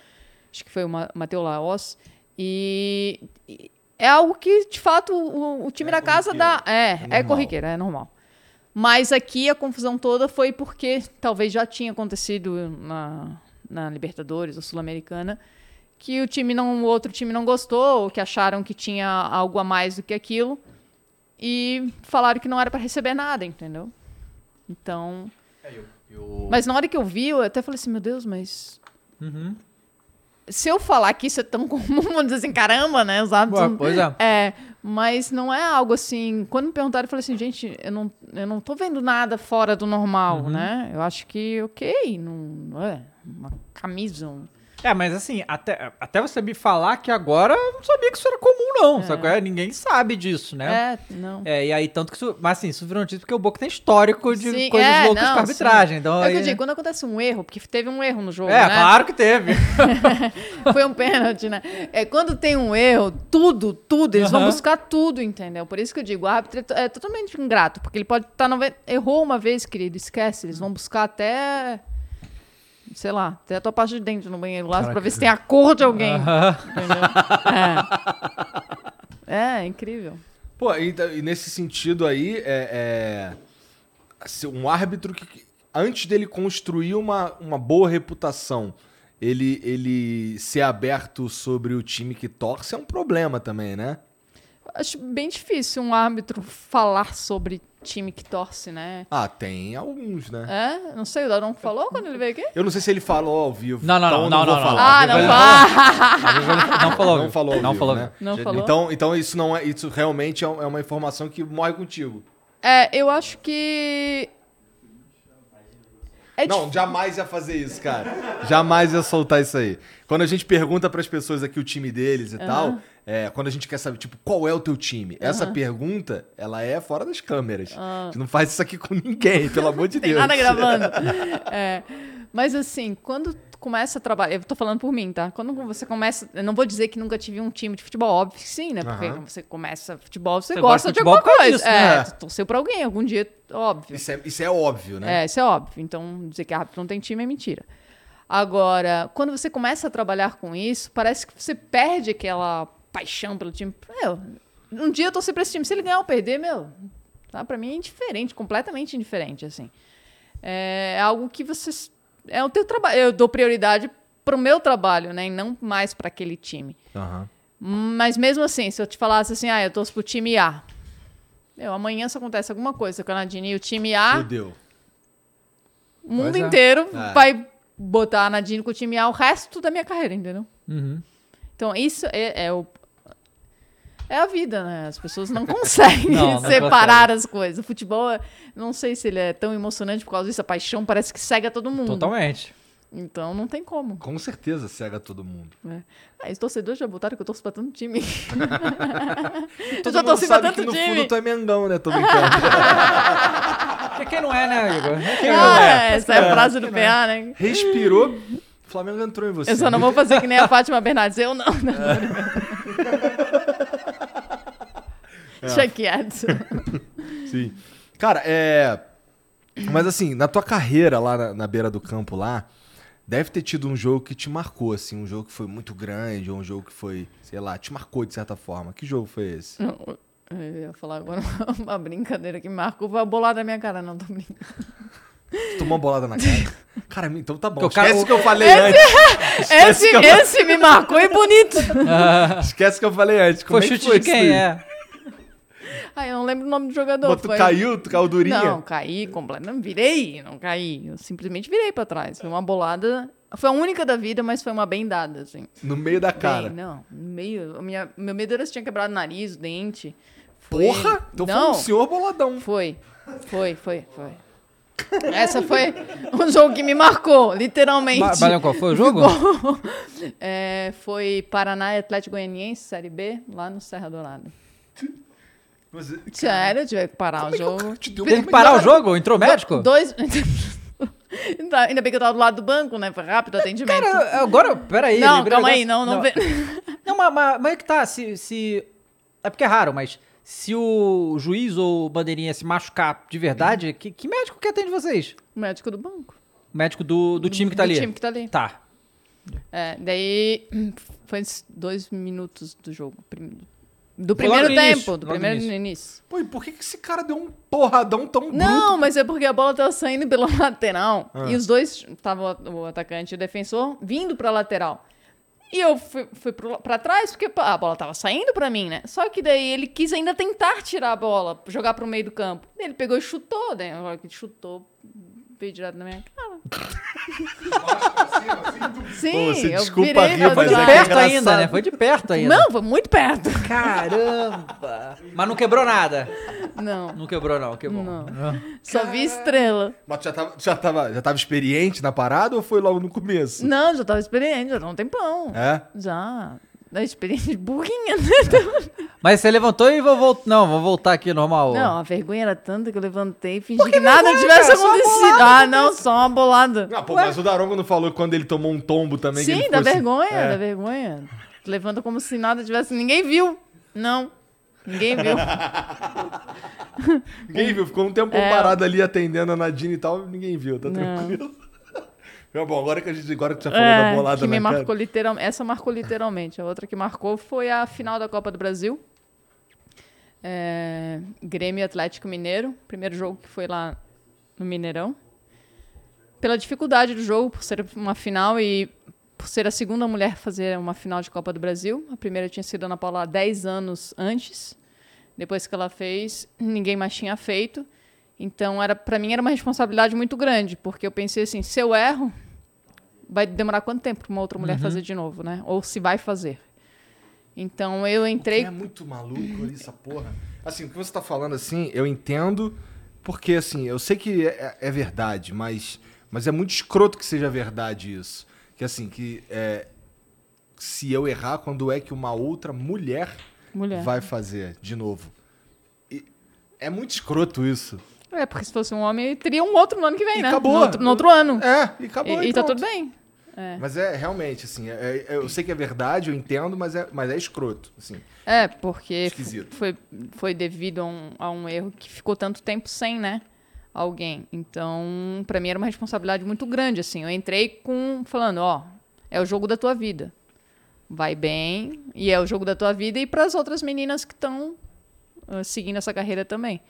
acho que foi o Ma- Mateu Laos, e, e é algo que, de fato, o, o time da casa dá. É, é, normal. corriqueiro, é normal. Mas aqui a confusão toda foi porque talvez já tinha acontecido na, na Libertadores ou Sul-Americana que o time não, o outro time não gostou, ou que acharam que tinha algo a mais do que aquilo e falaram que não era para receber nada, entendeu? Então, mas na hora que eu vi, eu até falei assim, meu Deus, mas Uhum. se eu falar que isso é tão comum, vamos dizer assim, caramba, né? Hábitos. Ué, pois é. É, mas não é algo assim. Quando me perguntaram, eu falei assim, gente, eu não, eu não tô vendo nada fora do normal, Uhum. né? Eu acho que, ok, não, não é uma camisa. um- É, mas assim, até, até você me falar que agora eu não sabia que isso era comum, não. É. Sabe? é? Ninguém sabe disso, né? É, não. É, e aí, tanto que isso. Mas assim, isso virou notícia porque o Boca tem histórico de Sim, coisas é, loucas não, com arbitragem. Então, É o que eu aí, digo, quando acontece um erro, porque teve um erro no jogo, É, né? claro que teve. Foi um pênalti, né? É, quando tem um erro, tudo, tudo, eles vão buscar tudo, entendeu? Por isso que eu digo, o árbitro é é totalmente ingrato, porque ele pode estar. nove- Errou uma vez, querido, esquece, eles vão buscar até. Sei lá, até a tua parte de dentro no banheiro lá, pra ver se tem a cor de alguém. Aham. Entendeu? É. É, é incrível. Pô, e, e nesse sentido aí, é, é, um árbitro que, que antes dele construir uma, uma boa reputação, ele, ele ser aberto sobre o time que torce é um problema também, né? Acho bem difícil um árbitro falar sobre time que torce, né? Ah, tem alguns, né? É, não sei, o Daron falou quando ele veio aqui? Eu não sei se ele falou ao vivo. Não, não, então não, não, não, não. falar. Ah, não fala. Não falou. Não falou ao Não vivo, falou. né? Não falou. Então, então isso não é, isso realmente é é uma informação que morre contigo. É, eu acho que. É não, jamais ia fazer isso, cara. Jamais ia soltar isso aí. Quando a gente pergunta pras pessoas aqui o time deles e tal, é, quando a gente quer saber, tipo, qual é o teu time? Essa pergunta, ela é fora das câmeras. A gente não faz isso aqui com ninguém, pelo amor de Ah. Tem Deus. nada gravando. É, mas assim, quando tu começa a trabalhar. Eu tô falando por mim, tá? Quando você começa. Eu não vou dizer que nunca tive um time de futebol, óbvio que sim, né? Porque Aham. quando você começa futebol, você, Você gosta, gosta de de alguma coisa. disso, é, né? torceu pra alguém, algum dia, óbvio. Isso é, isso é óbvio, né? É, isso é óbvio. Então, dizer que árbitro não tem time é mentira. Agora, quando você começa a trabalhar com isso, parece que você perde aquela paixão pelo time. Meu, um dia eu torci pra esse time. Se ele ganhar ou perder, meu, tá? Pra mim é indiferente, completamente indiferente, assim. É algo que você... É o teu trabalho. Eu dou prioridade pro meu trabalho, né? E não mais pra aquele time. Aham. Mas mesmo assim, se eu te falasse assim, ah, eu torço pro time A. Meu, amanhã se acontece alguma coisa com a Nadine e o time A, Fudeu. o mundo é. inteiro É. vai botar a Nadine com o time A o resto da minha carreira, entendeu? Uhum. Então, isso é, é o. É a vida, né? As pessoas não conseguem Não, não separar as coisas. O futebol, é- não sei se ele é tão emocionante por causa disso. A paixão parece que cega todo mundo. Totalmente. Então não tem como. Com certeza cega todo mundo. né? Ah, os torcedores já botaram que eu torço pra tanto time. eu Todo já torci pra tanto que no time. fundo tu é Mengão, né? Tô brincando. Porque quem não é, né, Igor? Quem não Ah, é? essa é a frase do PA, né? Respirou, o Flamengo entrou em você. Eu só não vou fazer que nem a Fátima Bernardes. Eu não. não. Deixa quieto. Sim. Cara, é. Mas assim, na tua carreira lá na, na beira do campo lá, deve ter tido um jogo que te marcou, assim, um jogo que foi muito grande, ou um jogo que foi, sei lá, te marcou de certa forma. Que jogo foi esse? Eu ia falar agora uma brincadeira que marcou. Foi a bolada na minha cara. Não, tô brincando. Tu tomou uma bolada na cara? Cara, então tá bom. Porque o cara- Esquece que eu falei antes. Esquece Esse, eu, esse me marcou e bonito. esquece que eu falei antes. Como Foi é que chute foi de quem? É. Ai, eu não lembro o nome do jogador. Mas tu foi- caiu? Tu caiu durinha? Não, caí completamente. Não virei, não caí. Eu simplesmente virei pra trás. Foi uma bolada. Foi a única da vida, mas foi uma bem dada, assim. No meio da cara. Bem, não, no meio. Minha, meu medo era se tinha quebrado o nariz, o dente. Foi- Porra! Então foi não, um senhor boladão. Foi, foi, foi, foi. Essa foi um jogo que me marcou, literalmente. Ba- Valeu, qual foi o jogo? É, foi Paraná e Atlético Goianiense, Série B, lá no Serra Dourada. Você- Sério, tive que parar Como o é que jogo. te deu Teve que parar o jogo? Entrou médico? Dois. Ainda bem que eu tava do lado do banco, né? Foi rápido o atendimento. Cara, agora, peraí. não, calma aí, não, não, vê. Não, mas, mas, mas é que tá, se, se... É porque é raro, mas se o juiz ou o bandeirinha se machucar de verdade, que, que médico que atende vocês? O médico do banco. O médico do, do time que tá do ali. time que tá ali. Tá. É, daí foi dois minutos do jogo. Do primeiro tempo, início, do primeiro início. início. Pô, e por que, que esse cara deu um porradão tão bruto? Não, mas é porque a bola tava saindo pela lateral. Ah. E os dois, tava o atacante e o defensor, vindo pra lateral. E eu fui, fui pra trás porque a bola tava saindo pra mim, né? Só que daí ele quis ainda tentar tirar a bola, jogar pro meio do campo. Ele pegou e chutou, ele chutou, veio direto na minha cara. Sim, Pô, você eu desculpa virei rir, mas Foi é que trás. perto ainda, né? Foi de perto ainda. Não, foi muito perto. Caramba! Mas não quebrou nada. Não, Não quebrou, não. Que bom. Não. só vi estrela. Mas tu já tava, já, tava, já tava experiente na parada ou foi logo no começo? Não, já tava experiente, já tava um tempão. É? Já. Da experiência de burrinha, né? Mas você levantou e vou voltar. Não, vou voltar aqui normal. Não, a vergonha era tanta que eu levantei e fingi que nada tivesse cara? Só uma acontecido. Ah, não, só uma bolada. Não, pô, mas o Darongo não falou quando ele tomou um tombo também. que ele Sim, ficou da assim- vergonha, É. da vergonha. Levanta como se nada tivesse. Ninguém viu. Não. Ninguém viu. Ninguém viu, ficou um tempo É. parado ali atendendo a Nadine e tal, ninguém viu, tá Não. tranquilo. Meu bom, agora que a gente agora que você falou da É, bolada que me marcou cara. literalmente. Essa marcou literalmente. A outra que marcou foi a final da Copa do Brasil. É, Grêmio Atlético Mineiro. Primeiro jogo que foi lá no Mineirão. Pela dificuldade do jogo, por ser uma final e por ser a segunda mulher a fazer uma final de Copa do Brasil. A primeira tinha sido a Ana Paula há 10 anos antes. Depois que ela fez, ninguém mais tinha feito. Então, era para mim era uma responsabilidade muito grande, porque eu pensei assim, se eu erro, vai demorar quanto tempo para uma outra mulher fazer de novo, né? Ou se vai fazer. Então, eu entrei É muito maluco ali, essa porra. Assim, o que você tá falando assim, eu entendo, porque assim, eu sei que é, é verdade, mas, mas é muito escroto que seja verdade isso. Que assim, que é, se eu errar, quando é que uma outra mulher, mulher. vai fazer de novo? E é muito escroto isso. É, porque se fosse um homem, teria um outro no ano que vem, E né? acabou. No outro, no outro ano. É, e acabou. e, e tá pronto. tudo bem. É. Mas é realmente, assim, é- é- eu sei que é verdade, eu entendo, mas é, mas é escroto, assim. É, porque Esquisito. foi, foi devido a um, a um erro que ficou tanto tempo sem, né? Alguém. Então, pra mim era uma responsabilidade muito grande, assim. Eu entrei com falando, ó, é o jogo da tua vida. Vai bem, e é o jogo da tua vida e para as outras meninas que estão seguindo essa carreira também.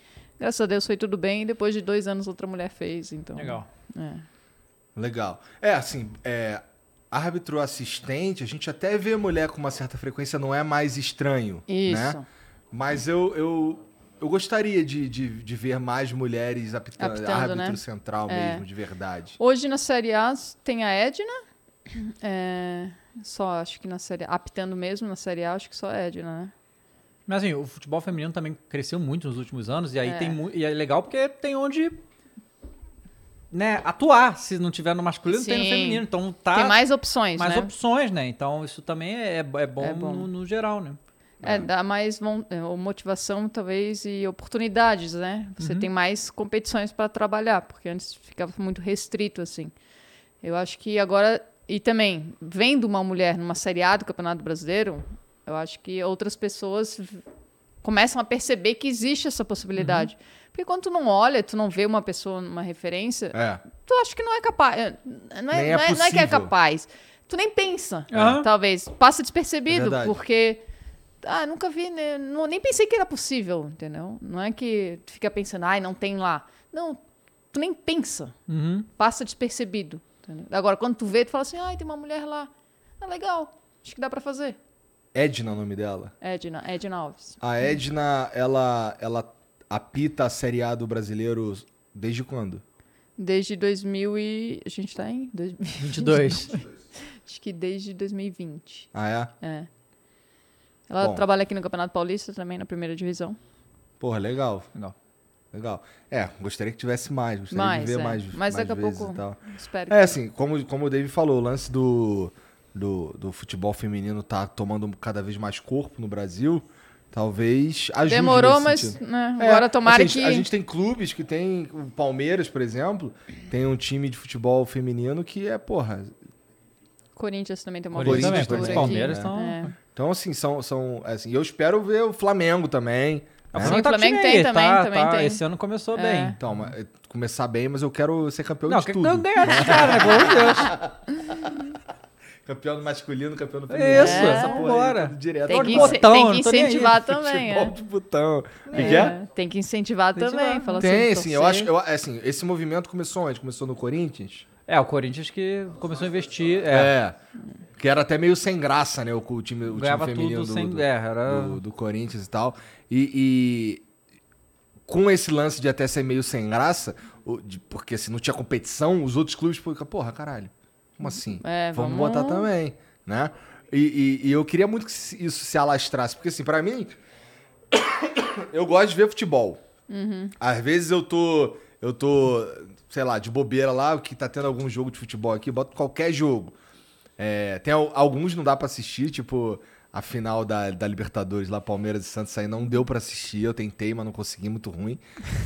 Graças a Deus foi tudo bem e depois de dois anos outra mulher fez, então. Legal. É. Legal. É, assim, é, árbitro assistente, a gente até vê mulher com uma certa frequência, não é mais estranho, Isso. né? Mas eu, eu, eu gostaria de, de, de ver mais mulheres apitando, Apitando, árbitro né? central É. mesmo, de verdade. Hoje na Série A tem a Edna. É, só acho que na Série apitando mesmo na Série A, acho que só a Edna, né? Mas assim, o futebol feminino também cresceu muito nos últimos anos, e aí É. tem e é legal porque tem onde né, atuar. Se não tiver no masculino, tem no Sim. feminino. Então tá Tem mais opções, mais né? opções, né? Então isso também é, é bom, É bom. No, no geral, né? É, dá mais é, motivação, talvez, e oportunidades, né? Você tem mais competições para trabalhar, porque antes ficava muito restrito, assim. Eu acho que agora. E também, vendo uma mulher numa Série A do Campeonato Brasileiro, eu acho que outras pessoas começam a perceber que existe essa possibilidade. Porque quando tu não olha, tu não vê uma pessoa, uma referência, É. tu acha que não é capaz. é, Não é, Nem não é é, não é que é capaz. Tu nem pensa, Aham. talvez. Passa É despercebido, verdade. porque. Ah, nunca vi, né? não, nem pensei que era possível, entendeu? Não é que tu fica pensando, ai, não tem lá. Não, tu nem pensa. Uhum. Passa despercebido. entendeu? Agora, quando tu vê, tu fala assim, ai, tem uma mulher lá. Ah, legal. Acho que dá pra fazer. Edna é o nome dela. Edna, Edna Alves. A Edna, ela, ela apita a Série A do brasileiro desde quando? Desde 2000 e... A gente tá em... 22. Acho que desde 2020. Ah, é? É. Ela Bom. trabalha aqui no Campeonato Paulista também, na primeira divisão. Porra, legal. Legal. Legal. É, gostaria que tivesse mais. Gostaria Mais, de ver é. mais, Mas mais daqui a vezes pouco- e tal. Espero É, assim, como, como o David falou, o lance do, do, do futebol feminino tá tomando cada vez mais corpo no Brasil. Talvez ajude Demorou, nesse mas né, É, agora tomara assim, que... A gente tem clubes que tem. O Palmeiras, por exemplo, tem um time de futebol feminino que é, porra. Corinthians também tem uma Corinthians também, aqui. Palmeiras né? estão- É. Então, assim, são. são assim, eu espero ver o Flamengo também. Né? Sim, Flamengo tá o Flamengo time tem aí, também, tá, também tá. tem. Esse ano começou É. bem. Então, mas, é, começar bem, mas eu quero ser campeão Não, de que tudo. não ganhar dos caras, né? Pelo amor de Deus. Campeão do masculino, campeão do feminino. Isso, essa porra aí, direto. Tem que, botão, tem não que incentivar também, Futebol é. de botão. O que, é? É, Tem que incentivar Incentivar. também. Fala Tem, assim, sim. Eu acho, eu, assim, esse movimento começou onde? Começou no Corinthians? É, o Corinthians que começou a investir. É, É. Que era até meio sem graça, né? O, o time, o time feminino do, sem. do, é, era. do- do Corinthians e tal. E, e com esse lance de até ser meio sem graça, porque se não tinha competição, os outros clubes ficam, porra, caralho. Como assim? É, vamos, vamos- botar também, né? E, e- e eu queria muito que isso se alastrasse, porque assim, pra mim, eu gosto de ver futebol. Às vezes eu tô, eu tô, sei lá, de bobeira lá, que tá tendo algum jogo de futebol aqui, boto qualquer jogo. É, tem al- alguns não dá pra assistir, tipo a final da, da Libertadores lá, Palmeiras e Santos, aí não deu pra assistir, eu tentei, mas não consegui, muito ruim.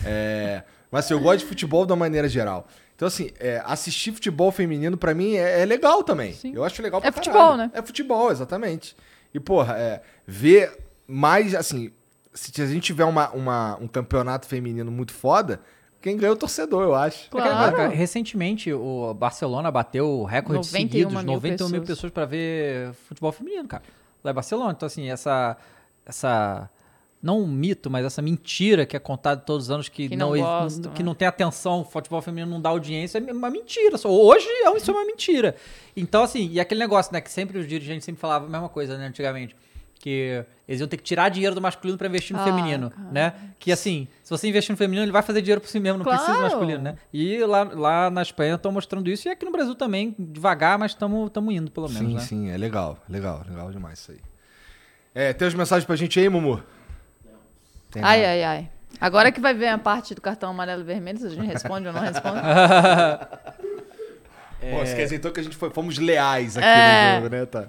É, mas assim, eu gosto de futebol de uma maneira geral. Então assim, é, assistir futebol feminino pra mim é, é legal também. Sim. Eu acho legal É pra futebol, caralho. né? É futebol, exatamente. E porra, é, ver mais, assim, se a gente tiver uma, uma- um campeonato feminino muito foda, quem ganha é o torcedor, eu acho. Claro. Coisa, cara, recentemente o Barcelona bateu o recorde 91 seguidos, mil 91 mil pessoas. pessoas pra ver futebol feminino, cara. Lá em Barcelona. Então, assim, essa. essa não um mito, mas essa mentira que é contada todos os anos que, Que não, não gostam, que né? não tem atenção, o futebol feminino não dá audiência, é uma mentira. Só. Hoje é um- isso é uma mentira. Então, assim, e aquele negócio, né, que sempre os dirigentes sempre falavam a mesma coisa, né, antigamente. Que eles iam ter que tirar dinheiro do masculino pra investir no Ah, feminino, cara. né? Que assim, se você investir no feminino, ele vai fazer dinheiro por si mesmo, não precisa do Claro. masculino, né? E lá, lá na Espanha estão mostrando isso, e aqui no Brasil também, devagar, mas estamos indo, pelo menos, Sim, né? sim, é legal, legal, legal demais isso aí. É, tem as mensagens pra gente aí, Mumu? Tem Ai, ai, ai. Agora que vai ver a parte do cartão amarelo e vermelho, se a gente responde ou não responde. Pô, isso quer dizer então que a gente foi, fomos leais aqui É. no jogo, né? Tá.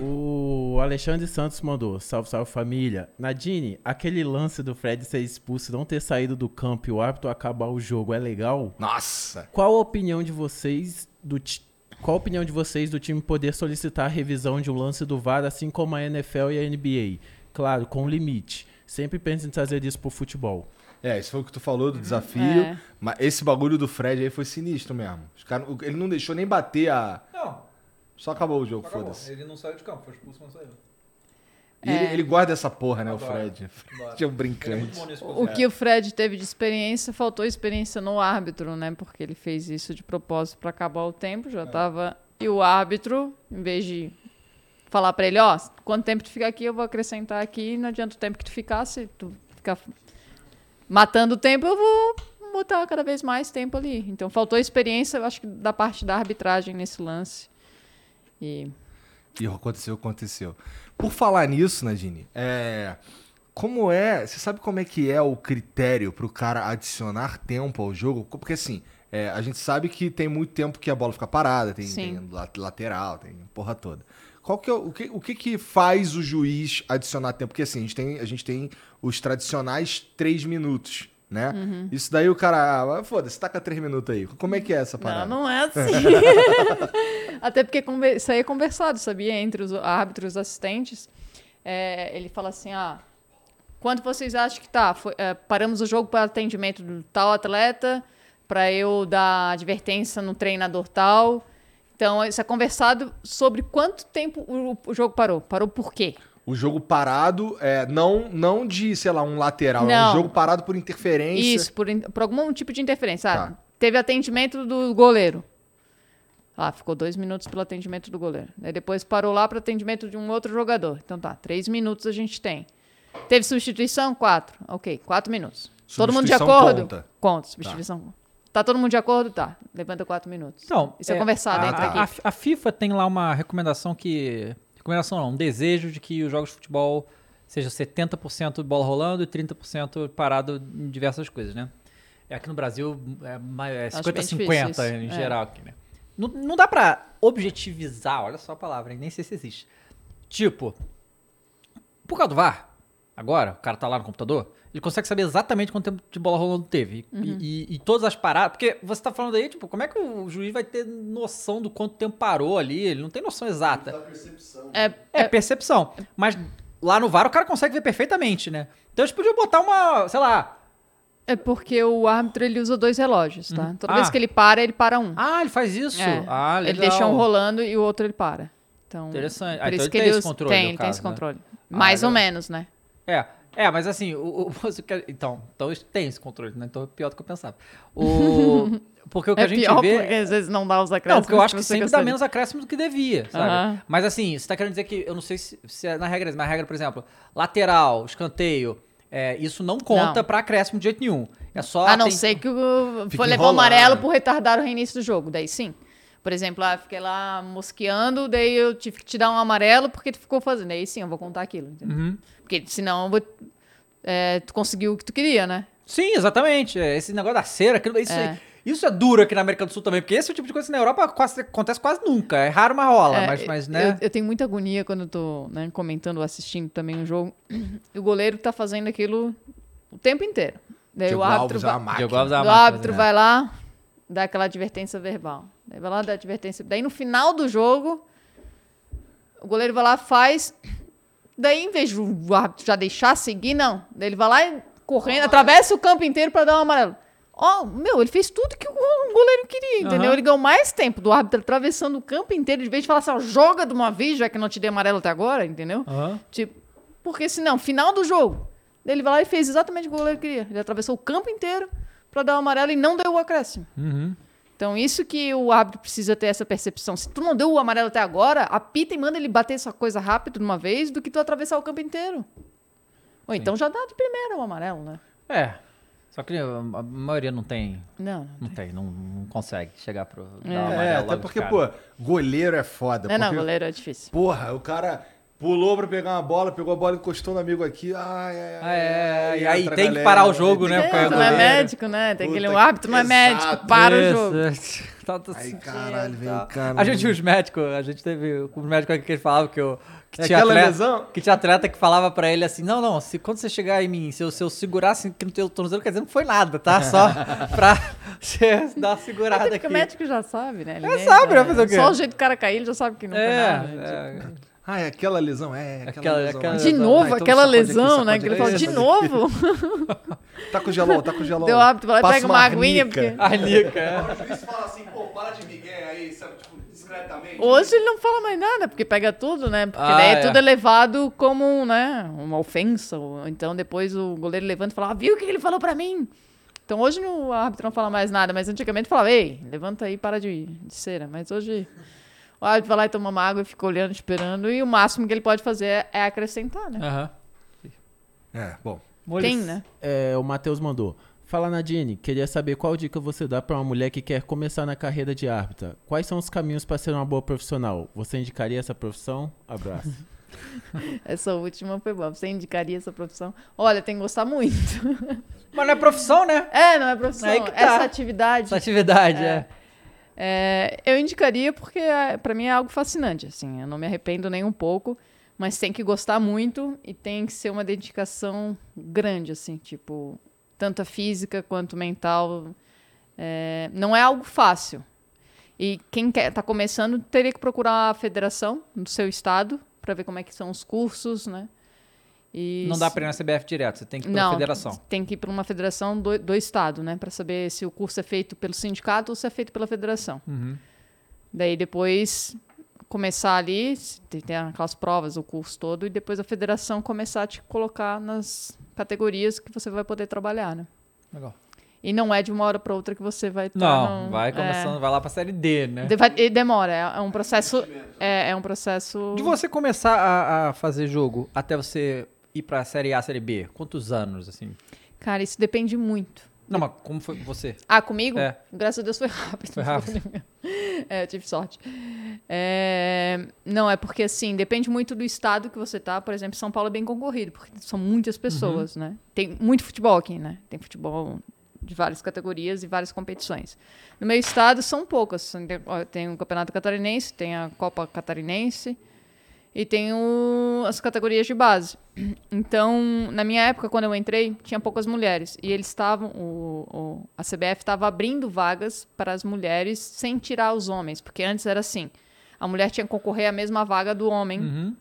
O Alexandre Santos mandou: Salve, salve família. Nadine, aquele lance do Fred ser expulso, não ter saído do campo e o árbitro acabar o jogo é legal? Nossa! Qual a opinião de vocês do Qual a opinião de vocês do time poder solicitar a revisão de um lance do VAR, assim como a NFL e a NBA? Claro, com limite. Sempre pensa em trazer isso pro futebol. É, isso foi o que tu falou do desafio. É. Mas esse bagulho do Fred aí foi sinistro mesmo. Os cara, ele não deixou nem bater a. Não, Só acabou o jogo, foda-se. Ele não saiu de campo, foi expulso, mas saiu. E ele, É. ele guarda essa porra, né, o Adora. Fred? Fred é um brincante. O que o Fred teve de experiência, faltou experiência no árbitro, né? Porque ele fez isso de propósito pra acabar o tempo, já tava. E o árbitro, em vez de falar pra ele, ó, quanto tempo tu ficar aqui, eu vou acrescentar aqui, não adianta o tempo que tu ficar, se tu ficar matando o tempo, eu vou botar cada vez mais tempo ali. Então faltou experiência, eu acho que da parte da arbitragem nesse lance. E E aconteceu, aconteceu. Por falar nisso, Nadine, é, Como é. Você sabe como é que é o critério pro cara adicionar tempo ao jogo? Porque assim, é, a gente sabe que tem muito tempo que a bola fica parada, tem, tem la- lateral, tem porra toda. Qual que é, o, que, o que que faz o juiz adicionar tempo? Porque assim, a gente tem, a gente tem os tradicionais três minutos, né? Uhum. Isso daí o cara, ah, foda-se, taca três minutos aí. Como é que é essa Não, parada? não é assim. Até porque isso aí é conversado, sabia? Entre os árbitros e os assistentes. É, ele fala assim: ah, quanto vocês acham que tá? Foi- é, paramos o jogo para atendimento do tal atleta, para eu dar advertência no treinador tal. Então, isso é conversado sobre quanto tempo o, o jogo parou. Parou por quê? O jogo parado, é, não, não de, sei lá, um lateral, é um Não. jogo parado por interferência. Isso, por, por algum tipo de interferência. Ah, Tá. Teve atendimento do goleiro. Ah, ficou dois minutos pelo atendimento do goleiro. Aí depois parou lá para atendimento de um outro jogador. Então tá, três minutos a gente tem. Teve substituição? Quatro. Ok, quatro minutos. todo mundo de acordo? conta. Conta, substituição. Tá. Todo mundo de acordo? Tá. Levanta quatro minutos. Então, Isso é conversado a, entre a, a a, a FIFA tem lá uma recomendação que. Recomendação não, um desejo de que os jogos de futebol seja 70% de bola rolando e 30% parado em diversas coisas, né? É aqui no Brasil é, ma- é Acho bem 50-50 difícil em isso. geral aqui, né? Não, não dá pra objetivizar, olha só a palavra, nem sei se existe. Tipo, por causa do VAR, agora, o cara tá lá no computador, ele consegue saber exatamente quanto tempo de bola rolando teve. E- Uhum. E, e todas as paradas. Porque você tá falando aí, tipo, como é que o juiz vai ter noção do quanto tempo parou ali? Ele não tem noção exata. Da percepção. É, É, percepção. Mas lá no VAR o cara consegue ver perfeitamente, né? Então eles podiam botar uma, sei lá. é porque o árbitro ele usa dois relógios, tá? Toda Ah. vez que ele para, ele para um. Ah, ele faz isso. É, Ah, legal. ele deixa um rolando e o outro ele para. Então, Interessante. Ah, então isso ele que tem ele esse usa- controle, Tem, ele tem caso, esse né? controle. Ah, Mais ou legal. menos, né? É, é, mas assim, o, o, então, então isso tem esse controle, né? Então é pior do que eu pensava. O, porque o que é a gente pior vê. porque às vezes não dá os Não, acréscimos. porque eu acho que você sempre dá menos acréscimo do que devia, sabe? Mas assim, você tá querendo dizer que, eu não sei se, se é na regra, mas na regra, por exemplo, lateral, escanteio, é, isso não conta Não. pra acréscimo de jeito nenhum. É só... A não tem- ser que o, enrolando. amarelo por retardar o reinício do jogo. Daí sim. Por exemplo, ah, fiquei lá mosqueando, daí eu tive que te dar um amarelo porque tu ficou fazendo. Aí sim, eu vou contar aquilo. Uhum. Porque senão eu vou, é, tu conseguiu o que tu queria, né? Sim, exatamente. É, Esse negócio da cera, aquilo, isso, É. isso é duro aqui na América do Sul também, porque esse é o tipo de coisa que na Europa quase, acontece quase nunca. É raro, mas rola. É, mas, mas, né? eu, eu tenho muita agonia quando eu tô né, comentando ou assistindo também um jogo. E o goleiro tá fazendo aquilo o tempo inteiro. Daí Diego o árbitro Alves é uma vai, máquina. Diego Alves é uma o máquina, árbitro né? vai lá, dá aquela advertência verbal. Daí vai lá, dá advertência. Daí no final do jogo, o goleiro vai lá, faz. Daí, em vez do árbitro já deixar seguir, não. Daí ele vai lá e correndo, atravessa o campo inteiro pra dar um amarelo. Ó, meu, ele fez tudo que o go- goleiro queria, entendeu? Aham. Ele ganhou mais tempo do árbitro atravessando o campo inteiro, de vez de falar assim, ó, joga de uma vez, já que não te dei amarelo até agora, entendeu? Aham. Tipo, porque senão, final do jogo, ele vai lá e fez exatamente o que o goleiro queria. Ele atravessou o campo inteiro pra dar o amarelo e não deu o acréscimo. Uhum. Então, isso que o árbitro precisa ter essa percepção. Se tu não deu o amarelo até agora, apita e manda ele bater essa coisa rápido de uma vez do que tu atravessar o campo inteiro. Ou então já dá de primeira o amarelo, né? É. Só que a maioria não tem. Não, Não tem, não, não consegue chegar pro. dar É. É, até logo de porque, cara. pô, goleiro é foda. não, não, porque, goleiro é difícil. Porra, o cara pulou pra pegar uma bola, pegou a bola, encostou no amigo aqui. Ai, ai, ai. Ah, é, ai, e aí tem que galera, parar o jogo, tem né, que por É, não é médico, né? Tem aquele Puta o árbitro não é que médico, para o jogo. é. Tá- tá- Ai, caralho, vem tá. cá. A gente, os médicos, a gente teve os médicos aqui que ele falava que, eu, que É tinha aquela atleta, lesão? que tinha atleta que falava pra ele assim, não, não, se, quando você chegar em mim, se eu, se eu segurar assim, que no teu tornozelo, quer dizer, não foi nada, tá? Só pra você dar uma segurada Até aqui. porque o médico já sabe, né? É, sabe, né? Fazer o quê? Só o jeito do cara cair, ele já sabe que não foi É, nada. né? é. Ah, é aquela lesão, é. Aquela, Aquela- lesão. aquela- De lesão. novo, Ah, então aquela sacode aqui, lesão, né? Que ele falou, de novo? Tá com gelol, tá com gelol. Deu hábito, vai pega uma aguinha, arnica. porque- A Nica, é. O juiz fala assim, pô, para de migué aí, sabe, tipo, discretamente. Hoje ele não fala mais nada, porque pega tudo, né? Porque Ah, daí é é. tudo é levado como, né, uma ofensa. então depois o goleiro levanta e fala, ah, viu o que ele falou pra mim? Então hoje o árbitro não fala mais nada, mas antigamente falava, ei, levanta aí, para de, de cera. Mas hoje o árbitro vai lá e toma uma água e fica olhando, esperando, e o máximo que ele pode fazer é, é acrescentar, né? Aham. É, bom. Tem, né? É, o Matheus mandou. Fala Nadine, queria saber qual dica você dá pra uma mulher que quer começar na carreira de árbitra. Quais são os caminhos pra ser uma boa profissional? Você indicaria essa profissão? Abraço. Essa última foi boa. Você indicaria essa profissão? Olha, tem que gostar muito. Mas não é profissão, né? É, não é profissão. Que tá. Essa atividade. Essa atividade, é. É, eu indicaria porque é, para mim é algo fascinante, assim, eu não me arrependo nem um pouco, mas tem que gostar muito e tem que ser uma dedicação grande, assim, tipo, tanto a física quanto mental. É, não é algo fácil. E quem quer tá começando teria que procurar a federação do seu estado para ver como é que são os cursos, né? E Não dá pra ir na CBF direto, você tem que ir pra não, federação. tem que ir para uma federação do, do estado, né, para saber se o curso é feito pelo sindicato ou se é feito pela federação. Uhum. Daí depois começar ali, tem, aquelas provas, o curso todo, e depois a federação começar a te colocar nas categorias que você vai poder trabalhar, né? Legal. E não é de uma hora para outra que você vai estar. Não, vai começando, vai lá pra série D, né? É, e demora, é, é um processo. É, é um processo. De você começar a, a fazer jogo até você ir pra série A, série B, quantos anos, assim? Cara, isso depende muito. Não, mas como foi você? Ah, comigo? É. Graças a Deus foi rápido. Foi rápido. é, eu tive sorte. É, não, é porque assim, depende muito do estado que você tá. Por exemplo, São Paulo é bem concorrido, porque são muitas pessoas, né? Tem muito futebol aqui, né? Tem futebol de várias categorias e várias competições. No meu estado são poucas. Tem o Campeonato Catarinense, tem a Copa Catarinense e tem o- as categorias de base. Então, na minha época, quando eu entrei, tinha poucas mulheres. E eles estavam. a CBF estava abrindo vagas para as mulheres sem tirar os homens. Porque antes era assim: a mulher tinha que concorrer à mesma vaga do homem. Uhum.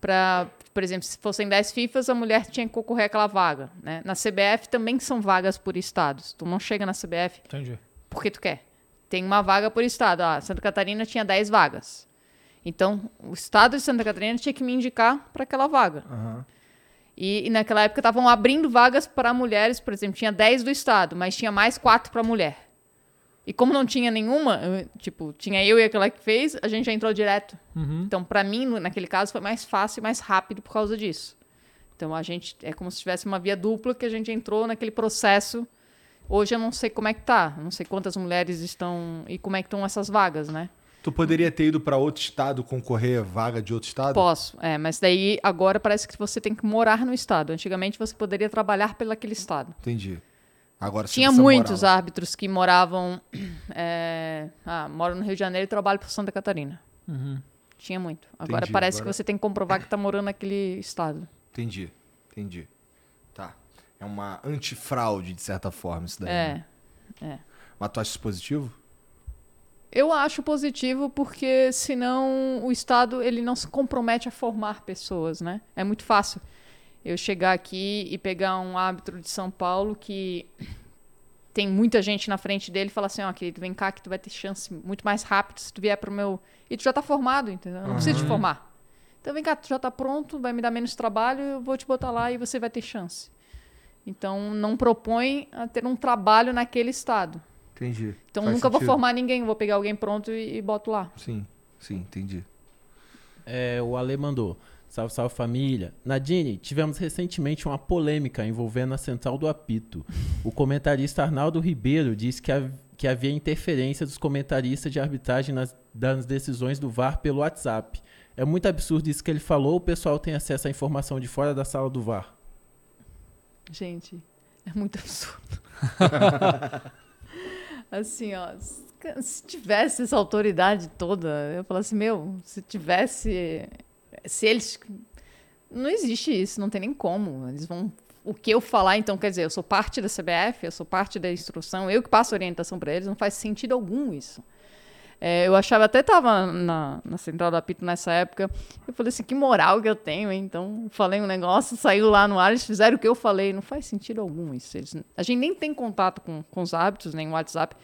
Pra, por exemplo, se fossem 10 FIFAs, a mulher tinha que concorrer àquela vaga. Né? Na CBF também são vagas por estados. Tu não chega na CBF Entendi. porque tu quer. Tem uma vaga por estado. Ah, Santa Catarina tinha 10 vagas. Então, o estado de Santa Catarina tinha que me indicar para aquela vaga. E, e naquela época estavam abrindo vagas para mulheres, por exemplo, tinha 10 do estado, mas tinha mais 4 para mulher. E como não tinha nenhuma, eu- tipo, tinha eu e aquela que fez, a gente já entrou direto. Uhum. Então, para mim, no- naquele caso, foi mais fácil e mais rápido por causa disso. Então, a gente é como se tivesse uma via dupla que a gente entrou naquele processo. Hoje eu não sei como é que tá, não sei quantas mulheres estão e como é que estão essas vagas, né? Tu poderia ter ido pra outro estado concorrer a vaga de outro estado? Posso, é, mas daí agora parece que você tem que morar no estado. Antigamente você poderia trabalhar pelaquele estado. Entendi. Agora você Tinha muitos morar lá. árbitros que moravam. é, ah, moro no Rio de Janeiro e trabalho por Santa Catarina. Tinha muito. Agora Entendi, parece agora- que você tem que comprovar que tá morando naquele estado. Entendi. Entendi. Tá. É uma antifraude, de certa forma, isso daí. né? É. Mas tu acha isso positivo? Eu acho positivo porque senão o Estado ele não se compromete a formar pessoas, né? É muito fácil eu chegar aqui e pegar um árbitro de São Paulo que tem muita gente na frente dele e falar assim, ó, querido, vem cá que tu vai ter chance muito mais rápido se tu vier pro meu... E tu já tá formado, entendeu? Eu não preciso te formar. Então vem cá, tu já tá pronto, vai me dar menos trabalho, eu vou te botar lá e você vai ter chance. Então não propõe a ter um trabalho naquele estado. Entendi. Então Faz nunca vou sentido. formar ninguém, vou pegar alguém pronto e, e boto lá. Sim, sim, entendi. É, o Ale mandou. Salve, salve família. Nadine, tivemos recentemente uma polêmica envolvendo a central do apito. O comentarista Arnaldo Ribeiro disse que, hav- que havia interferência dos comentaristas de arbitragem nas, das decisões do VAR pelo WhatsApp. É muito absurdo isso que ele falou, o pessoal tem acesso à informação de fora da sala do VAR. Gente, é muito absurdo. assim, ó, se se tivesse essa autoridade toda, eu falo assim, meu, se tivesse. Se eles. Não existe isso, não tem nem como. Eles vão. O que eu falar, então, quer dizer, eu sou parte da CBF, eu sou parte da instrução, eu que passo orientação para eles, não faz sentido algum isso. É, eu achava, até estava na, na central do apito nessa época, eu falei assim, que moral que eu tenho, hein? Então, falei um negócio, saiu lá no ar, eles fizeram o que eu falei, não faz sentido algum isso. Eles- a gente nem tem contato com, com os hábitos, nem o WhatsApp.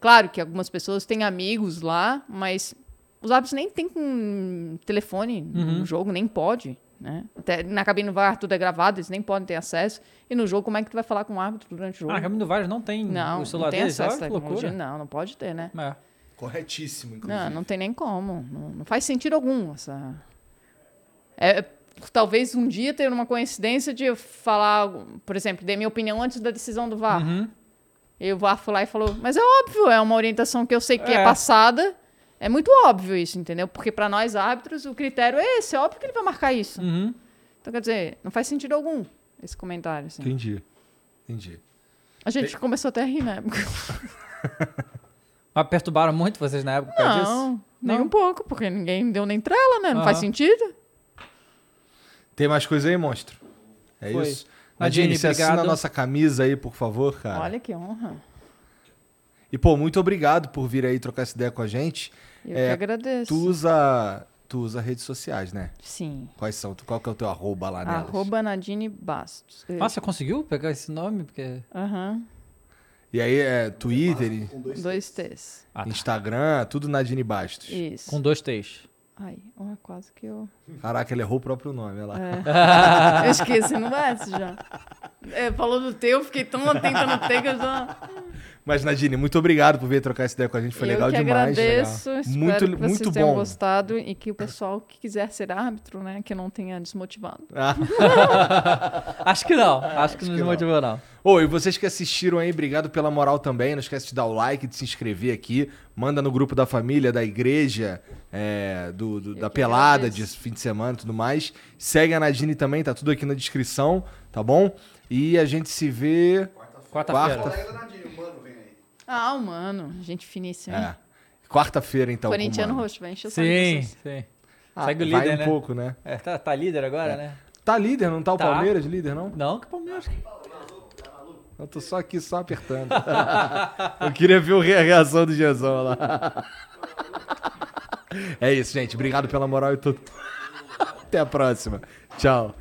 Claro que algumas pessoas têm amigos lá, mas os hábitos nem tem com telefone no jogo, nem pode. Né? Até na cabine do VAR tudo é gravado, eles nem podem ter acesso. E no jogo, como é que tu vai falar com o árbitro durante o jogo? Ah, na cabine do VAR não tem não, o celular não tem deles? acesso à tecnologia. loucura. Não, não pode ter, né? É. Corretíssimo, inclusive. Não, não tem nem como. Não, não faz sentido algum. Essa... É, talvez um dia ter uma coincidência de eu falar, por exemplo, dei minha opinião antes da decisão do VAR. Uhum. E o VAR foi lá e falou, mas é óbvio, é uma orientação que eu sei que é, É. passada É muito óbvio isso, entendeu? Porque pra nós árbitros o critério é esse, é óbvio que ele vai marcar isso. Uhum. Então, quer dizer, não faz sentido algum esse comentário, assim. Entendi. Entendi. A gente começou até a rir na época. Mas perturbaram muito vocês na época por causa disso? Não, nem um pouco, porque ninguém deu nem trela, né? Não faz sentido. Tem mais coisa aí, monstro? É Foi. isso? Nadine, Nadine, você assina a obrigado. nossa camisa aí, por favor, cara. Olha que honra. E, pô, muito obrigado por vir aí trocar essa ideia com a gente. Eu É, que agradeço. Tu usa, tu usa redes sociais, né? Sim. Quais são? Tu- Qual que é o teu arroba lá nelas? Arroba Nadine Bastos. Nossa, você conseguiu pegar esse nome? Porque... Aham. E aí é Twitter, e Com dois, Dois T's. Ah, tá. Instagram, tudo Nadine Bastos. Isso. Com dois T's. Ai, ó, quase que eu. Caraca, ele errou o próprio nome, olha lá. É. eu esqueci no S já. É, falou do teu, fiquei tão atenta no teu que eu já. Mas, Nadine, muito obrigado por vir trocar essa ideia com a gente. Foi eu legal que demais. agradeço. legal. Espero Muito, que vocês muito tenham bom. gostado e que o pessoal que quiser ser árbitro, né, que não tenha desmotivado. Ah. Acho que não. Acho que não que não. desmotivou, não. Ô, e vocês que assistiram aí, obrigado pela moral também. Não esquece de dar o like, de se inscrever aqui. Manda no grupo da família, da igreja, é, do, do- da pelada agradeço. de fim de semana e tudo mais. Segue a Nadine também, tá tudo aqui na descrição, tá bom? E a gente se vê. Quarta-feira. Quarta. Colega da Nadine, o mano vem aí. Ah, o mano, gente finíssima. É. Quarta-feira, então. Corintiano roxo, vai encher o Sim, sim. Ah, Segue o vai líder, um né? pouco, né? É, tá, tá líder agora, né? Tá líder, não tá o Tá. Palmeiras líder, não? Não, que Palmeiras. Eu tô só aqui, só apertando. Eu queria ver a reação do Genzão lá. É isso, gente. Obrigado pela moral e tudo. Até a próxima. Tchau.